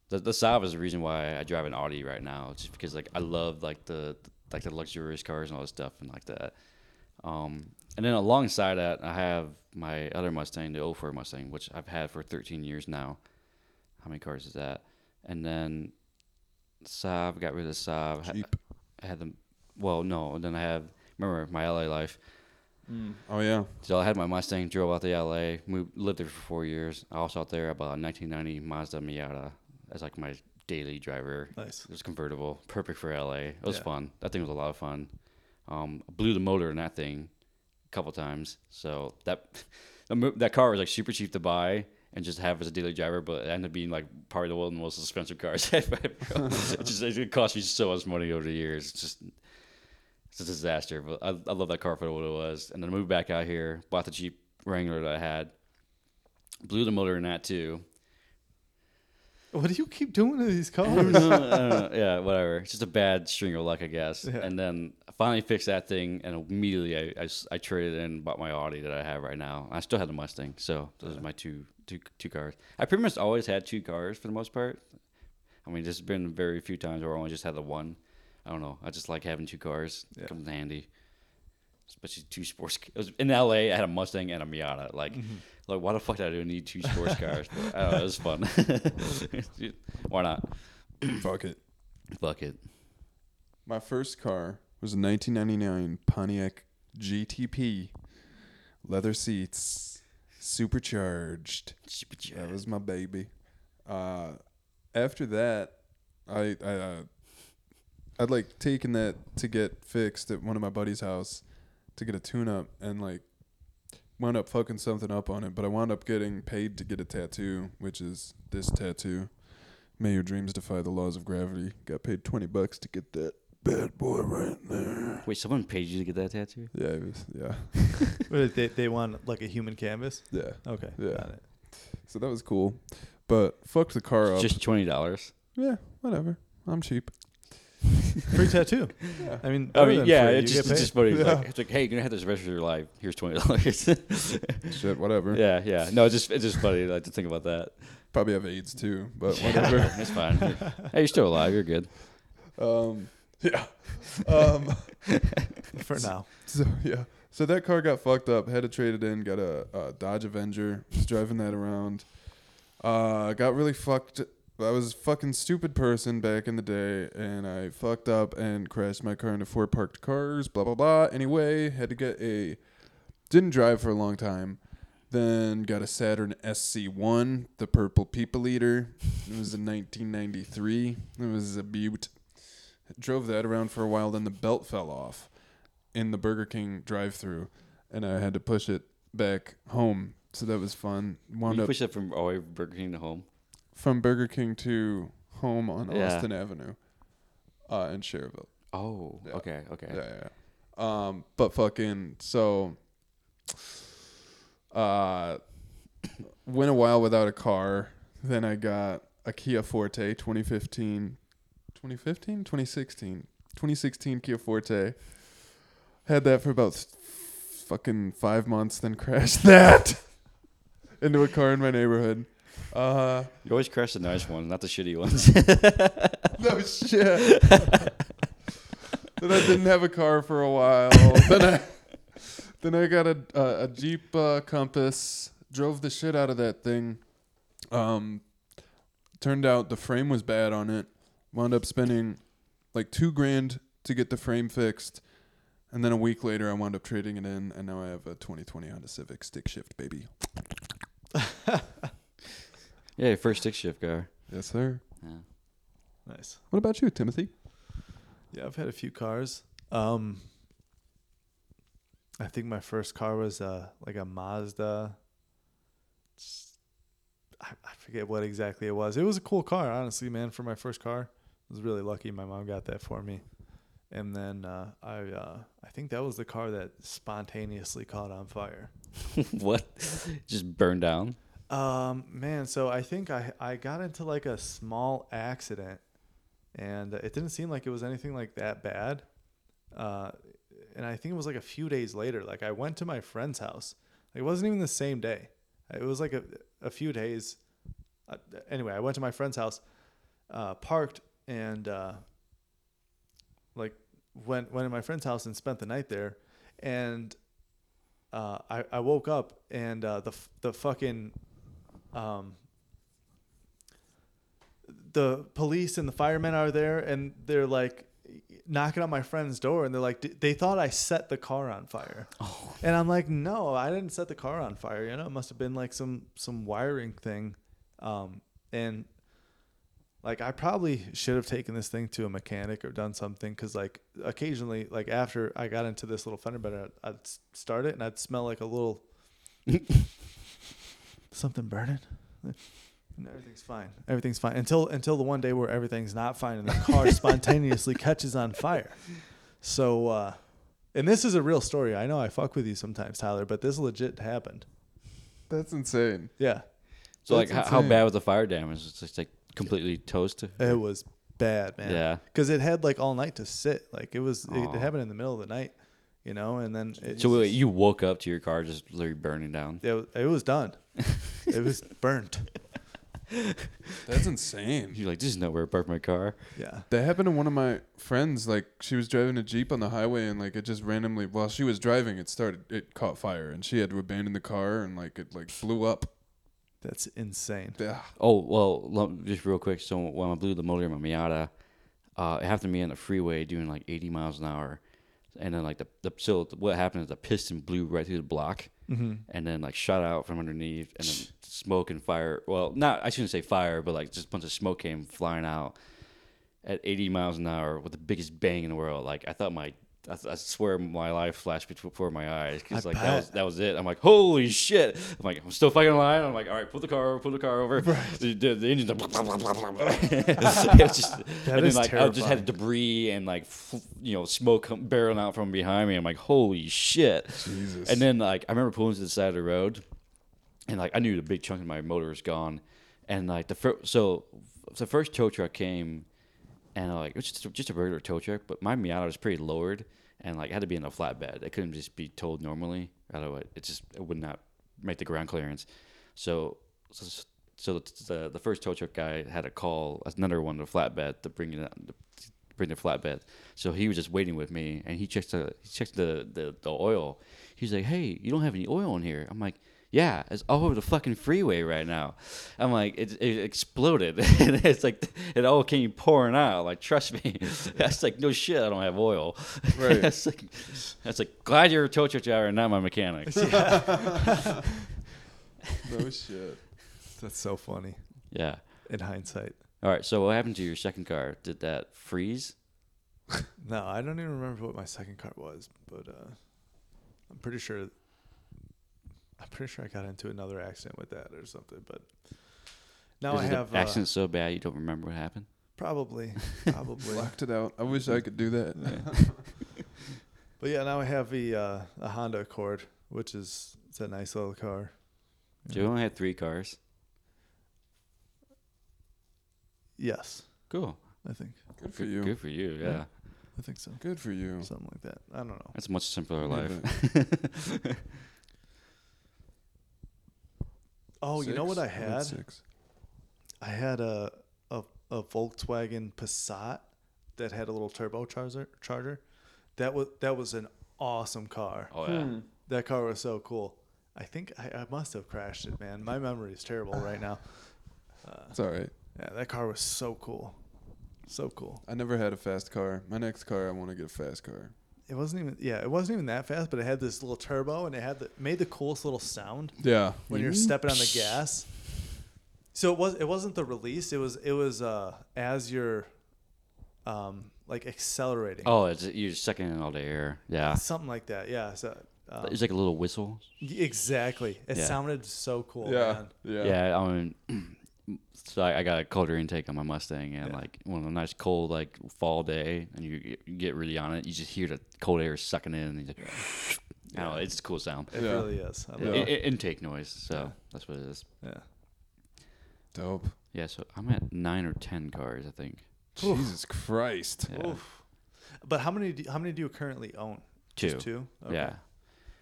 The the Saab is the reason why I drive an Audi right now. Just because like I love like the like the luxurious cars and all this stuff and like that. Um, and then alongside that, I have my other Mustang, the 04 Mustang, which I've had for 13 years now. How many cars is that? And then Saab, got rid of the Saab. Jeep. I had them. Well, no. And then I have remember my LA life. Oh yeah. So I had my Mustang, drove out to LA, moved, lived there for four years. I also out there about a 1990 Mazda Miata as like my daily driver. Nice. It was convertible, perfect for LA. It was Yeah. fun. That thing was a lot of fun. Um, blew the motor in that thing a couple times. So that that car was like super cheap to buy and just have as a daily driver, but it ended up being like probably the one of the most expensive cars. I've ever it just it cost me so much money over the years. It's just it's a disaster. But I, I love that car for what it was. And then I moved back out here, bought the Jeep Wrangler that I had, blew the motor in that too. What do you keep doing to these I don't cars? know, I don't know. Yeah, whatever. It's just a bad string of luck, I guess. Yeah. And then I finally fixed that thing, and immediately I I traded in and bought my Audi that I have right now. I still had the Mustang, so those are my two, two, two cars. I pretty much always had two cars for the most part. I mean, there's been very few times where I only just had the one. I don't know. I just like having two cars. Yeah. It comes in handy. Especially two sports. It was in LA. I had a Mustang and a Miata. Like, like why the fuck did I need two sports cars? But, I don't know, it was fun. why not? Fuck it. Fuck it. My first car was a 1999 Pontiac GTP, leather seats, supercharged. That was my baby. Uh, after that, I I uh, I'd like taken that to get fixed at one of my buddy's house to get a tune up and like wound up fucking something up on it, but I wound up getting paid to get a tattoo, which is this tattoo. May your dreams defy the laws of gravity. Got paid twenty bucks to get that bad boy right there. Wait, someone paid you to get that tattoo? Yeah, it was, yeah, Wait, they they want like a human canvas. yeah. Okay, Yeah. got it. So that was cool, but fucked the car up. Just twenty dollars. yeah, whatever. I'm cheap. Free tattoo. Yeah. I mean, I mean, yeah, free. it's just, it's just funny. It's, Yeah. like, it's like, hey, you're gonna have this the rest of your life. Here's twenty dollars. Shit, whatever. yeah, yeah. No, it's just it's just funny like to think about that. Probably have AIDS too, but whatever. it's fine. hey, you're still alive. You're good. um, yeah. Um, for now. so yeah. So that car got fucked up. Had to trade it in. Got a, a Dodge Avenger. Was driving that around. Uh, got really fucked. I was a fucking stupid person back in the day, and I fucked up and crashed my car into four parked cars. Blah blah blah. Anyway, had to get a. Didn't drive for a long time. Then got a Saturn SC1, the purple people eater. It was in 1993. It was a beaut. Drove that around for a while. Then the belt fell off in the Burger King drive-through, and I had to push it back home. So that was fun. Wound you up push it from Burger King to home. From Burger King to home on Yeah. Austin Avenue, uh, in Schererville. Oh, Yeah. okay, okay. Yeah, yeah. yeah. Um, but fucking so, uh, went a while without a car. Then I got a Kia Forte 2015, 2015, 2016, 2016 Kia Forte. Had that for about fucking five months. Then crashed that into a car in my neighborhood. Uh, You always crash the nice ones, not the shitty ones. no shit. then I didn't have a car for a while. then I then I got a a, a Jeep uh, Compass. Drove the shit out of that thing. Um, turned out the frame was bad on it. Wound up spending like two grand to get the frame fixed. And then a week later, I wound up trading it in, and now I have a 2020 Honda Civic stick shift, baby. Yeah, your first stick shift car. Yes, sir. Yeah. Nice. What about you, Timothy? Yeah, I've had a few cars. Um, I think my first car was uh like a Mazda. I, I forget what exactly it was. It was a cool car, honestly, man. For my first car, I was really lucky. My mom got that for me, and then uh, I uh, I think that was the car that spontaneously caught on fire. what? Just burned down. Um, man, so I think I I got into like a small accident, and it didn't seem like it was anything like that bad. Uh, and I think it was like a few days later. Like I went to my friend's house. It wasn't even the same day. It was like a a few days. Uh, anyway, I went to my friend's house, uh, parked, and uh, like went went to my friend's house and spent the night there, and uh, I I woke up and uh, the the fucking um, the police and the firemen are there and they're like knocking on my friend's door and they're like "D- they thought I set the car on fire. Oh. And I'm like, no, I didn't set the car on fire. You know, it must have been like some some wiring thing. Um, and like I probably should have taken this thing to a mechanic or done something because like occasionally, like after I got into this little fender bender, I'd, I'd start it and I'd smell like a little something burning. And everything's fine. Everything's fine until until the one day where everything's not fine and the car spontaneously catches on fire. So, uh, and this is a real story. I know I fuck with you sometimes, Tyler, but this legit happened. That's insane. Yeah, That's So like, how, how insane. bad was the fire damage? It's just like completely toast. it was bad, man. Yeah. because it had like all night to sit. Like it was, it, Aw. it happened in the middle of the night, you know, and then it, So wait, you woke up to your car just literally burning down. it, it was done. it was burnt. That's insane. You're like, this is not where I parked my car. Yeah. That happened to one of my friends. Like she was driving a jeep on the highway, and like it just randomly, while she was driving, it started, it caught fire, and she had to abandon the car, and like it like blew up. That's insane. Yeah. Oh well, just real quick. So when I blew the motor in my Miata, uh, it happened to me on the freeway doing like 80 miles an hour, and then like the, the so what happened is the piston blew right through the block, Mm-hmm. and then like shot out from underneath, and then smoke and fire. Well, not I shouldn't say fire, but like just a bunch of smoke came flying out at 80 miles an hour with the biggest bang in the world. Like I thought my I, I swear my life flashed before my eyes because like that was that was it. I'm like, holy shit! I'm like, I'm still fucking alive. I'm like, all right, pull the car over, pull the car over. The, the, the engine's like, blah, blah, blah, blah, blah. It's just, That and is then like I just had debris and like f- you know smoke barreling out from behind me. I'm like, holy shit! Jesus. And then like I remember pulling to the side of the road, and like I knew the big chunk of my motor was gone, and like the first so the first tow truck came, and uh, like it was just, just a regular tow truck, but my Miata was pretty lowered, and like it had to be in a flatbed. It couldn't just be towed normally, otherwise it just it would not make the ground clearance. So so, so the the first tow truck guy had a call another one, the flatbed, to bring it out. To bring the flatbed, so he was just waiting with me, and he checks the he checks the, the the oil. He's like, "Hey, you don't have any oil in here." I'm like, "Yeah, it's all over the fucking freeway right now." I'm like, "It, it exploded." it's like it all came pouring out. Like, trust me. That's like no shit. I don't have oil. Right. that's like that's like glad you're a tow truck driver and not my mechanic. no shit. That's so funny yeah. in hindsight. All right. So what happened to your second car? Did that freeze? No, I don't even remember what my second car was, but uh, I'm pretty sure. I'm pretty sure I got into another accident with that or something. But now Is I the have uh, accident so bad you don't remember what happened? probably, probably. Blocked it out. I wish I could do that. but yeah, now I have a uh, a Honda Accord, which is it's a nice little car. So you only had three cars. Yes, Cool. I think. Good for Good, you. good for you. Yeah. Yeah. I think so. Good for you. Something like that. I don't know. That's a much simpler Yeah, life. Oh, you know what I Six? had? Six. I had a, a a Volkswagen Passat that had a little turbocharger charger. That was that was an awesome car. Oh yeah. Hmm. That car was so cool. I think I, I must have crashed it, man. My memory is terrible right now. Uh, It's all right. yeah, that car was so cool, so cool. I never had a fast car. My next car, I want to get a fast car. It wasn't even yeah, it wasn't even that fast, but it had this little turbo and it had the made the coolest little sound Yeah. when you're stepping on the gas. So it was it wasn't the release. It was it was uh as you're um like accelerating. Oh, it's, you're sucking in all the air. Yeah. Something like that. Yeah. So um, It's like a little whistle. exactly. It Yeah. sounded so cool. Yeah. Man. Yeah. Yeah. I mean, so I, I got a colder intake on my Mustang, and Yeah. like on a nice cold like fall day, and you, you get really on it, you just hear the cold air sucking in, and you like, I don't know, it's a cool sound. It Yeah. really is. I Yeah. love Yeah. it. I- I- intake noise, so Yeah. that's what it is. Yeah. Dope. Yeah, so I'm at nine or ten cars, I think. Oof. Jesus Christ. Yeah. Oof. But how many? Do, how many do you currently own? Two. Just two. Okay. Yeah.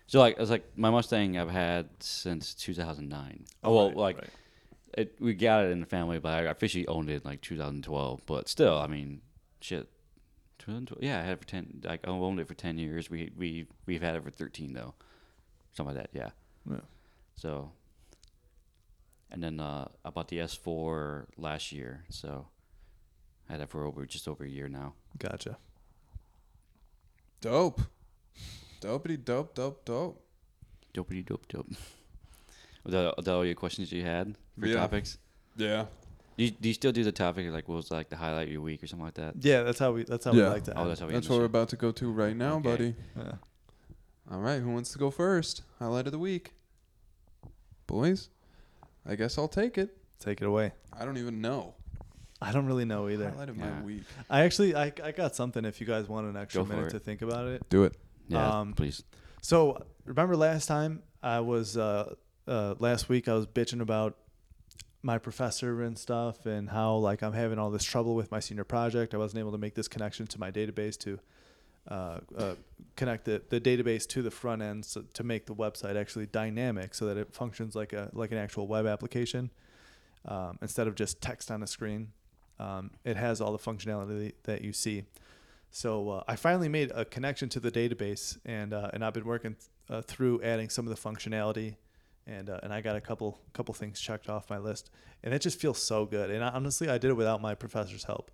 So like it's like my Mustang I've had since 2009. Oh, Oh, well, right, like right. It, we got it in the family, but I officially owned it in like 2012. But still, I mean, shit. 2012, yeah, I had it for 10. Like I owned it for 10 years. We we we've had it for 13 though, something like that. Yeah. Yeah. So. And then uh, I bought the S4 last year, so I had that for over just over a year now. Gotcha. Dope. Dopey dope, dope, dope. Dopey dope dope. Was that, was that all your questions you had for Yeah. topics? Yeah. Do you, do you still do the topic like what was like the highlight of your week or something like that? Yeah, that's how we. That's how Yeah. we like to. Oh, that's how we. That's what we're show. about to go to right now, Okay. buddy. Yeah. All right, who wants to go first? Highlight of the week. Boys, I guess I'll take it. Take it away. I don't even know. I don't really know either. Highlight of Yeah. my week. I actually, I, I got something. If you guys want an extra minute it. to think about it. Do it. Yeah, Um, please. So remember last time I was uh, uh, last week I was bitching about my professor and stuff and how like I'm having all this trouble with my senior project. I wasn't able to make this connection to my database to uh, uh, connect the, the database to the front end so, to make the website actually dynamic so that it functions like a like an actual web application um, instead of just text on a screen. Um, it has all the functionality that you see. So uh, I finally made a connection to the database, and uh, and I've been working uh, through adding some of the functionality, and uh, and I got a couple couple things checked off my list, and it just feels so good. And honestly, I did it without my professor's help.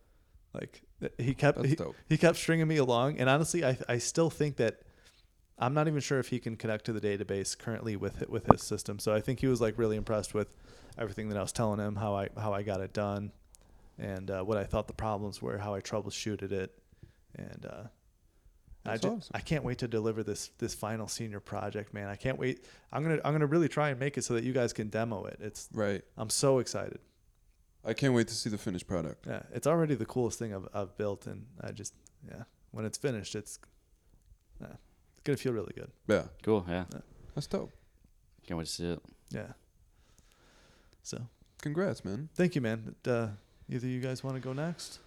Like he kept he, he kept stringing me along, and honestly, I I still think that I'm not even sure if he can connect to the database currently with it, with his system. So I think he was like really impressed with everything that I was telling him, how I how I got it done, and uh, what I thought the problems were, how I troubleshooted it, and uh, I just awesome. I can't wait to deliver this this final senior project, man. I can't wait. I'm gonna I'm gonna really try and make it so that you guys can demo it. It's Right. I'm so excited. I can't wait to see the finished product. Yeah, it's already the coolest thing I've I've built, and I just yeah, when it's finished, it's yeah, it's gonna feel really good. Yeah. Cool. Yeah. That's dope. Can't wait to see it. Yeah. So Congrats, man. thank you, man. Uh, either you guys want to go next?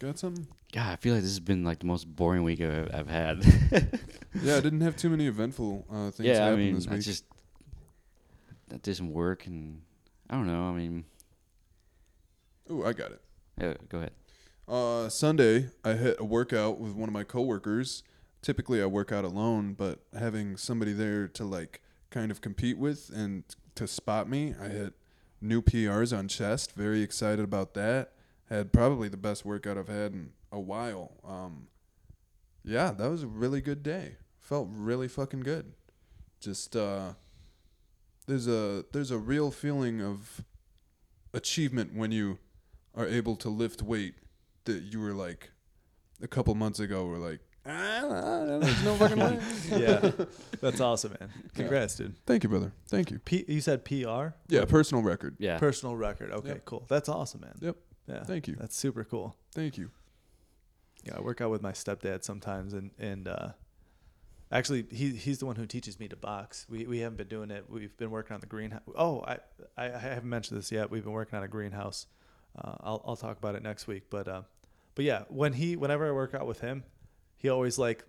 Got something? God, I feel like this has been like the most boring week I've, I've had. Yeah, I didn't have too many eventful uh, things yeah, I mean, this I just I did some work and I don't know. I mean, oh, I got it. yeah, go ahead. Uh, Sunday, I hit a workout with one of my coworkers. Typically, I work out alone, but having somebody there to like kind of compete with and to spot me, I hit new PRs on chest. Very excited about that. Had probably the best workout I've had in a while. Um, yeah, that was a really good day. Felt really fucking good. Just uh, there's a there's a real feeling of achievement when you are able to lift weight that you were like a couple months ago were like ah, there's no fucking way. yeah, that's awesome, man. Congrats, dude. Thank you, brother. Thank you. P- you said PR? Yeah, personal record. Yeah. Personal record. Okay, Yep. cool. That's awesome, man. Yep. Yeah. Thank you. That's super cool. Thank you. Yeah, I work out with my stepdad sometimes, and and uh, actually he he's the one who teaches me to box. We we haven't been doing it. We've been working on the greenhouse. Oh, I, I I haven't mentioned this yet. We've been working on a greenhouse. Uh, I'll I'll talk about it next week. But uh, but yeah, when he whenever I work out with him, he always like.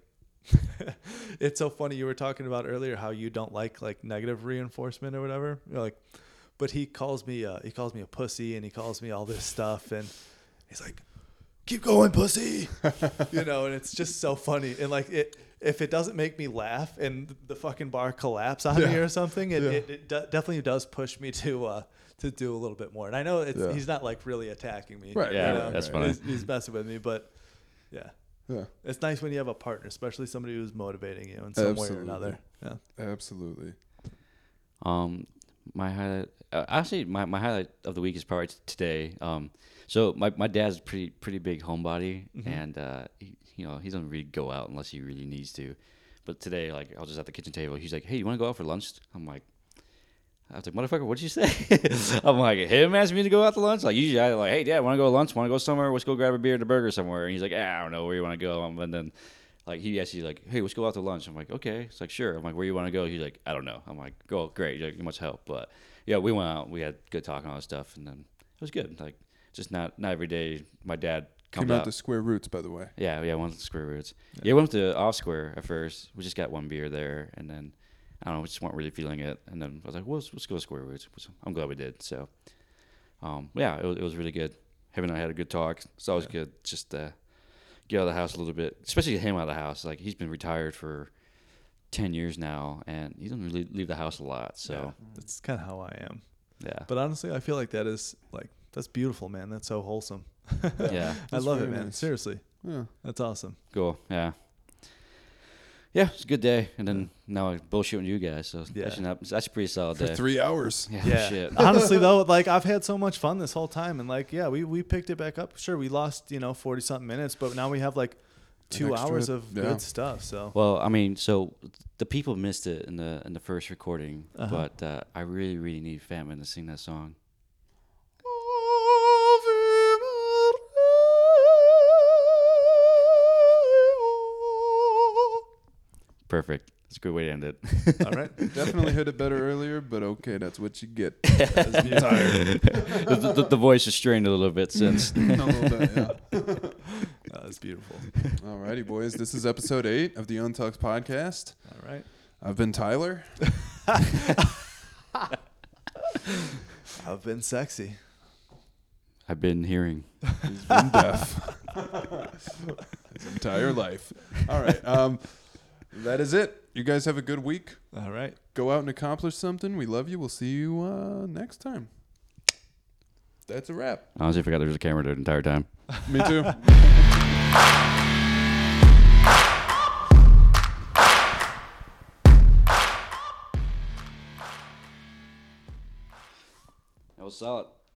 it's so funny you were talking about earlier how you don't like like negative reinforcement or whatever. You're like, but he calls me uh, he calls me a pussy and he calls me all this stuff and he's like, keep going, pussy. you know, and it's just so funny. And like it, if it doesn't make me laugh and the fucking bar collapse on me or something, it, Yeah. it, it de- definitely does push me to uh to do a little bit more. And I know it's Yeah. he's not like really attacking me. Right, Yeah, you know? that's funny. He's, he's messing with me, but yeah. Yeah, It's nice when you have a partner, especially somebody who's motivating you in some way or another. Yeah. absolutely. Um, my highlight, uh, actually, my, my highlight of the week is probably t- today. Um, so my, my dad's pretty pretty big homebody, Mhm. and uh, he, you know he doesn't really go out unless he really needs to. But today, like I was just at the kitchen table, he's like, "Hey, you want to go out for lunch?" I'm like, I was like, motherfucker, what'd you say? I'm like, him asked me to go out to lunch. Like usually I'm like, hey, dad, want to go to lunch? Want to go somewhere? Let's go grab a beer and a burger somewhere. And he's like, ah, I don't know where you want to go. Um, and then like he actually like, hey, let's go out to lunch. I'm like, okay. It's like sure. I'm like, where you want to go? He's like, I don't know. I'm like, go, great. You're like, you must help. But yeah, we went out. We had good talk and all that stuff, and then it was good. Like just not not every day. My dad comes Came out out. to Square Roots, by the way. Yeah, yeah, one of the square roots. Yeah, we went to off square at first. We just got one beer there, and then I don't know, we just weren't really feeling it. And then I was like, well, let's, let's go to square roots. I'm glad we did. So, um, yeah, it was, it was really good. Him and I had a good talk. It's always good just to get out of the house a little bit, especially him out of the house. Like he's been retired for ten years now, and he doesn't really leave the house a lot. So, Yeah, mm. that's kind of how I am. yeah, But honestly, I feel like that is like that's beautiful, man. That's so wholesome. yeah, I love it, man. nice. Seriously, Yeah. that's awesome. cool. Yeah. Yeah, it's a good day, and then now I bullshit with you guys, so Yeah. that's, not, that's a pretty solid For day. three hours. Yeah, Yeah. shit. Honestly though, like I've had so much fun this whole time, and like yeah, we we picked it back up. Sure, we lost you know forty something minutes, but now we have like two hours of yeah. good stuff. So Well, I mean, so the people missed it in the in the first recording, Uh-huh. but uh, I really, really need Fatman to sing that song. Perfect. That's a good way to end it. all right, Definitely hit it better earlier, but okay, that's what you get. the, the, the voice is strained a little bit since. A little bit, yeah. that's beautiful. Alrighty, boys. This is episode eight of the Untucks podcast. All right, I've been Tyler. I've been sexy. I've been hearing. He's been deaf his entire life. All right. Um, that is it. You guys have a good week. All right, Go out and accomplish something. We love you. We'll see you uh, next time. That's a wrap. I honestly forgot there was a camera the entire time. Me too. That was solid.